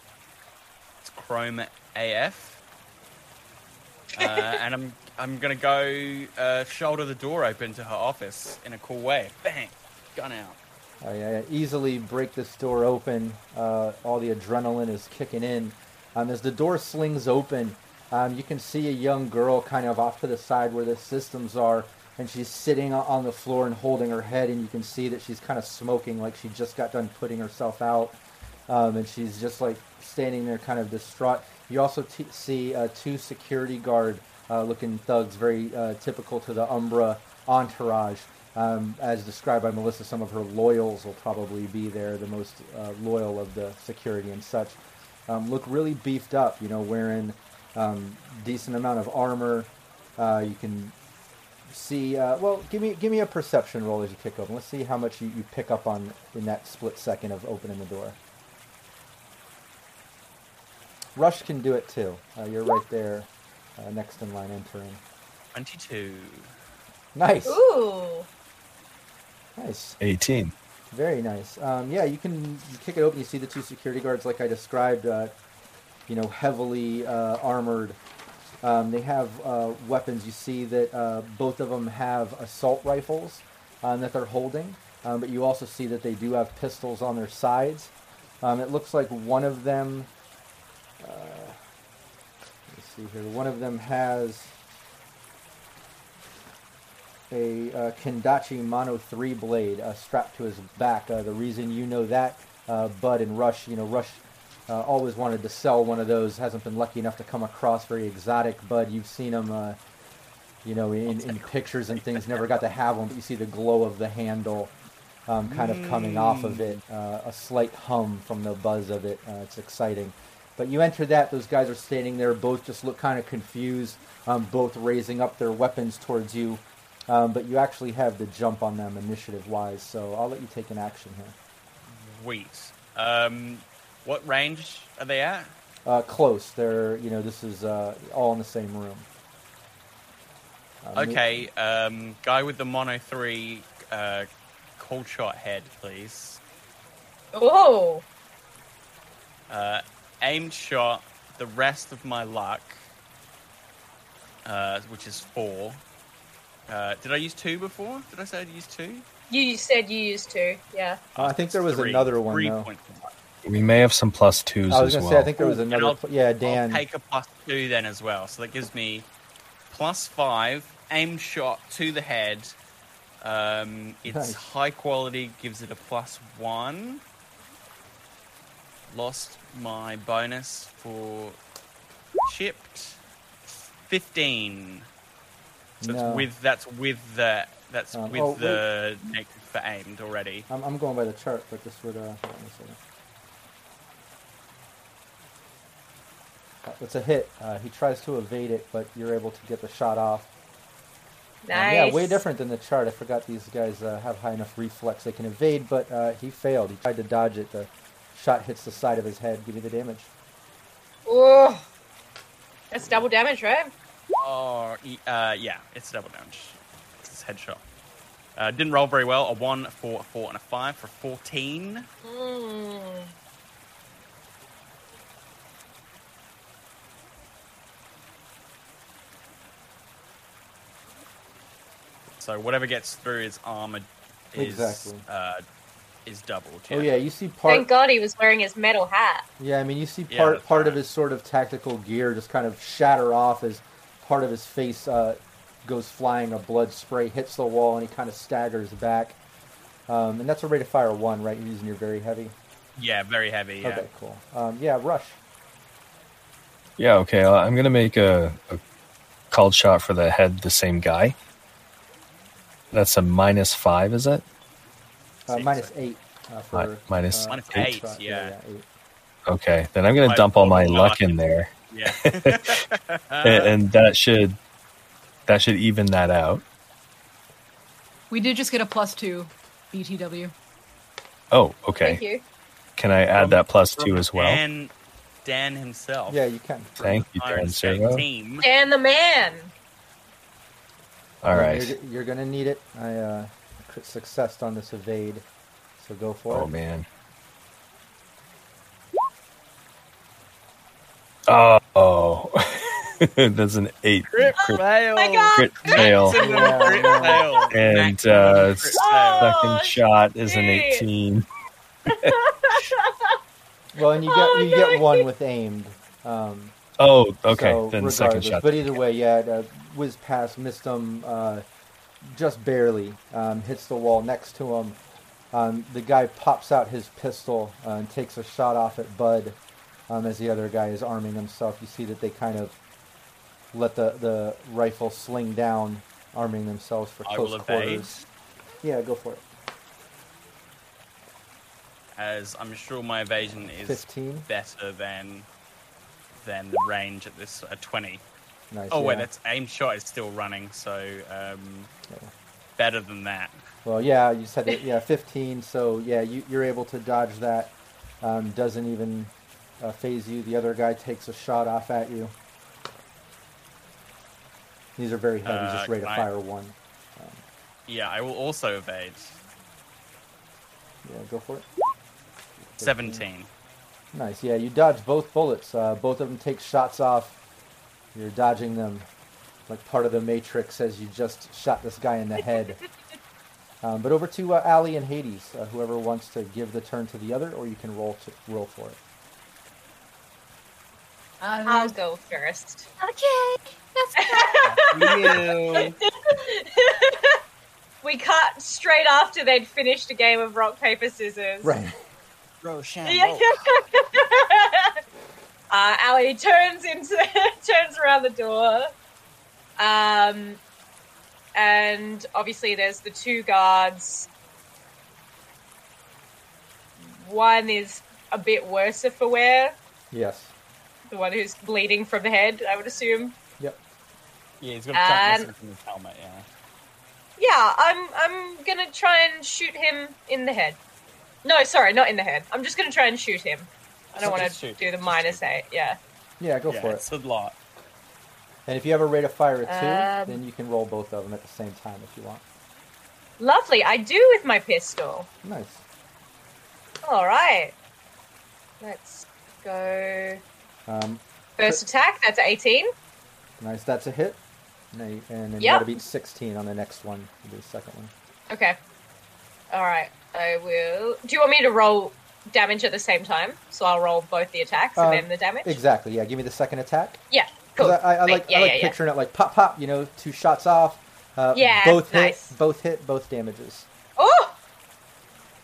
It's Chrome AF. uh, and I'm I'm gonna go uh, shoulder the door open to her office in a cool way. Bang, gun out. Uh, yeah, easily break this door open. Uh, all the adrenaline is kicking in. Um, as the door slings open, um, you can see a young girl kind of off to the side where the systems are, and she's sitting on the floor and holding her head, and you can see that she's kind of smoking like she just got done putting herself out, um, and she's just like standing there, kind of distraught. You also t- see uh, two security guard uh, looking thugs, very uh, typical to the Umbra entourage. Um, as described by Melissa, some of her loyals will probably be there, the most uh, loyal of the security and such. Um, look really beefed up, you know, wearing um, decent amount of armor. Uh, you can see. Uh, well, give me give me a perception roll as you kick open. Let's see how much you, you pick up on in that split second of opening the door. Rush can do it too. Uh, you're right there, uh, next in line entering. Twenty-two. Nice, Ooh. nice. Eighteen. Very nice. Um, yeah, you can you kick it open. You see the two security guards, like I described. Uh, you know, heavily uh, armored. Um, they have uh, weapons. You see that uh, both of them have assault rifles um, that they're holding, um, but you also see that they do have pistols on their sides. Um, it looks like one of them. Uh, let's see here. One of them has a uh, Kendachi Mono 3 blade uh, strapped to his back. Uh, the reason you know that, Bud and Rush, you know, Rush uh, always wanted to sell one of those, hasn't been lucky enough to come across very exotic. Bud, you've seen them, uh, you know, in, in pictures and things, never got to have one, but you see the glow of the handle um, kind of coming off of it, uh, a slight hum from the buzz of it. Uh, it's exciting. But you enter that, those guys are standing there, both just look kind of confused, um, both raising up their weapons towards you. Um, but you actually have the jump on them initiative wise, so I'll let you take an action here. Sweet. Um, what range are they at? Uh, close. They're, you know, this is uh, all in the same room. Uh, me- Okay, um, guy with the mono three, uh, called shot head, please. Oh. Uh, aimed shot. The rest of my luck, uh, which is four. Uh, did I use two before? Did I say I'd use two? You said you used two. Yeah. Uh, I think there was Three. another one, Three though. points of luck. We may have some plus twos I was going to well. say, I think there was another. and pl- yeah, Dan. I'll take a plus two then as well. So that gives me plus five, aim shot to the head. Um, it's Nice. high quality, gives it a plus one. Lost my bonus for chipped. Fifteen. So No. it's with that's with the That's Um, with oh, the neck for aimed already. I'm, I'm going by the chart, but this would. Uh, hold on a second. Uh, It's a hit. Uh, he tries to evade it, but you're able to get the shot off. Um, Nice. yeah, way different than the chart. I forgot these guys uh, have high enough reflex they can evade, but uh, he failed. He tried to dodge it. The shot hits the side of his head. Give you the damage. Ooh. That's double damage, right? Oh, uh, yeah, it's double damage. It's a headshot. Uh, didn't roll very well. A one, a four, a four, and a five for fourteen. Mm. So whatever gets through his armor is Exactly. uh, is doubled. Oh yeah, you see part. Thank God he was wearing his metal hat. Yeah, I mean, you see Yeah, part that's part of his sort of tactical gear just kind of shatter off as part of his face uh, goes flying. A blood spray hits the wall, and he kind of staggers back. Um, and that's a rate of fire one, right? You're using your very heavy. Yeah, very heavy. Yeah. Okay, cool. Um, yeah, rush. Yeah, okay. uh, I'm gonna make a, a called shot for the head. The same guy. That's a minus five, is it? Uh, Six, minus six. eight. Uh, for, Mi- minus uh, Minus eight, shot. yeah. eight. Okay, then I'm gonna My dump all my luck luck. in there, Yeah. and, and that should that should even that out. We did just get a plus two BTW. Oh, okay. Thank you. Can I add that plus two as well? Dan, Dan himself. Yeah, you can. Thank you, Iron Dan Servo. Team. Dan the man. All Yeah, right. You're, you're gonna need it. I uh, crit success on this evade, so go for Oh it. man. Oh, oh. that's an eight Crit crit, fail. my God. crit fail, Maximum Yeah, crit yeah. fail. and Maximum uh, crit s- fail. second Oh, shot is an shit. eighteen. Well, and you get Oh, you no. get one with aimed. Um, Oh, okay. So, then second regardless. shot. But either way, yeah, whiz past, missed him uh, just barely. Um, hits the wall next to him. Um, the guy pops out his pistol uh, and takes a shot off at Bud um, as the other guy is arming himself. You see that they kind of let the, the rifle sling down, arming themselves for I close quarters. Yeah, go for it. as I'm sure my evasion is 15. better than than the range at this uh, 20. Nice. Oh wait, yeah. that's aim shot is still running, so um, Yeah. better than that. Well, yeah, you said it, yeah, 15. So yeah, you, you're able to dodge that. Um, doesn't even uh, phase you. The other guy takes a shot off at you. These are very heavy, Uh, just rate of I- fire one. Yeah, I will also evade. Yeah, go for it. 17. Nice. Yeah, you dodge both bullets. Uh, both of them take shots off. You're dodging them like part of the Matrix as you just shot this guy in the head. um, but over to uh, Allie and Hades. Uh, whoever wants to give the turn to the other, or you can roll to, roll for it. I'll go first. Okay, that's You. we cut straight after they'd finished a game of rock paper scissors. Right. Yeah. uh, Allie turns into turns around the door, um, and obviously there's the two guards. One is a bit worse for wear, Yes. the one who's bleeding from the head. I would assume. Yep. Yeah, he's got And- something from his helmet, yeah. Yeah, I'm I'm gonna try and shoot him in the head. No, sorry, not in the head. I'm just gonna try and shoot him. I don't want to do the Just minus shoot. eight. Yeah. Yeah, go yeah, for it. it's a lot. And if you have a rate of fire of two, Um, then you can roll both of them at the same time if you want. Lovely. I do with my pistol. Nice. All right. Let's go. Um, First attack. That's 18. nice. That's a hit. Now you- And then you gotta beat 16 on the next one. Do the second one. Okay. All right. I will. Do you want me to roll damage at the same time? So I'll roll both the attacks and Uh, then the damage. Exactly. Yeah. Give me the second attack. Yeah. 'Cause Cool. I, I, I like Yeah, I like yeah, yeah. picturing it like pop pop. You know, two shots off. Uh, Yeah, Both hit. Both hit. Both damages. Oh,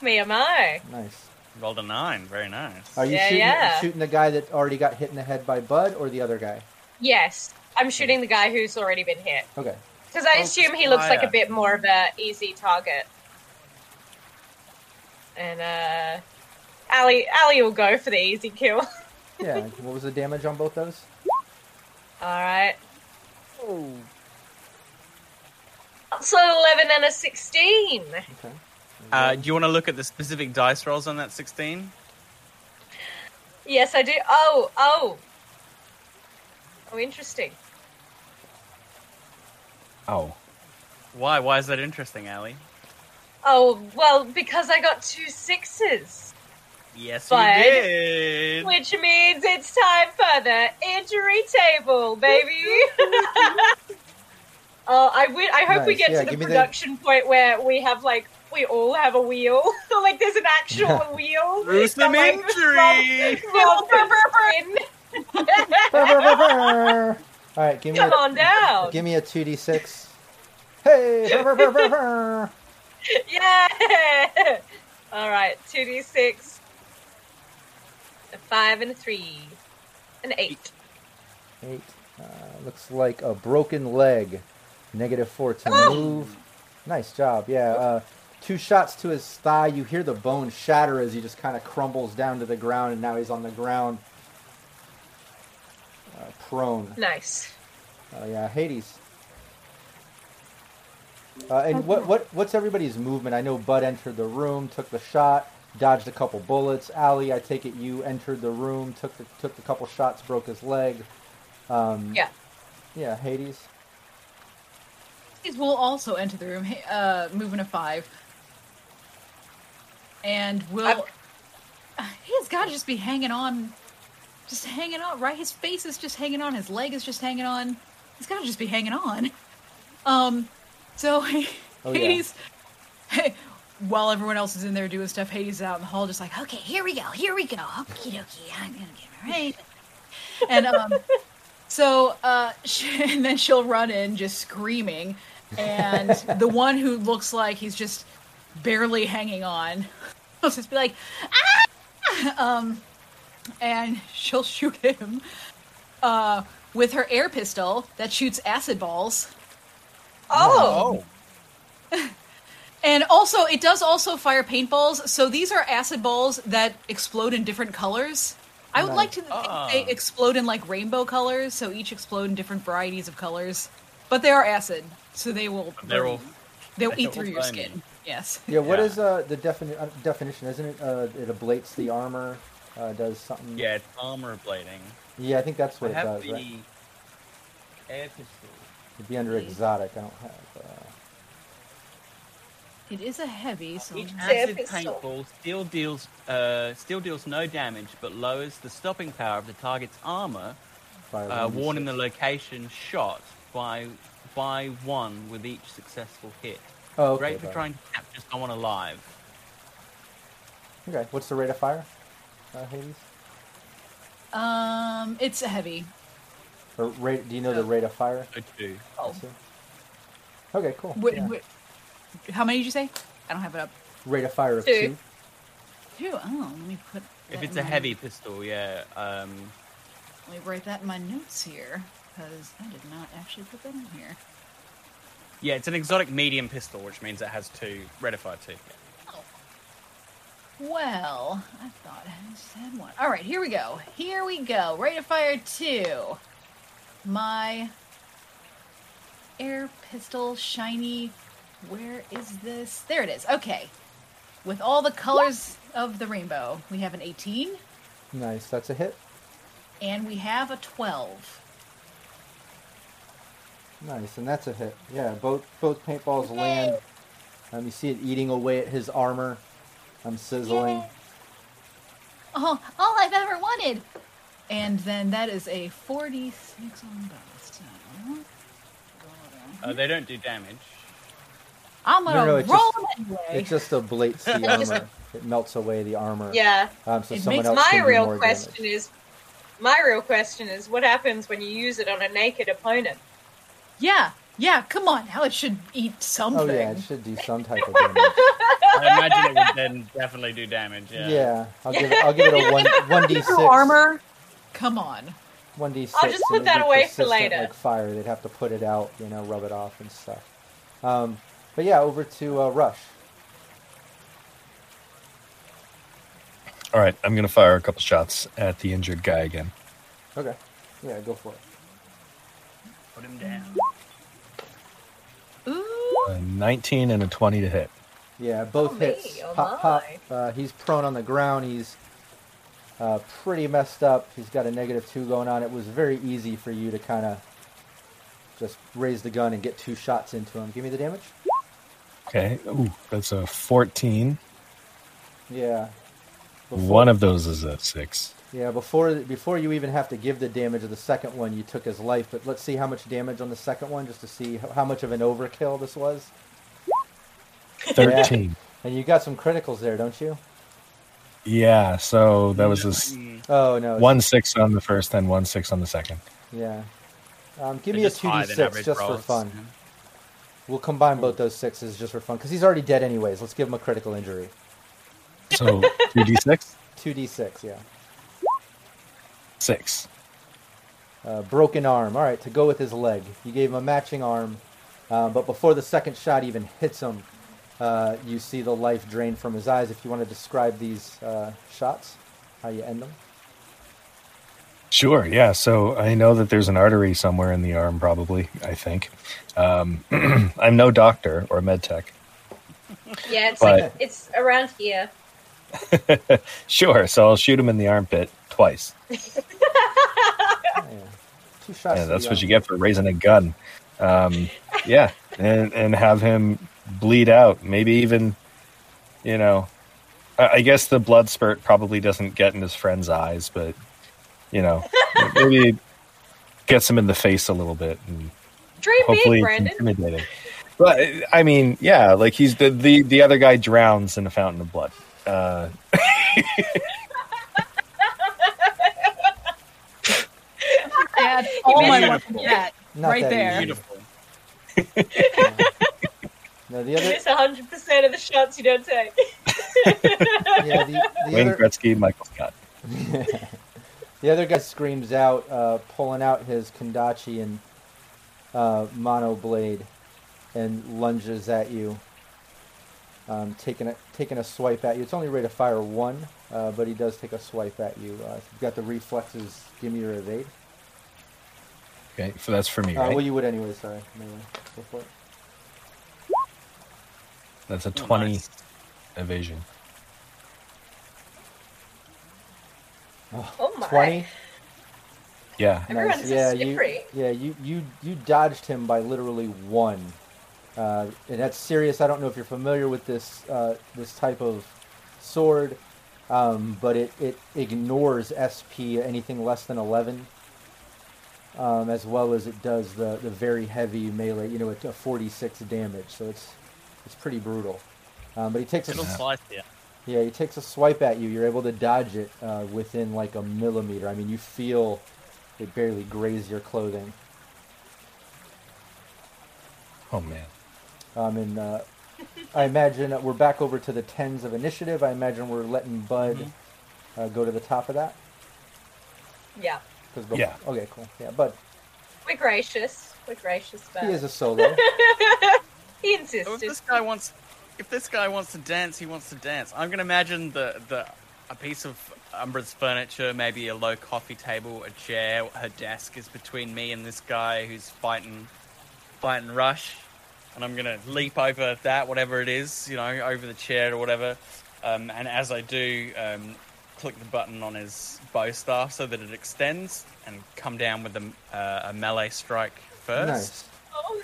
me am I? Nice. Rolled a 9, very nice. Are you Yeah, shooting yeah. shooting the guy that already got hit in the head by Bud or the other guy? Yes. I'm shooting the guy who's already been hit. Okay. Because Because I Focus assume he looks like a bit more of a easy target. And uh Allie Allie will go for the easy kill. Yeah. What was the damage on both those? Alright. So eleven and a sixteen. Okay. Uh, do you want to look at the specific dice rolls on that 16? Yes, I do. Oh, oh. Oh, interesting. Oh. Why? Why is that interesting, Allie? Oh, well, because I got two sixes. Yes, But- you did. Which means it's time for the injury table, baby. oh, I wi- I hope we get Yeah, to the give me the- production point where we have like we all have a wheel. like there's an actual wheel. Through some Like, injury. from- from All right. Give me Come a, on down. give me a two d six. Hey. Yeah. All right, two d six, a five and a three, an eight. Eight. Uh, looks like a broken leg. Negative four to Oh. move. Nice job. Yeah. Uh, two shots to his thigh. You hear the bone shatter as he just kind of crumbles down to the ground, and now he's on the ground, uh, prone. Nice. Oh yeah, Hades. Uh, and what what what's everybody's movement? I know Bud entered the room, took the shot, dodged a couple bullets. Allie, I take it you entered the room, took the took a couple shots, broke his leg. Um, Yeah. Yeah, Hades. These will also enter the room, hey, uh, moving a five. And will. He's got to just be hanging on. Just hanging on, right? His face is just hanging on. His leg is just hanging on. He's got to just be hanging on. Um, so Oh, yeah. Hades. while everyone else is in there doing stuff, Hades is out in the hall, just like, Okay, here we go. Here we go. Okie dokie. I'm gonna get right. and um, so uh, she, and then she'll run in just screaming, and the one who looks like he's just barely hanging on will just be like, ah! um, and she'll shoot him uh, with her air pistol that shoots acid balls. Oh, And also, it does also fire paintballs. So these are acid balls that explode in different colors. I would Nice. like to think Ah. they explode in like rainbow colors, so each explode in different varieties of colors. But they are acid, so they will They're all. they'll they're eat all through your flaming. skin. Yes. Yeah, what Yeah. is uh, the defini- uh, definition? Isn't it? Uh, it ablates the armor. Uh, does something? Yeah, it's armor blading. Yeah, I think that's what I it have does. the Right? air. It'd be under exotic. I don't have. Uh... It is a heavy, so Each Air acid pistol. paintball still deals uh, still deals no damage, but lowers the stopping power of the target's armor, by uh, warning the location shot by by one with each successful hit. Oh, okay. Great for got trying to capture someone alive. Okay, what's the rate of fire? Uh, Hades. um, it's a heavy. Or rate? Do you know the rate of fire? So two. Oh, Let's. Okay, cool. Wait, yeah. wait. How many did you say? I don't have it up. Rate of fire of Two. two. Two. Oh, let me put. If it's a my- heavy pistol, yeah. Um, Let me write that in my notes here because I did not actually put that in here. yeah, it's an exotic medium pistol, which means it has two rate of fire two. Well, I thought I just had one. All right, here we go. Here we go. Rate of fire two. My air pistol, shiny. Where is this? There it is. Okay. With all the colors of the rainbow, we have an 18 Nice. That's a hit. and we have a 12. Nice, and that's a hit. Yeah, both both paintballs land. Um, you see it eating away at his armor. I'm sizzling. Oh, all I've ever wanted. And then that is a 46 on both. So, Uh, they don't do damage. I'm gonna no, it roll just- them anyway. It just ablates the armor. It melts away the armor. yeah. Um, so It someone makes else My can do real more question damage. is, my real question is, what happens when you use it on a naked opponent? Yeah, yeah, come on. Now it should eat something. Oh something. yeah, it should do some type of damage. I imagine it would then definitely do damage. Yeah. yeah, I'll give it. I'll give it a one one d six. Armor? Come on. one d six. I'll just put that away for later. Like fire, they'd have to put it out, you know, rub it off and stuff. Um, but yeah, over to uh, Rush. All right, I'm gonna fire a couple shots at the injured guy again. Okay. Yeah, go for it. Put him down. Ooh. A 19 and a 20 to hit. Yeah, both Oh, me. hits. Oh, pop, pop. Uh, he's prone on the ground. He's uh, pretty messed up. He's got a negative two going on. It was very easy for you to kind of just raise the gun and get two shots into him. Give me the damage. Okay, ooh, that's a 14. Yeah. Before- One of those is a six. Yeah, before before you even have to give the damage of the second one, you took his life. But let's see how much damage on the second one, just to see how, how much of an overkill this was. 13. And you got some criticals there, don't you? Yeah, so that was a s- Mm, Oh no, one six on the first and one six on the second. Yeah. Um, give they're me a just two d six average just for fun. yeah. We'll combine both those sixes just for fun because he's already dead anyways. Let's give him a critical injury. So 2d6? Two d six, yeah. Six. Uh, broken arm. All right, to go with his leg. You gave him a matching arm, uh, but before the second shot even hits him, uh, you see the life drain from his eyes. If you want to describe these uh, shots, how you end them. Sure, yeah. So I know that there's an artery somewhere in the arm, probably, I think. Um, I'm no doctor or med tech. Yeah, it's But- like it's around here. Sure, so I'll shoot him in the armpit twice. Yeah. Two shots. That's what you get for raising a gun. Um, yeah, and and have him bleed out. Maybe even, you know, I, I guess the blood spurt probably doesn't get in his friend's eyes, but you know, maybe gets him in the face a little bit, and Dream hopefully big, it's intimidating. But I mean, yeah, like he's the the the other guy drowns in a fountain of blood. Uh, Add all my Beautiful. luck to that Not right that there. Beautiful. No, the other, It's hundred percent of the shots you don't take. yeah, the, the Wayne other, Gretzky, Michael Scott. The other guy screams out, uh, pulling out his Kendachi and uh, mono blade, and lunges at you, um, taking a taking a swipe at you. It's only rate of fire one, uh, but he does take a swipe at you. Uh, if you've got the reflexes, give me your evade. Okay, so that's for me, Uh, right? well, you would anyway. Sorry, anyway, go for it. That's a Oh, twenty nice. evasion. Oh my! Twenty. Yeah. Everyone's so Yeah, you, yeah, you, you, you dodged him by literally one, uh, and that's serious. I don't know if you're familiar with this uh, this type of sword, um, but it, it ignores SP anything less than eleven, um, as well as it does the, the very heavy melee. You know, it's a forty six damage, so it's it's pretty brutal. Um, but he takes a It'll s- slice you. Yeah, he takes a swipe at you. You're able to dodge it uh, within like a millimeter. I mean, you feel it barely graze your clothing. Oh man. Um, and uh, I imagine we're back over to the tens of initiative. I imagine we're letting Bud uh, go to the top of that. Yeah, 'Cause bef- Yeah. Okay, cool. Yeah, Bud. we're gracious. We're gracious, Bud. He is a solo. he So if this guy wants, if this guy wants to dance, he wants to dance. I'm gonna imagine the the a piece of Umbra's furniture, maybe a low coffee table, a chair. Her desk is between me and this guy who's fighting, fighting Rush, and I'm gonna leap over that, whatever it is, you know, over the chair or whatever. Um, and as I do, um, click the button on his bow staff so that it extends and come down with a, uh, a melee strike first. nice. Oh,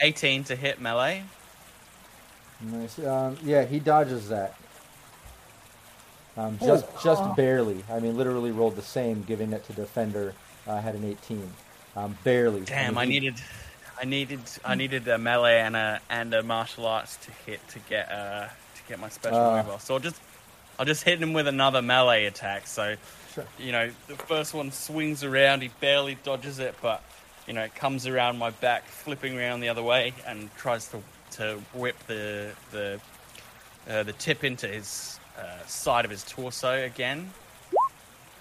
18 to hit melee. Nice. Um, yeah, he dodges that. Um, just just barely. I mean, literally rolled the same, giving it to defender. Uh, had an 18. Um, barely. Damn, mean, I needed, I needed, I needed a melee and a and a martial arts to hit to get uh to get my special Ah. move off. So I'll just, I'll just hit him with another melee attack. So, Sure. you know, the first one swings around, he barely dodges it, but you know, it comes around my back, flipping around the other way, and tries to to whip the the uh, the tip into his uh, side of his torso again.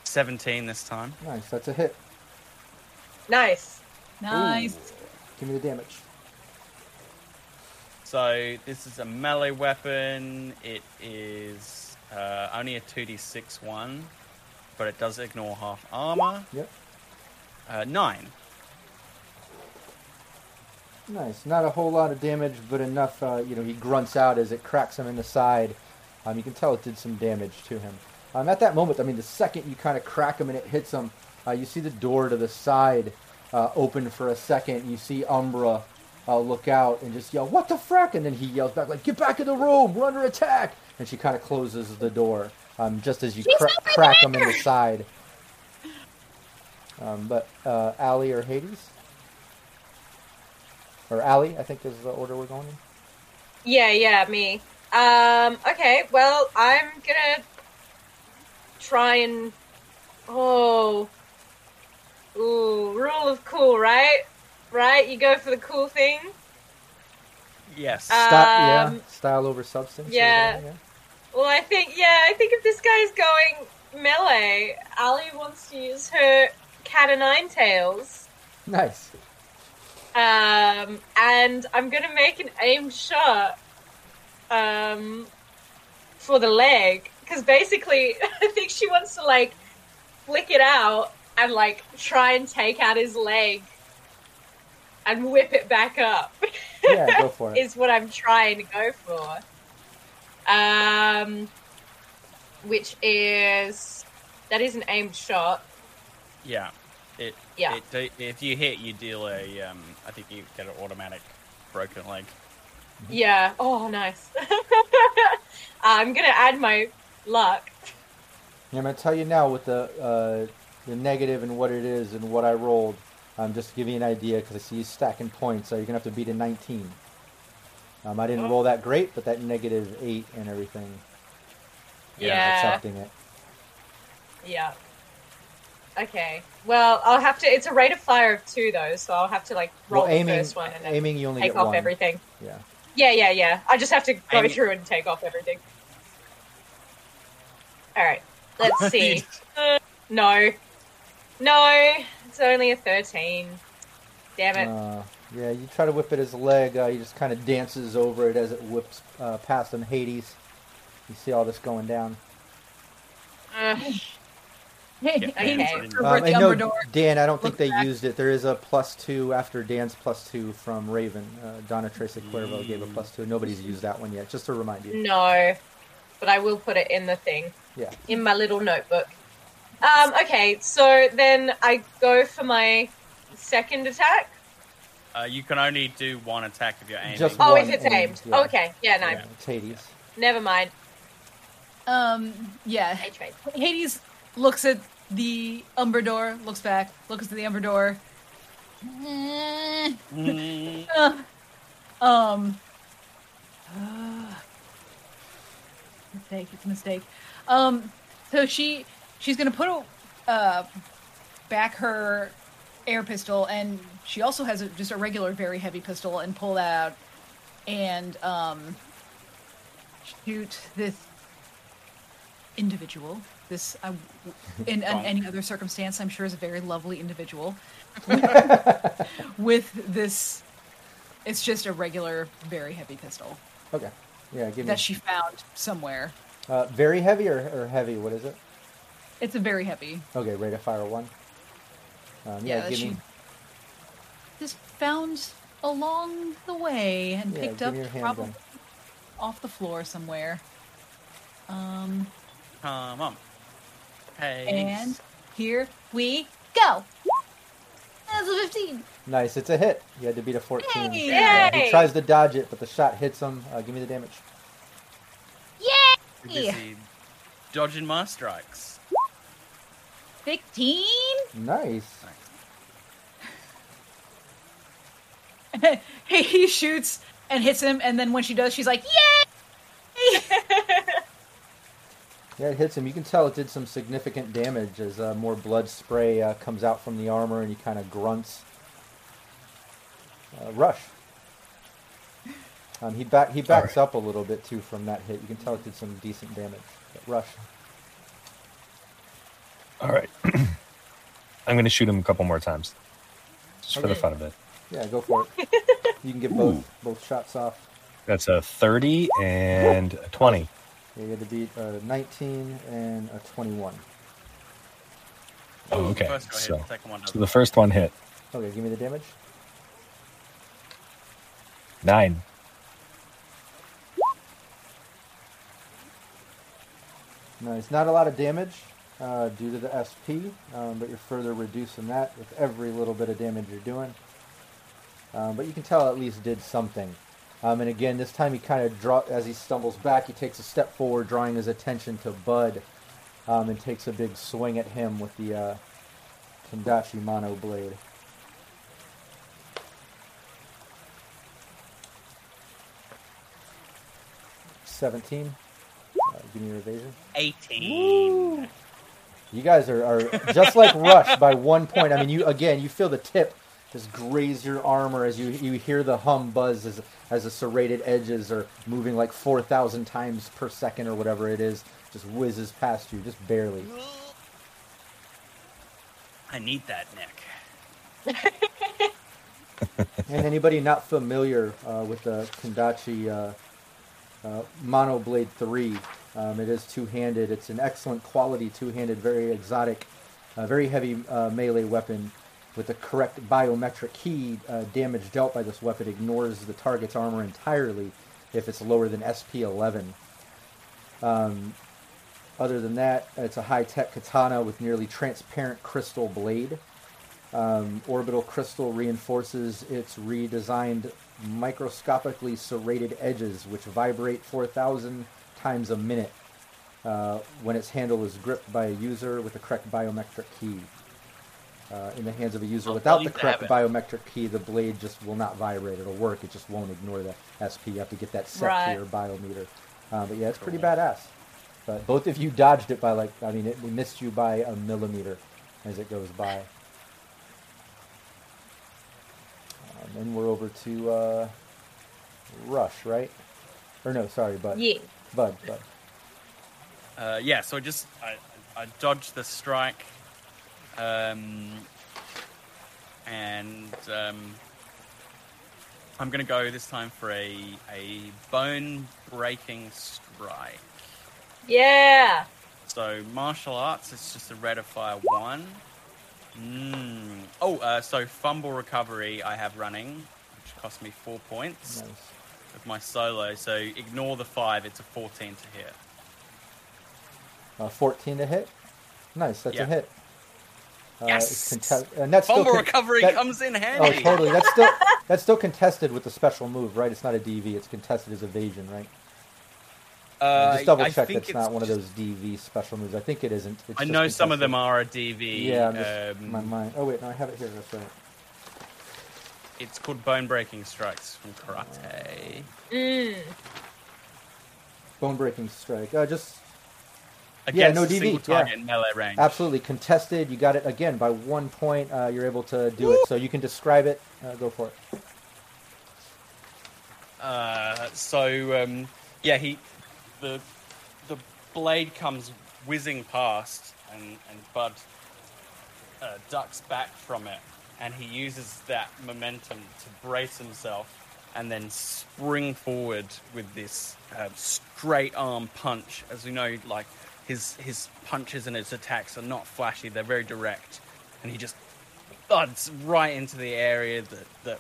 17 this time. Nice, that's a hit. Nice. Nice. Give me the damage. So this is a melee weapon. It is uh, only a 2d6 one, but it does ignore half armor. Yep. Uh, nine. Nice. Not a whole lot of damage, but enough. Uh, you know, he grunts out as it cracks him in the side. Um, you can tell it did some damage to him. Um, at that moment, I mean, the second you kind of crack him and it hits him, uh, you see the door to the side uh, open for a second. You see Umbra uh, look out and just yell, "What the frack!" And then he yells back like, "Get back in the room! We're under attack!" And she kind of closes the door um, just as you cra- crack him in the side. Um, but uh, Allie or Hades? Or Allie, I think is the order we're going in. Yeah, yeah, me. Um, okay, well, I'm gonna try and. Oh. Ooh, rule of cool, right? Right? You go for the cool thing? Yes. Style, Um, yeah, style over substance. or yeah. Well, I think, yeah, I think if this guy's going melee, Allie wants to use her cat o' nine tails. Nice. Um, and I'm gonna make an aim shot um, for the leg because basically I think she wants to like flick it out and like try and take out his leg and whip it back up. Yeah, go for it. is what I'm trying to go for. Um, which is that is an aimed shot. yeah. It. Yeah. It, if you hit, you deal a. Um, I think you get an automatic broken leg. Yeah. Oh, nice. I'm gonna add my luck. Yeah, I'm gonna tell you now with the uh, the negative and what it is and what I rolled. Um, just to give you an idea, because I see you stacking points, so you're gonna have to beat a 19. Um, I didn't roll that great, but that negative eight and everything, Yeah. accepting it. Yeah. Okay. Well, I'll have to. It's a rate of fire of two, though, so I'll have to like roll well, the first one and then aiming, you only take off one. everything. Yeah. Yeah, yeah, yeah. I just have to go Aiming- through and take off everything. All right. Let's see. Uh, no. No. It's only a thirteen. Damn it. Uh, yeah, you try to whip at his leg. Uh, he just kind of dances over it as it whips uh, past him. Hades. You see all this going down. Ugh. Yeah. Okay. Um, at the and no, Dan, I don't think they back. used it. There is a plus two after Dan's plus two from Raven. Uh, Donna Tracy Cuervo gave a plus two. Nobody's used that one yet. Just to remind you. No, but I will put it in the thing. Yeah. In my little notebook. Um, okay, so then I go for my second attack. Uh, you can only do one attack if you're aiming. Just Oh, One if it's aim, aimed. yeah. Okay, yeah, no, Yeah. It's Hades. never mind. Um, yeah. H rate. Hades looks at the Umbra door, looks back, looks at the Umbra door. Mm, uh, um, mistake. It's a mistake. Um, so she she's gonna put uh back her air pistol, and she also has a, just a regular, very heavy pistol, and pull that out and um shoot this individual. This, uh, in, in any other circumstance, I'm sure is a very lovely individual. With this, it's just a regular, very heavy pistol Okay. Yeah, give me. that she found somewhere. Uh, very heavy or, or heavy? What is it? It's a very heavy. Okay, rate of fire one. Um, yeah, Yeah, give she me. just found along the way and Yeah, picked up me probably handgun. off the floor somewhere. Um, come on. Hey. and here we go. That's a 15. Nice, it's a hit. You had to beat a 14. Yay! Yeah, he tries to dodge it, but the shot hits him. Uh, give me the damage. We're busy dodging my strikes. 15? Nice. he, he shoots and hits him, and then when she does, she's like, Yay! Yeah, it hits him. You can tell it did some significant damage as uh, more blood spray uh, comes out from the armor and he kind of grunts. Uh, rush. Um, he back he backs up a little bit too from that hit. You can tell it did some decent damage. But rush. All right. I'm going to shoot him a couple more times, just for the fun of it. Yeah, go for it. You can get both both shots off. That's a 30 and a 20. You had to beat a 19 and a 21. Oh, okay. First go ahead, So, the second one so the first one hit Okay, give me the damage. nine. Nice. Not a lot of damage uh, due to the SP, um, but you're further reducing that with every little bit of damage you're doing. Um, but you can tell at least did something. Um, and again, this time he kind of draw as he stumbles back. He takes a step forward, drawing his attention to Bud, um, and takes a big swing at him with the uh, Kendachi Mono Blade. Seventeen. Uh, give me your evasion. 18. You guys are, are just like Rush by one point. I mean, you again, you feel the tip just graze your armor as you you hear the hum buzz as as the serrated edges are moving like four thousand times per second or whatever it is, just whizzes past you, just barely. I need that, Nick. And anybody not familiar uh, with the Kendachi uh, uh, Mono Blade 3, um, it is two-handed. It's an excellent quality two-handed, very exotic, uh, very heavy uh, melee weapon. With the correct biometric key, uh, damage dealt by this weapon ignores the target's armor entirely if it's lower than SP 11. Um, other than that, it's a high-tech katana with nearly transparent crystal blade. Um, orbital crystal reinforces its redesigned microscopically serrated edges, which vibrate 4,000 times a minute uh, when its handle is gripped by a user with the correct biometric key. Uh, in the hands of a user I'll without the correct biometric key, the blade just will not vibrate. It'll work. It just won't ignore the SP. You have to get that set Right. to your biometer. Uh, but yeah, it's pretty badass. But both of you dodged it by like, I mean, it missed you by a millimeter as it goes by. Um, then we're over to uh, Rush, right? Or no, sorry, Bud. Yeah. Bud, Bud. Uh, yeah, so I just I, I dodged the strike, um, and um, I'm gonna go this time for a a bone breaking strike. Yeah. So martial arts, it's just a rate of fire one. Mm. Oh, uh, so fumble recovery I have running, which cost me four points Nice. with my solo. So ignore the five; it's a 14 to hit. Uh, 14 to hit. Nice, that's a hit. Uh, Yes! it's contest- and that's Fumble still con- recovery that- comes in handy. Oh, totally. That's still that's still contested with the special move, right? It's not a DV. It's contested as evasion, right? Uh, Just double check think that's not it's one of those DV special moves. I think it isn't. It's I just know some of them are a DV. Yeah, I'm just, um, my mind. Oh wait, no, I have it here. That's right. It's called bone breaking strikes from karate. Mm. Bone breaking strike. Uh, just Against no DV, yeah. in melee range. absolutely contested. You got it again by one point. Uh, you're able to do it. So you can describe it. Uh, go for it. Uh, so um, yeah, he the the blade comes whizzing past, and and Bud uh, ducks back from it, and he uses that momentum to brace himself, and then spring forward with this uh, straight arm punch. As we know, like his his punches and his attacks are not flashy; they're very direct, and he just thuds right into the area that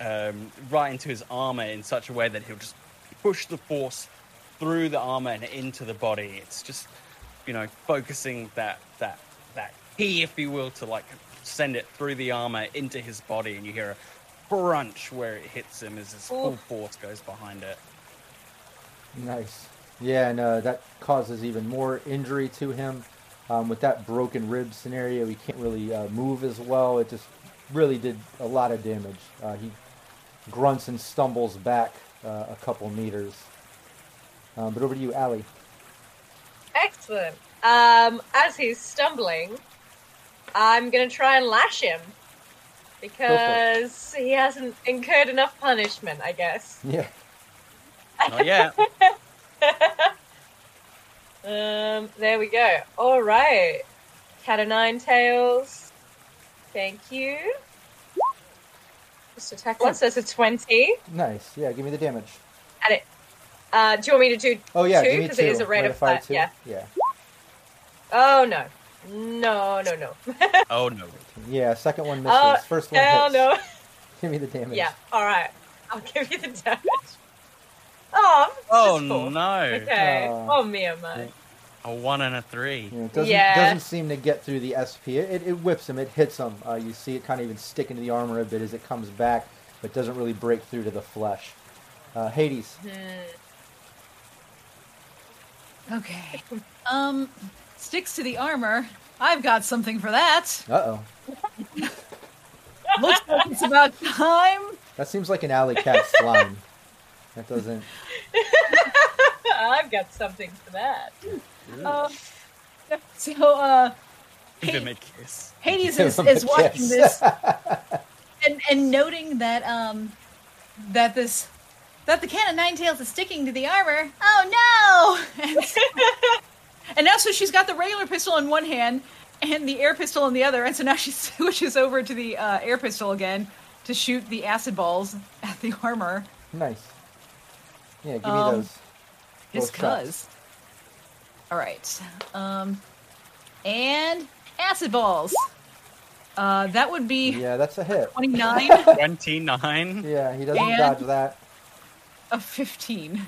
that um, right into his armor in such a way that he'll just push the force through the armor and into the body. It's just, you know, focusing that that that key, if you will, to like send it through the armor into his body, and you hear a crunch where it hits him as his full force goes behind it. Nice. Yeah, and uh, that causes even more injury to him. Um, with that broken rib scenario, he can't really uh, move as well. It just really did a lot of damage. Uh, he grunts and stumbles back uh, a couple meters. Um, but over to you, Allie. Excellent. Um, as he's stumbling, I'm gonna try and lash him because he hasn't incurred enough punishment, I guess. Yeah. Not yet. Um, there we go. All right. cat of nine tails. Thank you. Just attack once. That's a twenty. Nice. Yeah, give me the damage. And it. Uh, do you want me to do Oh yeah, two? give me Because two. it is a rate Rate of fire fire. two. Yeah. Yeah. Oh no. No, no, no. Oh no. Yeah. Second one misses. Oh, First one hell hits. no. Give me the damage. Yeah. All right. I'll give you the damage. Oh. Oh cool. no. Okay. Oh. Oh, me, oh my. A one and a three. Yeah, it doesn't Yeah. doesn't seem to get through the SP. It, it, it whips him. It hits him. Uh, you see it kind of even stick into the armor a bit as it comes back, but doesn't really break through to the flesh. Uh, Hades. Okay. Um, sticks to the armor. I've got something for that. Uh oh. Looks like it's about time. That seems like an alley cat slime. That doesn't. I've got something for that. Um, so, uh, Give him a kiss. Hades is, is watching kiss. this and, and noting that um that this that the can of nine tails is sticking to the armor. Oh no! And, so- and now so she's got the regular pistol in one hand and the air pistol in the other, and so now she switches over to the uh, air pistol again to shoot the acid balls at the armor. Nice. Yeah, give me Um, those. Just cuz. All right. Um, and acid balls. Uh, that would be Yeah, that's a hit. 29 Twenty-nine. Yeah, he doesn't And- dodge that. of 15.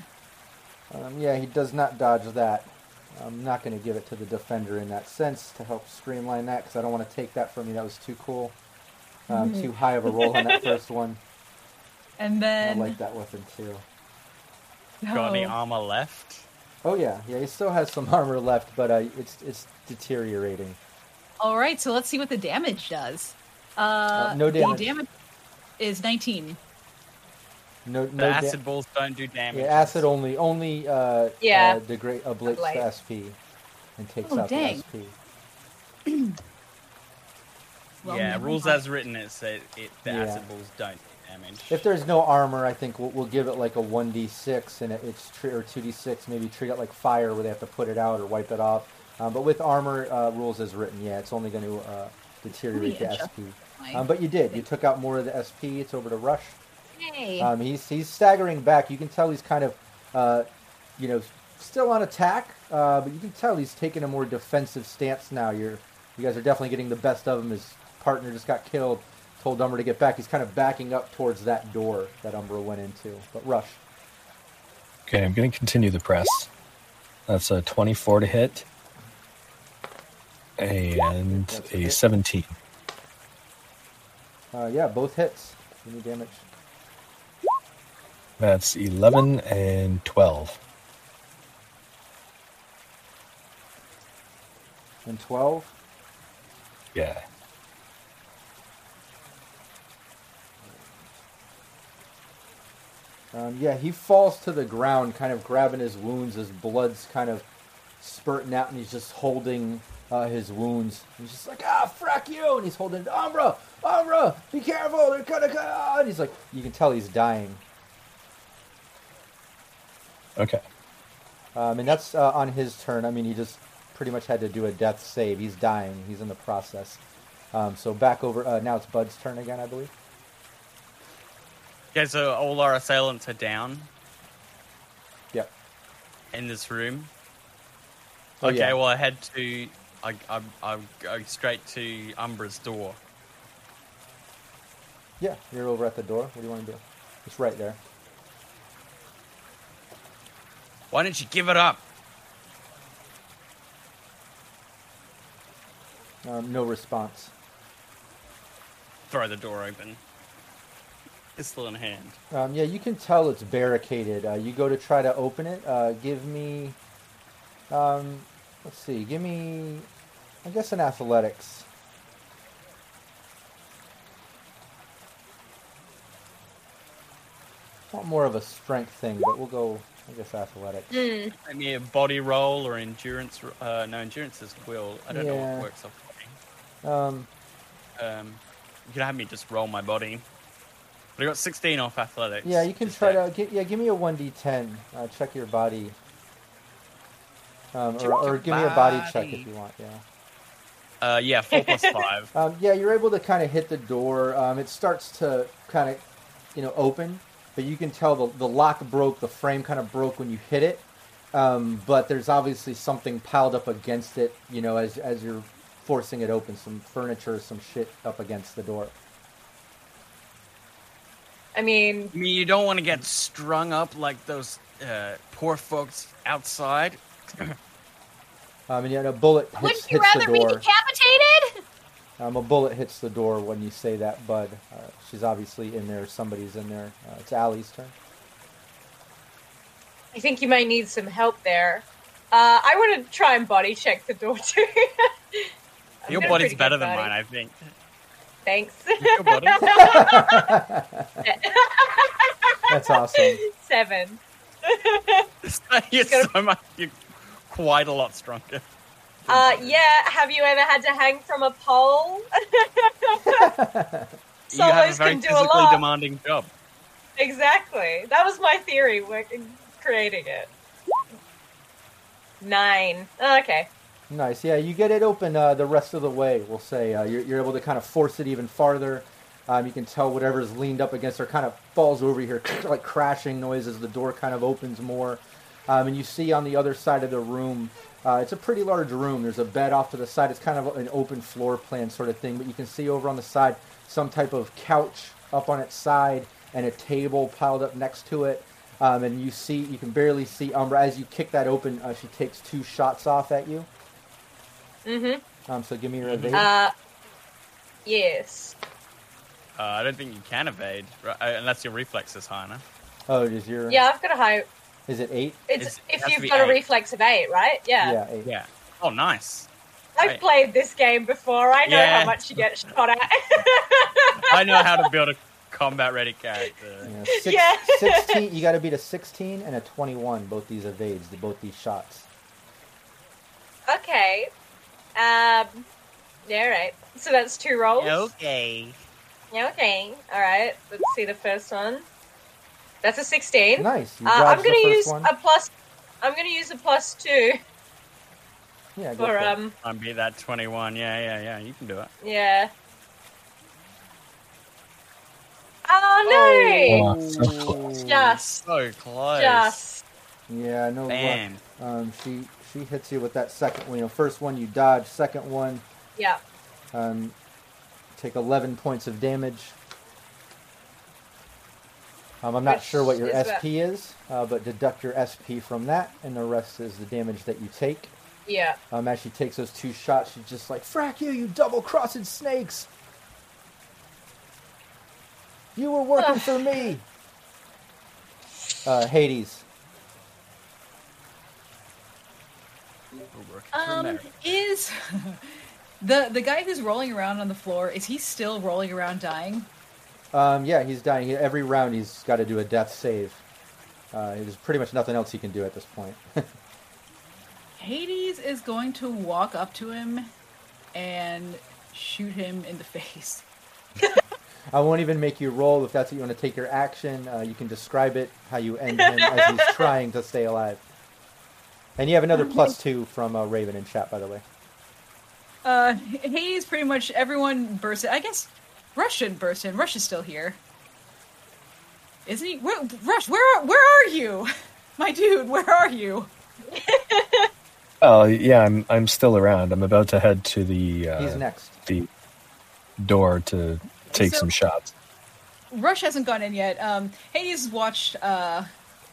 Um, yeah, he does not dodge that. I'm not going to give it to the defender in that sense to help streamline that because I don't want to take that from you. That was too cool. Um, Mm-hmm. Too high of a roll on that first one. And then. I like that weapon too. Got any armor left? Oh yeah, yeah. He still has some armor left, but uh, it's it's deteriorating. All right, so let's see what the damage does. Uh, no the damage. damage is 19. No, The no da- acid balls don't do damage. Yeah, acid only only uh, Yeah. uh, degrade ablates Ablate. the SP and takes Oh, out dang. the SP. Well, yeah, rules mind. as written. It said it, the Yeah. acid balls don't do damage. If there's no armor, I think we'll, we'll give it like a one d six and it, it's tre- or two d six. Maybe treat it like fire, where they have to put it out or wipe it off. Um, but with armor uh, rules as written, yeah, it's only going to uh, deteriorate the SP. Um, but you did. You took out more of the SP. It's over to Rush. Hey. Um, he's he's staggering back. You can tell he's kind of, uh, you know, still on attack, uh, but you can tell he's taking a more defensive stance now. You're you guys are definitely getting the best of him. His partner just got killed. Told Umbra to get back. He's kind of backing up towards that door that Umbra went into. But Rush, Okay, I'm going to continue the press. That's a 24 to hit and That's a a hit. 17. uh, yeah, both hits. Give me damage. That's 11 and 12. And twelve. Yeah. Um, yeah, he falls to the ground, kind of grabbing his wounds. His blood's kind of spurting out, and he's just holding uh, his wounds. He's just like, ah, frack you! And he's holding, Umbra, Umbra, be careful! They're gonna come! out!" And he's like, you can tell he's dying. Okay. Um, and that's uh, on his turn. I mean, he just pretty much had to do a death save. He's dying. He's in the process. Um, so back over. Uh, now it's Bud's turn again, I believe. Okay, so all our assailants are down Yep. in this room. Oh, okay, yeah. well I head to I I I go straight to Umbra's door. Yeah, you're over at the door. What do you want to do? It's right there. Why don't you give it up? Um, no response. Throw the door open. Pistol in hand. Um, yeah, you can tell it's barricaded. Uh, you go to try to open it. Uh, give me, um, let's see, give me, I guess an athletics. Not more of a strength thing, but we'll go, I guess, athletics. Hmm. Maybe a body roll or endurance. Uh, no, endurance is will. I don't know what works off body. Um, Um, you can have me just roll my body. But I got 16 off athletics. yeah, you can try that. to, gi- yeah, give me a 1d10. Uh, check your body. Um, or, or your give me a body check if you want, yeah. Uh, yeah, four plus five. Um, yeah, you're able to kind of hit the door. Um, it starts to kind of, you know, open, but you can tell the, the lock broke, the frame kind of broke when you hit it. Um, but there's obviously something piled up against it, you know, as as you're forcing it open. Some furniture, some shit up against the door. I mean, I mean, you don't want to get strung up like those uh, poor folks outside. Um, and yeah, a bullet hits, Wouldn't you hits rather be door. decapitated? Um, a bullet hits the door when you say that, Bud. Uh, she's obviously in there. Somebody's in there. Uh, it's Allie's turn. I think you may need some help there. Uh, I want to try and body check the door too. Your body's better good than body. mine, I think. Thanks. Your. That's awesome. Seven. you're gotta- so much. You're quite a lot stronger. Uh, yeah. Have you ever had to hang from a pole? you have a very can do a physically lot. demanding job. Exactly. That was my theory working, creating it. Nine. Okay. Nice. Yeah, you get it open uh, the rest of the way. We'll say uh, you're, you're able to kind of force it even farther. Um, you can tell whatever's leaned up against her kind of falls over here, like crashing noise as the door kind of opens more. Um, and you see on the other side of the room, uh, it's a pretty large room. There's a bed off to the side. It's kind of an open floor plan sort of thing. But you can see over on the side some type of couch up on its side and a table piled up next to it. Um, and you see, you can barely see Umbra as you kick that open. Uh, she takes two shots off at you. Mm-hmm. Um, so give me your evade. Uh, yes. Uh, I don't think you can evade right, uh, unless your reflex is high enough. oh, is your Yeah, I've got a high. Is it eight? It's It's- if has to you've be got a reflex of eight, right? Yeah. eight. Yeah. Oh, nice. I've Right. played this game before. I know Yeah. how much you get shot at. I know how to build a combat-ready character. Yeah, six, Yeah. sixteen. You got to beat a sixteen and a twenty-one. Both these evades. Both these shots. okay. Um. Yeah. Right. So that's two rolls. Okay. Yeah. Okay. All right. Let's see the first one. That's a sixteen. Nice. You Uh, I'm gonna first use one. a plus. I'm gonna use a plus two yeah, go for for um. I'm beat that 21. Yeah, yeah, yeah. You can do it. Yeah. Oh no! Oh, so close. Just, So close. just. Yeah, no luck. Bam. Um, she she hits you with that second one. You know, first one you dodge. Second one, Yeah. um, take eleven points of damage. Um, I'm not Which sure what your is? SP is, uh, but deduct your SP from that, and the rest is the damage that you take. Yeah. Um, as she takes those two shots, she's just like, "Frack you, you double-crossed snakes! You were working for me." Uh, Hades. We're working for Um, is the the guy who's rolling around on the floor is he still rolling around dying? Um, yeah, he's dying. He- Every round, he's got to do a death save. Uh, there's pretty much nothing else he can do at this point. Hades is going to walk up to him and shoot him in the face. I won't even make you roll if that's what you want to take your action. Uh, you can describe it how you end him as he's trying to stay alive. And you have another plus two from uh, Raven in chat, by the way. Uh, Hades pretty much everyone bursts in. I guess Rush shouldn't burst in. Rush is still here. Isn't he? Where, Rush, where are, where are you? My dude, where are you? Oh yeah, I'm I'm still around. I'm about to head to the uh, He's next. the door to take So- some shots. Rush hasn't gone in yet. Um, Hades watched uh,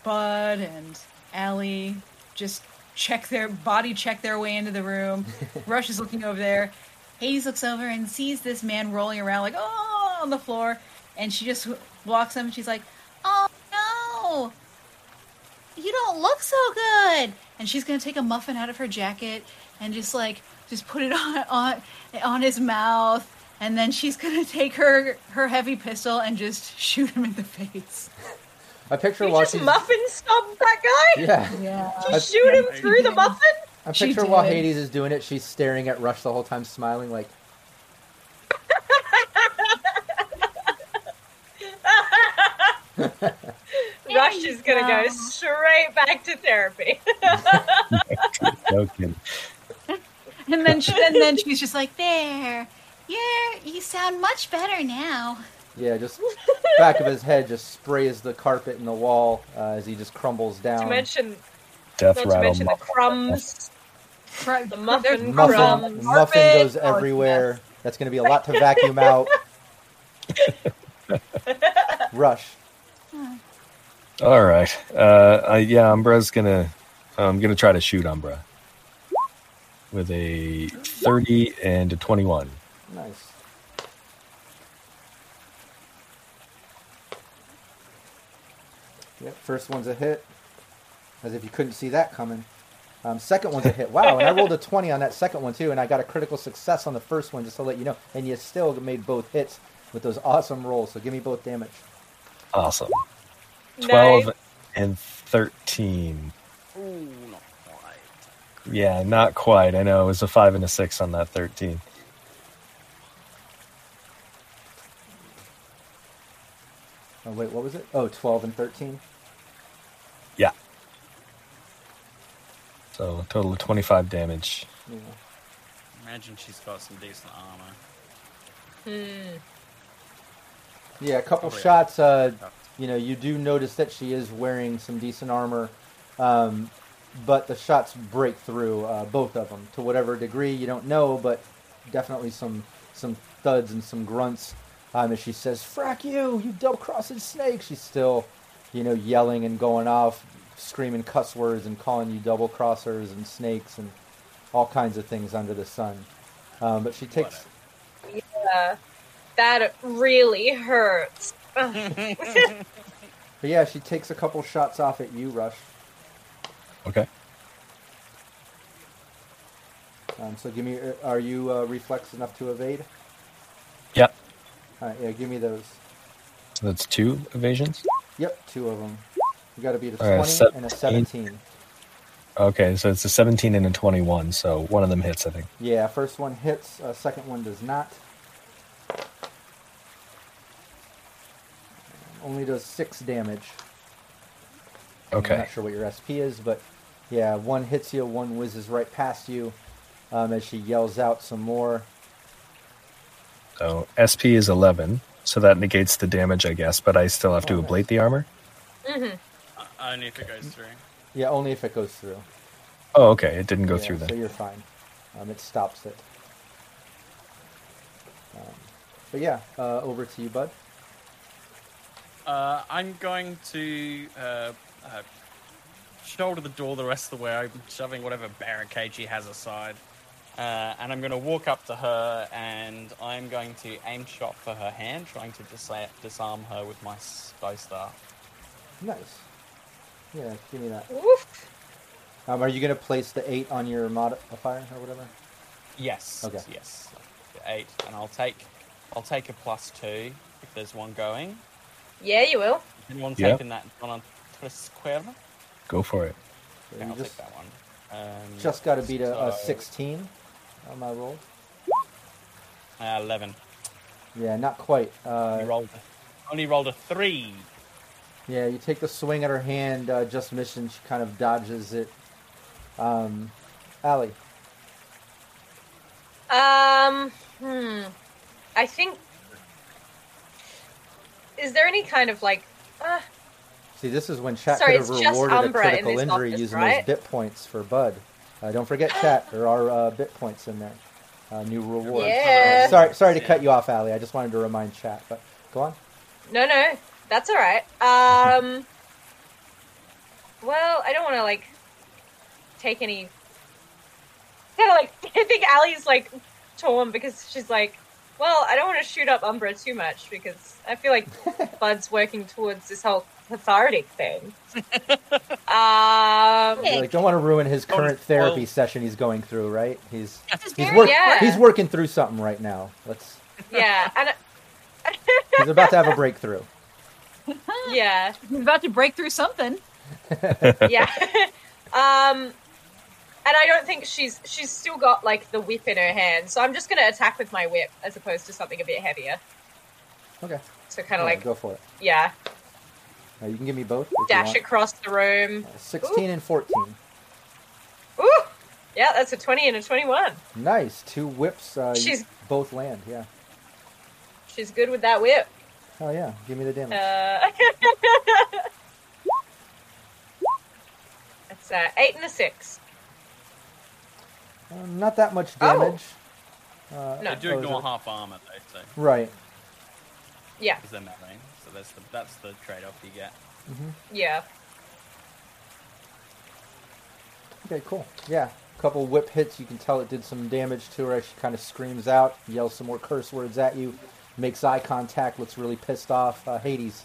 Bud and Allie just check their body check their way into the room. Rush is looking over there. Hades looks over and sees this man rolling around like oh on the floor, and she just walks him. She's like, "Oh no, you don't look so good." And she's gonna take a muffin out of her jacket and just like just put it on on on his mouth. And then she's gonna take her her heavy pistol and just shoot him in the face. I picture You while just muffin stomped that guy? yeah. Yeah. Just shoot him through the muffin? I picture while. Hades is doing it, she's staring at Rush the whole time, smiling like, Rush is gonna go straight back to therapy. No kidding. And then she, and then she's just like, "There, you're you sound much better now." Yeah, just back of his head just sprays the carpet and the wall uh, as he just crumbles Not to down. mention, Death not to rattle. mention the crumbs, the muffin Muffin, crumbs. muffin Carpet. goes Oh, everywhere. That's going to be a lot to vacuum out. Rush. All right. Uh, I, yeah, Umbra's gonna. I'm gonna try to shoot Umbra with a 30 and a 21. Nice. Yep, first one's a hit. As if you couldn't see that coming. Um, second one's a hit. Wow, and I rolled a 20 on that second one too, and I got a critical success on the first one, just to let you know. And you still made both hits with those awesome rolls, so give me both damage. Awesome. 12 Nice. and 13. Ooh, not quite. Yeah, not quite. I know it was a five and a six on that 13. Oh, wait, what was it? Oh, 12 and 13? Yeah. So a total of 25 damage. Yeah. Imagine she's got some decent armor. Hmm. Yeah, a couple Probably. shots. Uh, you know, you do notice that she is wearing some decent armor, um, but the shots break through uh, both of them to whatever degree you don't know, but definitely some some thuds and some grunts. Um, as she says, "Frack you, you double crossing snake!" She's still, you know, yelling and going off, screaming cuss words and calling you double crossers and snakes and all kinds of things under the sun. Um, but she takes. Yeah, that really hurts. But yeah, she takes a couple shots off at you, Rush. Okay. Um, so give me, uh, are you uh, reflex enough to evade? All right, yeah, give me those. So that's two evasions. Yep, two of them. You got to beat a All right, 20 and a 17. 17. Okay, so it's a 17 and a 21. So one of them hits, I think. Yeah, first one hits, uh, second one does not. Only does six damage. I'm Okay. not sure what your SP is, but yeah, one hits you, one whizzes right past you um, as she yells out some more. So SP is 11. So that negates the damage, I guess, but I still have to Oh, nice. ablate the armor. hmm Uh, only if it goes through. Yeah, only if it goes through. Oh, okay. It didn't go Yeah, through then. So you're fine. Um, it stops it. Um, but yeah, uh, over to you, bud. Uh, I'm going to uh, uh, shoulder the door the rest of the way. I'm shoving whatever barricade she has aside. Uh, and I'm going to walk up to her and I'm going to aim shot for her hand, trying to disa- disarm her with my bow staff. Nice. Yeah, give me that. Oof. Um, are you going to place the eight on your modifier or whatever? Yes. Okay. Yes. Eight, and I'll take, I'll take a plus two if there's one going. Yeah, you will. Anyone Yeah. taking that one on tres cuerda? Go for it. So Okay, you I'll just take that one. Um, just got to beat a, a so, 16 on my roll. Uh, Eleven. Yeah, not quite. only Uh, rolled, a, only rolled a three. yeah, you take the swing at her hand, uh, just missing. She kind of dodges it. Um, Allie. Um, hmm. I think. Is there any kind of like. Uh, See, this is when chat Sorry, could have rewarded a Umbra in critical injury office, using right? those bit points for Bud. Uh, don't forget chat. There are uh, bit points in there. Uh, new rewards. Yeah. Sorry, sorry to cut you off, Allie. I just wanted to remind chat. But go on. no, no. That's alright. Um. Well, I don't want to, like. Take any. Kind of like. I think Allie's, like, torn because she's like. Well, I don't want to shoot up Umbra too much because I feel like Bud's working towards this whole cathartic thing. Um, You like, don't want to ruin his current therapy spoil- session he's going through, right? He's he's very work, Yeah. he's working through something right now. Let's yeah, and he's about to have a breakthrough. yeah, He's about to break through something. yeah. um, and I don't think she's she's still got like the whip in her hand, so I'm just gonna attack with my whip as opposed to something a bit heavier. Okay, So kind of Yeah, like go for it. yeah, Uh, you can give me both. dash across the room. Uh, Sixteen and fourteen. Ooh, Yeah, that's a 20 and a 21. Nice. Two whips. Uh, She's- both land. Yeah. She's good with that whip. Oh yeah. Give me the damage. Uh, that's uh, 8 and a 6. Uh, not that much Oh. damage. Uh, No. They do oh, ignore half armor though, so Right. Yeah, because they're melee. So that's the that's the trade-off you get. yeah. Okay, cool. Yeah, a couple whip hits. You can tell it did some damage to her as she kind of screams out, yells some more curse words at you, makes eye contact, looks really pissed off. Uh, Hades.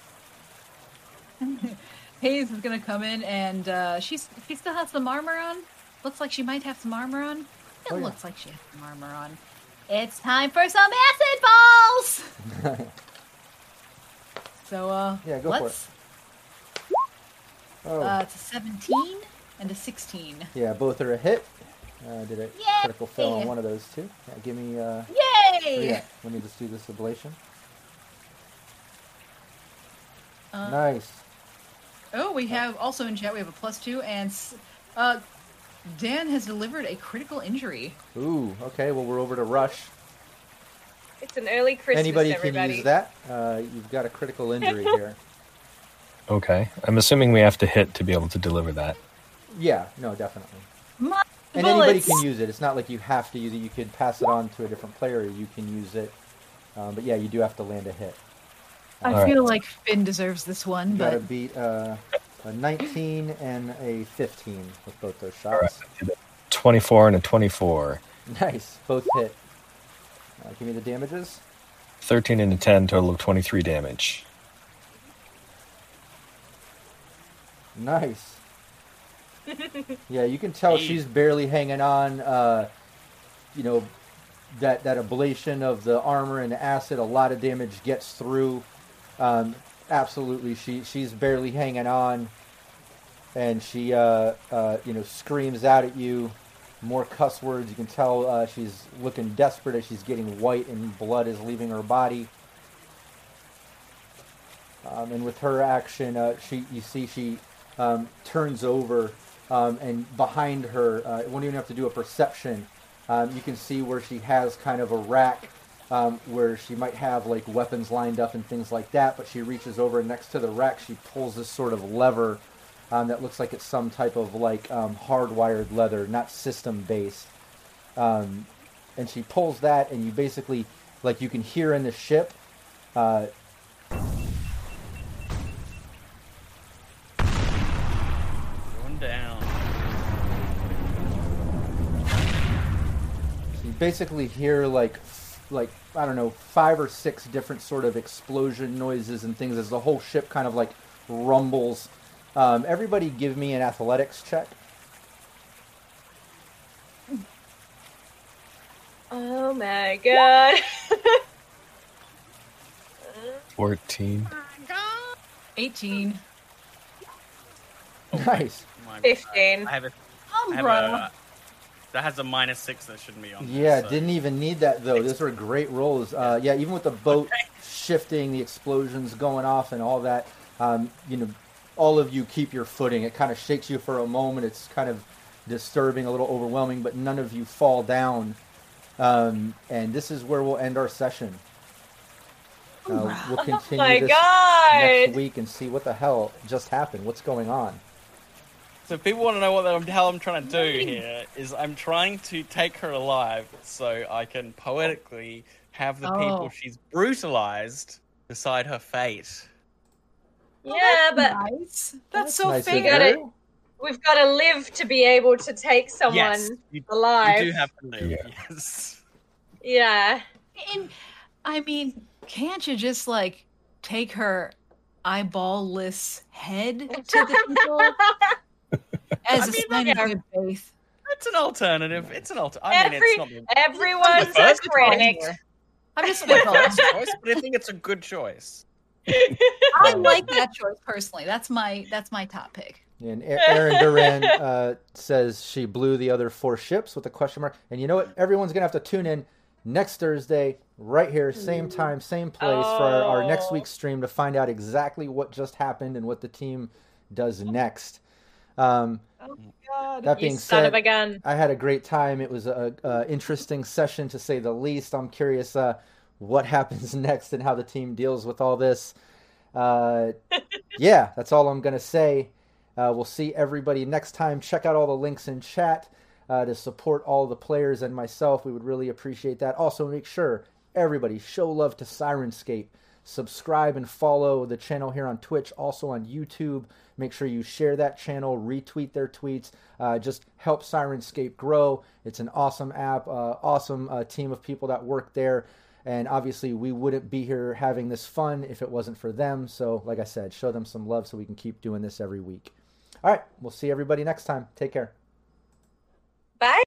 Hayes is gonna come in and uh, she's she still has some armor on. Looks like she might have some armor on. It Oh, yeah. looks like she has some armor on. It's time for some acid balls. so uh, Yeah, go for let's. Oh, Uh, it's a 17 and a 16. yeah, both are a hit. Uh, did a Yay! critical fail on one of those two. Yeah, give me. Uh, oh, Yay! yeah, let me just do this ablation. Uh, nice. Oh, we have also in chat we have a plus two, and uh, Dan has delivered a critical injury. Ooh, okay. Well, we're over to rush. It's an early Christmas, Anybody everybody. can use that. Uh, you've got a critical injury here. Okay. I'm assuming we have to hit to be able to deliver that. Yeah, no, definitely. My And anybody can use it. It's not like you have to use it. You could pass it on to a different player. You can use it. Um, but yeah, you do have to land a hit. I All feel like Finn deserves this one, You got to but beat uh, a 19 and a 15 with both those All right. shots. 24 and a 24. Nice, both hit. Uh, give me the damages. 13 and a 10, total of 23 damage. Nice. yeah, you can tell she's barely hanging on. Uh, you know, that that ablation of the armor and the acid, a lot of damage gets through. Um, absolutely, she she's barely hanging on, and she uh, uh, you know screams out at you. More cuss words. You can tell uh, she's looking desperate as she's getting white and blood is leaving her body. Um, and with her action, uh, she you see she um, turns over, um, and behind her, uh, it won't even have to do a perception. Um, you can see where she has kind of a rack um, where she might have like weapons lined up and things like that. But she reaches over and next to the rack, she pulls this sort of lever um, that looks like it's some type of like um, hardwired leather, not system based. Um, and she pulls that, and you basically like you can hear in the ship. Uh, down. you basically hear like like I don't know five or six different sort of explosion noises and things as the whole ship kind of like rumbles. Um, everybody, give me an athletics check. Oh my god. 14. 18. Nice. My- 15. I have a, I have a, that has a minus six that shouldn't be on. there, Yeah, so- didn't even need that though. Those were great rolls. Uh, yeah, even with the boat Okay. shifting, the explosions going off, and all that. Um, you know, all of you keep your footing. It kind of shakes you for a moment. It's kind of disturbing, a little overwhelming, but none of you fall down. Um, and this is where we'll end our session. Uh, we'll Oh continue my this god. next week and see what the hell just happened. What's going on? So if people want to know what the hell I'm trying to do here is I'm trying to take her alive so I can poetically have the people Oh. she's brutalized decide her fate. Yeah, but nice. That's so nice of fair. gotta- we've got to live to be able to take someone yes, you, alive. you do have to live. Yeah. Yes. Yeah. And I mean, can't you just like take her eyeball-less head to the people as I a mean, sign yeah. of good faith? It's an alternative. It's an alternative. I mean, Every- it's not the Everyone's a critic. I'm just best spitballing. choice, but I think it's a good choice. I like that choice personally. That's my that's my top pick. And A- Aaron Duran uh, says she blew the other four ships with a question mark. And you know what? Everyone's gonna have to tune in next Thursday, right here, same time, same place, for our, our next Oh. week's stream to find out exactly what just happened and what the team does next. Um, Oh God. That being son said, a. I had a great time. It was a, a interesting session to say the least. I'm curious uh, what happens next and how the team deals with all this. Uh, yeah, that's all I'm gonna say. Uh, we'll see everybody next time. Check out all the links in chat uh, to support all the players and myself. We would really appreciate that. Also, make sure everybody show love to Syrinscape. Subscribe and follow the channel here on Twitch, also on YouTube. Make sure you share that channel, retweet their tweets. Uh, just help Syrinscape grow. It's an awesome app, uh, awesome uh, team of people that work there. And obviously, we wouldn't be here having this fun if it wasn't for them. So, like I said, show them some love so we can keep doing this every week. All right, we'll see everybody next time. Take care. Bye.